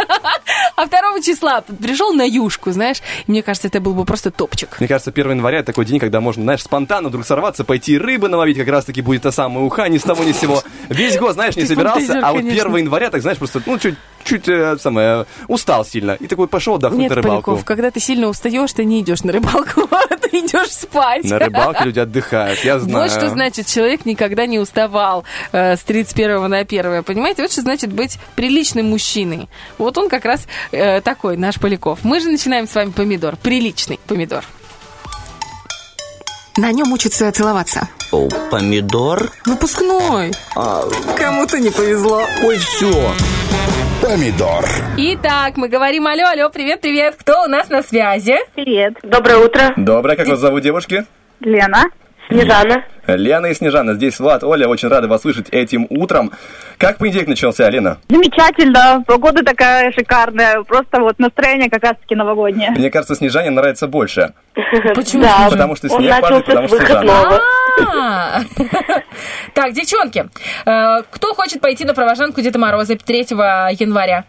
А 2 числа пришел на юшку, знаешь. Мне кажется, это был бы просто топчик. Мне кажется, 1 января это такой день, когда можно, знаешь, спонтанно вдруг сорваться, пойти рыбы наловить, как раз таки будет та самая уха, ни с того ни с сего. Весь год, знаешь, не собирался, а вот конечно. 1 января, так знаешь, просто, ну, чуть чуть э, самое устал сильно и такой пошел отдохнуть Нет, на рыбалку. Поляков, когда ты сильно устаешь, ты не идешь на рыбалку, ты идешь спать. На рыбалке люди отдыхают, я знаю. Вот что значит, человек никогда не уставал э, с 31 на 1. Понимаете, вот что значит быть приличным мужчиной. Вот он как раз э, такой, наш Поляков. Мы же начинаем с вами помидор. Приличный помидор. На нем учатся целоваться. О, помидор? Выпускной. А, Кому-то не повезло. ой, все. Помидор. Итак, мы говорим алло, алло, привет, привет. Кто у нас на связи? Привет. Доброе утро. Доброе, как вас зовут, девушки? Лена. Снежана. Лена и Снежана, здесь Влад, Оля, очень рады вас слышать этим утром. Как понедельник начался, Лена? Замечательно. Погода такая шикарная. Просто вот настроение как раз-таки новогоднее. Мне кажется, Снежане нравится больше. Почему? Да, Потому что снег падает, потому что Снежана. А. Так, девчонки, э, кто хочет пойти на провожанку Деда Мороза 3 января?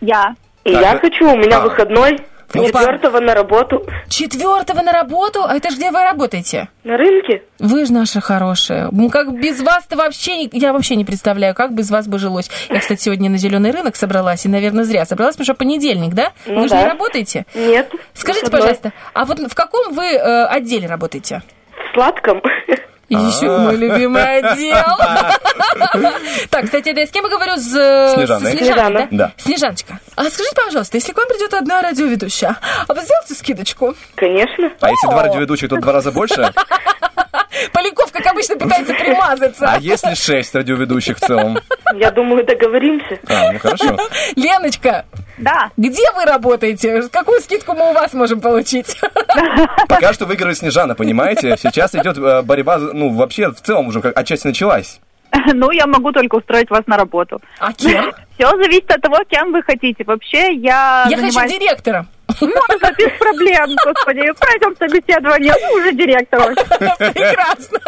Я. Я хочу, у меня а. выходной. Ну, Четвертого на работу. Четвертого на работу? А это ж где вы работаете? На рынке? Вы же наши хорошие. Ну, Как без вас-то вообще... Я вообще не представляю, как без вас бы жилось. Я, кстати, сегодня на зеленый рынок собралась, и, наверное, зря собралась, потому что понедельник, да? Ну вы же да. не работаете? Нет. Скажите, пожалуйста, а вот в каком вы э, отделе работаете? В сладком. Еще А. мой любимый отдел. Так, кстати, я с кем я говорю? С Снежаной. да? Снежаночка, а скажите, пожалуйста, если к вам придет одна радиоведущая, а вы сделаете скидочку? Конечно. А если два радиоведущих, то два раза больше? Поляков, как обычно, пытается примазаться. А если шесть радиоведущих в целом? Я думаю, договоримся. А, ну хорошо. Леночка, Да. где вы работаете? Какую скидку мы у вас можем получить? Пока что выигрывает Снежана, понимаете? Сейчас идет э, борьба, ну, вообще, в целом уже как отчасти началась. Ну, я могу только устроить вас на работу. А кем? Все зависит от того, кем вы хотите. Вообще, я Я хочу занимаюсь... директором. Можно, без проблем, господи. Пройдем собеседование, ну, уже директором. Прекрасно.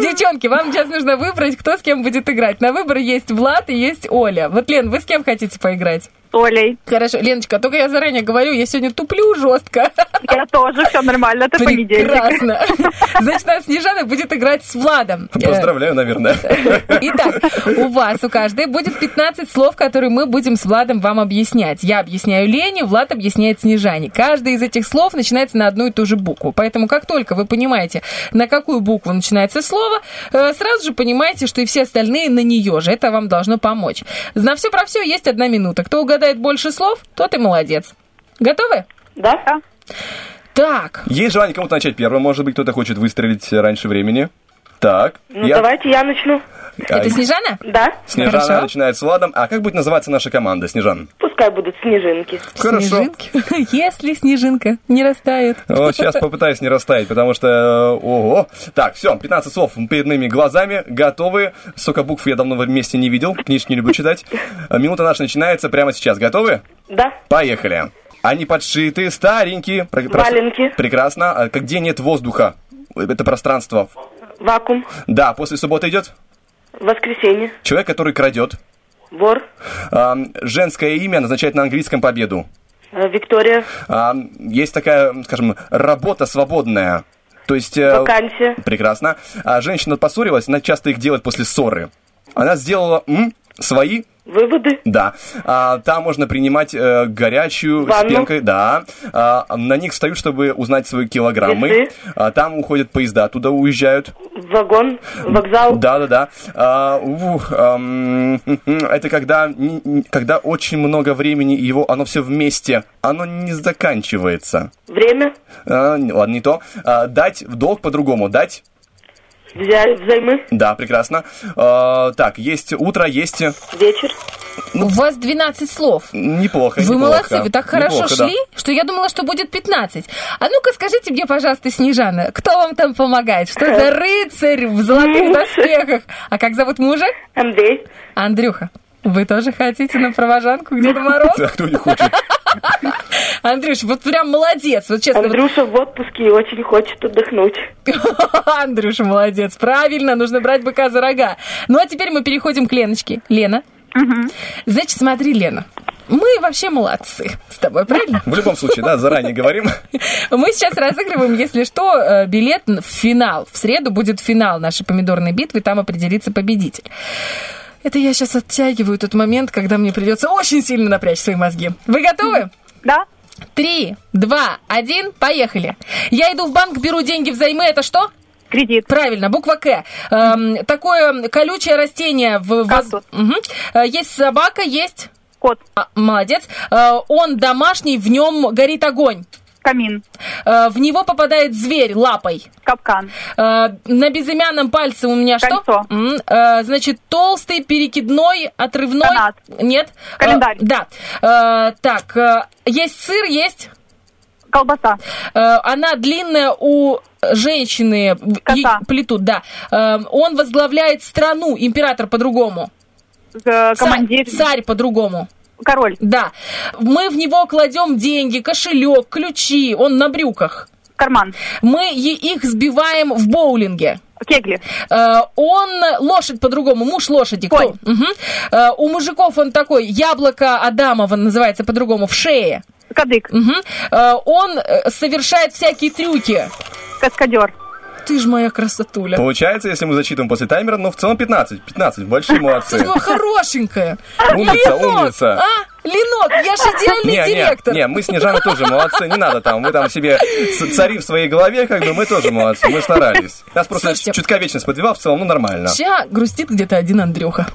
Девчонки, вам сейчас нужно выбрать, кто с кем будет играть. На выбор есть Влад и есть Оля. Вот, Лен, вы с кем хотите поиграть? Олей. Хорошо, Леночка, только я заранее говорю, я сегодня туплю жестко. Я тоже, все нормально, это понедельник. Прекрасно. Значит, наша Снежана будет играть с Владом. Поздравляю, наверное. Итак, у вас, у каждой будет 15 слов, которые мы будем с Владом вам объяснять. Я объясняю Лене, Влад объясняет Снежане. Каждый из этих слов начинается на одну и ту же букву. Поэтому, как только вы понимаете, на какую букву начинается слово, э, сразу же понимаете, что и все остальные на нее же. Это вам должно помочь. На все про все есть одна минута. Кто угадает больше слов, тот и молодец. Готовы? Да. Так. Есть желание кому-то начать первым, может быть, кто-то хочет выстрелить раньше времени. Так. Ну, я- давайте я начну. Это Снежана? Да. Снежана Хорошо. начинает с Владом. А как будет называться наша команда, Снежан? Пускай будут снежинки. Хорошо. Снежинки. Если снежинка не растает. Вот сейчас попытаюсь не растаять, потому что... э, Ого. Так, все, 15 слов перед моими глазами. Готовы? Столько букв я давно вместе не видел. Книжки не люблю читать. Э, Минута наша начинается прямо сейчас. Готовы? Да. Поехали. Они подшиты, старенькие. Валенки. Прекрасно. А как- Где нет воздуха? Это пространство. Вакуум. Да, после субботы идет. Воскресенье. Человек, который крадет. Вор. А, женское имя назначает на английском победу. э, Виктория. А, есть такая, скажем, работа свободная. То есть... э, Вакансия. Прекрасно. А женщина поссорилась, она часто их делает после ссоры. Она сделала м, свои Выводы. да. А, там можно принимать э, горячую с Ванну. пенкой, да. А, на них встают, чтобы узнать свои килограммы. Весы. А, там уходят поезда, туда уезжают. Вагон. Вокзал. Да, да, да. А, ух, ам, это когда, когда очень много времени его, оно все вместе, оно не заканчивается. Время. А, ладно, не то. А, дать в долг по-другому. Дать. Взять взаймы. Да, прекрасно. А, так, есть утро, есть Вечер. У вас 12 слов. неплохо. Вы неплохо. молодцы, вы так хорошо Неплохо, да. шли, что я думала, что будет 15. А ну-ка скажите мне, пожалуйста, Снежана, кто вам там помогает? Что за рыцарь в золотых доспехах? А как зовут мужа? Андрей. Андрюха. Вы тоже хотите на провожанку к Деду Морозу? Да, кто не хочет. Андрюш, вот прям молодец. Вот честно, вот Андрюша в отпуске и очень хочет отдохнуть. Андрюша, молодец. Правильно, нужно брать быка за рога. Ну, а теперь мы переходим к Леночке. Лена. Значит, смотри, Лена. Мы вообще молодцы с тобой, правильно? В любом случае, да, заранее говорим. Мы сейчас разыгрываем, если что, э, билет в финал. В среду будет финал нашей помидорной битвы, там определится победитель. Это я сейчас оттягиваю тот момент, когда мне придется очень сильно напрячь свои мозги. Вы готовы? Да. Три, два, один, поехали. Я иду в банк, беру деньги взаймы, это что? Кредит. Правильно, буква К. Эм, такое колючее растение в... воз-. Э, Есть собака, есть... Кот. А, молодец. Э, он домашний, в нем горит огонь. Камин. Э, в него попадает зверь лапой. Капкан. Э, на безымянном пальце у меня Кольцо. что? М, э, значит, толстый, перекидной, отрывной. Канат. Нет. Календарь. Э, да. Э, так, э, есть сыр, есть. Колбаса. Э, она длинная у женщины. ей плетут, да. Э, он возглавляет страну, император по-другому. Э, Царь- Командир. Царь по-другому. Король. Да. Мы в него кладем деньги, кошелек, ключи. Он на брюках. Карман. Мы их сбиваем в боулинге. Кегли. Э, он лошадь по-другому, муж лошади. Кто? Конь. Мгм. Э, у мужиков он такой, яблоко Адамова называется по-другому, в шее. Кадык. Э, он совершает всякие трюки. Каскадер. Ты ж моя красотуля. Получается, если мы зачитываем после таймера, но в целом 15. 15, большие Ты молодцы. ж моя хорошенькая. Умница, умница. А? Ленок, я же идеальный Не, директор. не, не, мы с Снежаной тоже молодцы, не надо там, вы там себе цари в своей голове, как бы мы тоже молодцы, мы старались. Нас просто Слушайте. чутка вечность подвела, в целом, ну нормально. Сейчас грустит где-то один Андрюха.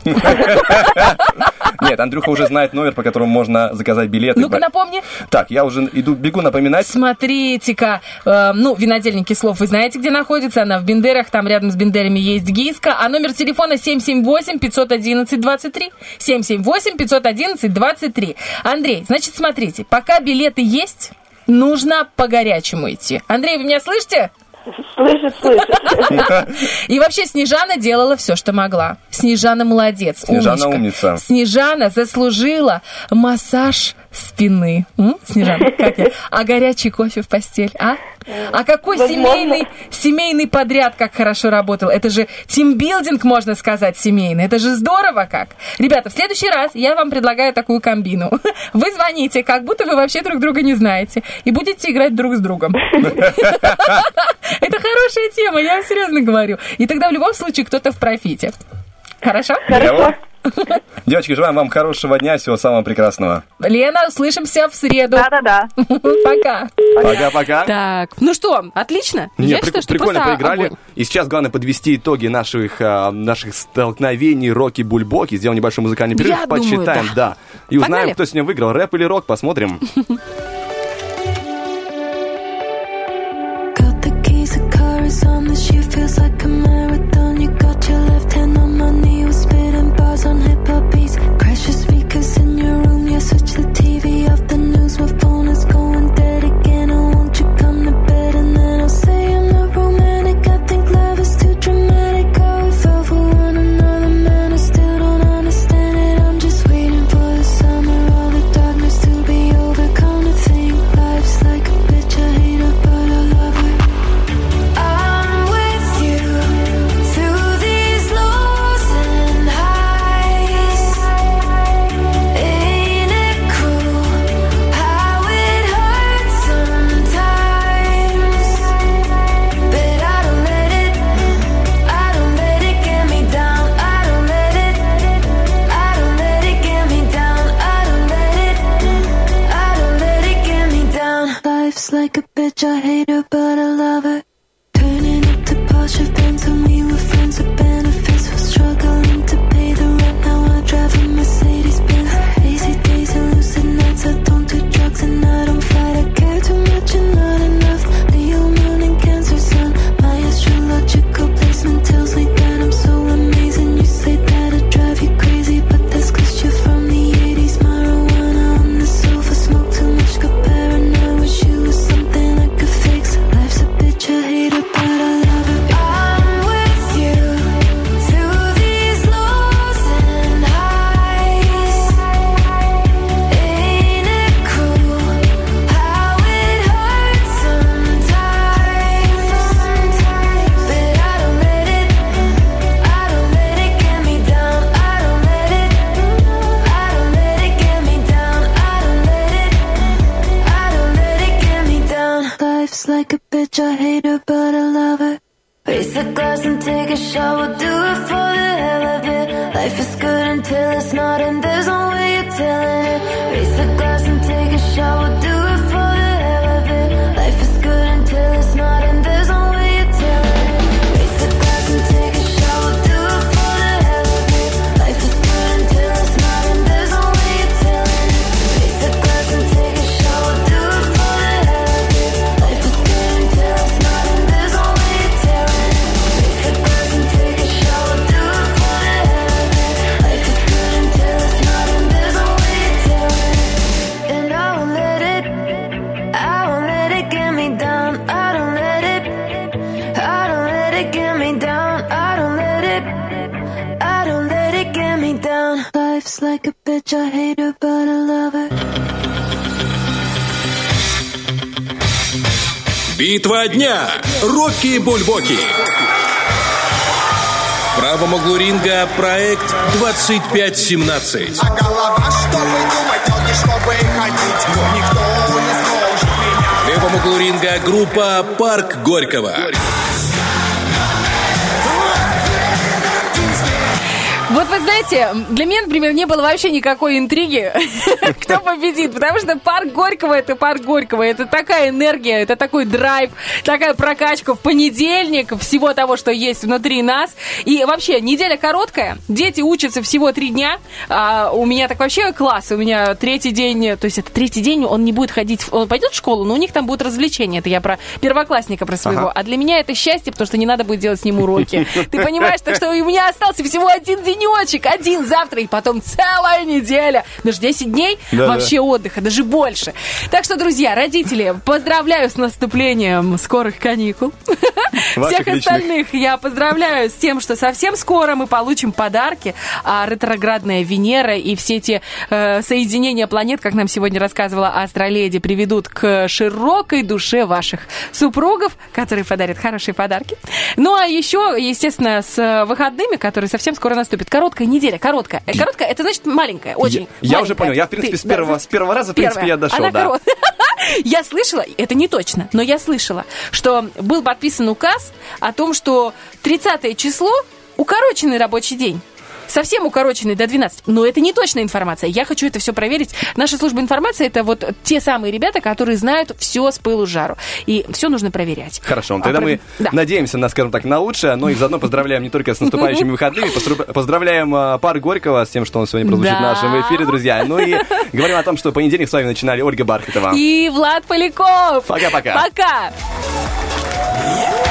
Нет, Андрюха уже знает номер, по которому можно заказать билеты. Ну-ка напомни. Так, я уже иду, бегу напоминать. Смотрите-ка, э, ну, винодельники слов вы знаете, где находится. Она в Бендерах, там рядом с Бендерами есть Гийска. А номер телефона 778-511-23. 778-511-23. Андрей, значит, смотрите, пока билеты есть, нужно по-горячему идти. Андрей, вы меня слышите? Слышит, слышит. И вообще Снежана делала все, что могла. Снежана молодец, Снежана умничка. умница. Снежана заслужила массаж спины. М? Снежана, как я? А горячий кофе в постель, а? А какой Возможно. семейный, семейный подряд как хорошо работал. Это же тимбилдинг, можно сказать, семейный. Это же здорово как. Ребята, в следующий раз я вам предлагаю такую комбину. Вы звоните, как будто вы вообще друг друга не знаете. И будете играть друг с другом. Это хорошая тема, я вам серьезно говорю. И тогда в любом случае кто-то в профите. Хорошо? Хорошо. Девочки, желаем вам хорошего дня, всего самого прекрасного. Лена, услышимся в среду. Да-да-да. Пока. Пока-пока. Так, ну что, отлично. Не, Я прик- считаю, что прикольно поиграли. огонь. И сейчас главное подвести итоги наших, а, наших столкновений роки-бульбоки. Сделаем небольшой музыкальный перерыв, Я думаю, почитаем, да. да. И узнаем, Погнали. кто сегодня выиграл, рэп или рок, посмотрим. on hip hop beats. Like a bitch, I hate her, but I love her. Turning up to posh events when we were friends with benefits. Was struggling to pay the rent. Now I drive a Mercedes Benz. Lazy days and lucid nights. I don't do drugs and I don't fight. I care too much and not enough. Leo moon and Cancer sun. My astrological like a bitch, I hate her, but I love her. Raise the glass and take a shower, do it for the hell of it. Life is good until it's not, and there's no way you're telling it. Raise the glass and take a shower, do like a bitch, I hate her, but I love her. Битва дня. Рокки Бульбоки. В правом углу ринга проект 2517. А голова, чтобы думать, ноги, чтобы ходить Никто не сможет меня В левом углу ринга группа Парк Горького. Вот вы знаете, для меня, например, не было вообще никакой интриги, кто победит, потому что парк Горького это парк Горького, это такая энергия, это такой драйв, такая прокачка в понедельник всего того, что есть внутри нас. И вообще, неделя короткая, дети учатся всего три дня, а у меня так вообще класс, у меня третий день, то есть это третий день, он не будет ходить, он пойдет в школу, но у них там будут развлечения, это я про первоклассника, про своего, Ага. а для меня это счастье, потому что не надо будет делать с ним уроки. Ты понимаешь, так что у меня остался всего один денечек, денечек один завтра и потом целая неделя. Даже 10 дней Да-да. вообще отдыха, даже больше. Так что, друзья, родители, поздравляю с наступлением скорых каникул. Ваших Всех остальных я поздравляю с тем, что совсем скоро мы получим подарки, а ретроградная Венера и все эти э, соединения планет, как нам сегодня рассказывала Астроледи, приведут к широкой душе ваших супругов, которые подарят хорошие подарки. Ну а еще, естественно, с э, выходными, которые совсем скоро наступят. Короткая неделя, короткая. Э, Короткая, это значит маленькая, очень Я маленькая. уже понял. Я, в принципе, Ты, с да, первого, с первого раза, в принципе, я дошел, Она да. корот- Я слышала, это не точно, но я слышала, что был подписан указ о том, что 30 число укороченный рабочий день. Совсем укороченный до 12. Но это не точная информация. Я хочу это все проверить. Наша служба информации это вот те самые ребята, которые знают все с пылу с жару. И все нужно проверять. Хорошо, А тогда про- мы Да. надеемся на, скажем так, на лучшее, но и заодно поздравляем не только с наступающими выходными, поздравляем а, пар Горького с тем, что он сегодня прозвучит Да. в нашем эфире, друзья. Ну и говорим о том, что понедельник с вами начинали Ольга Бархатова. И Влад Поляков. Пока-пока. Пока. I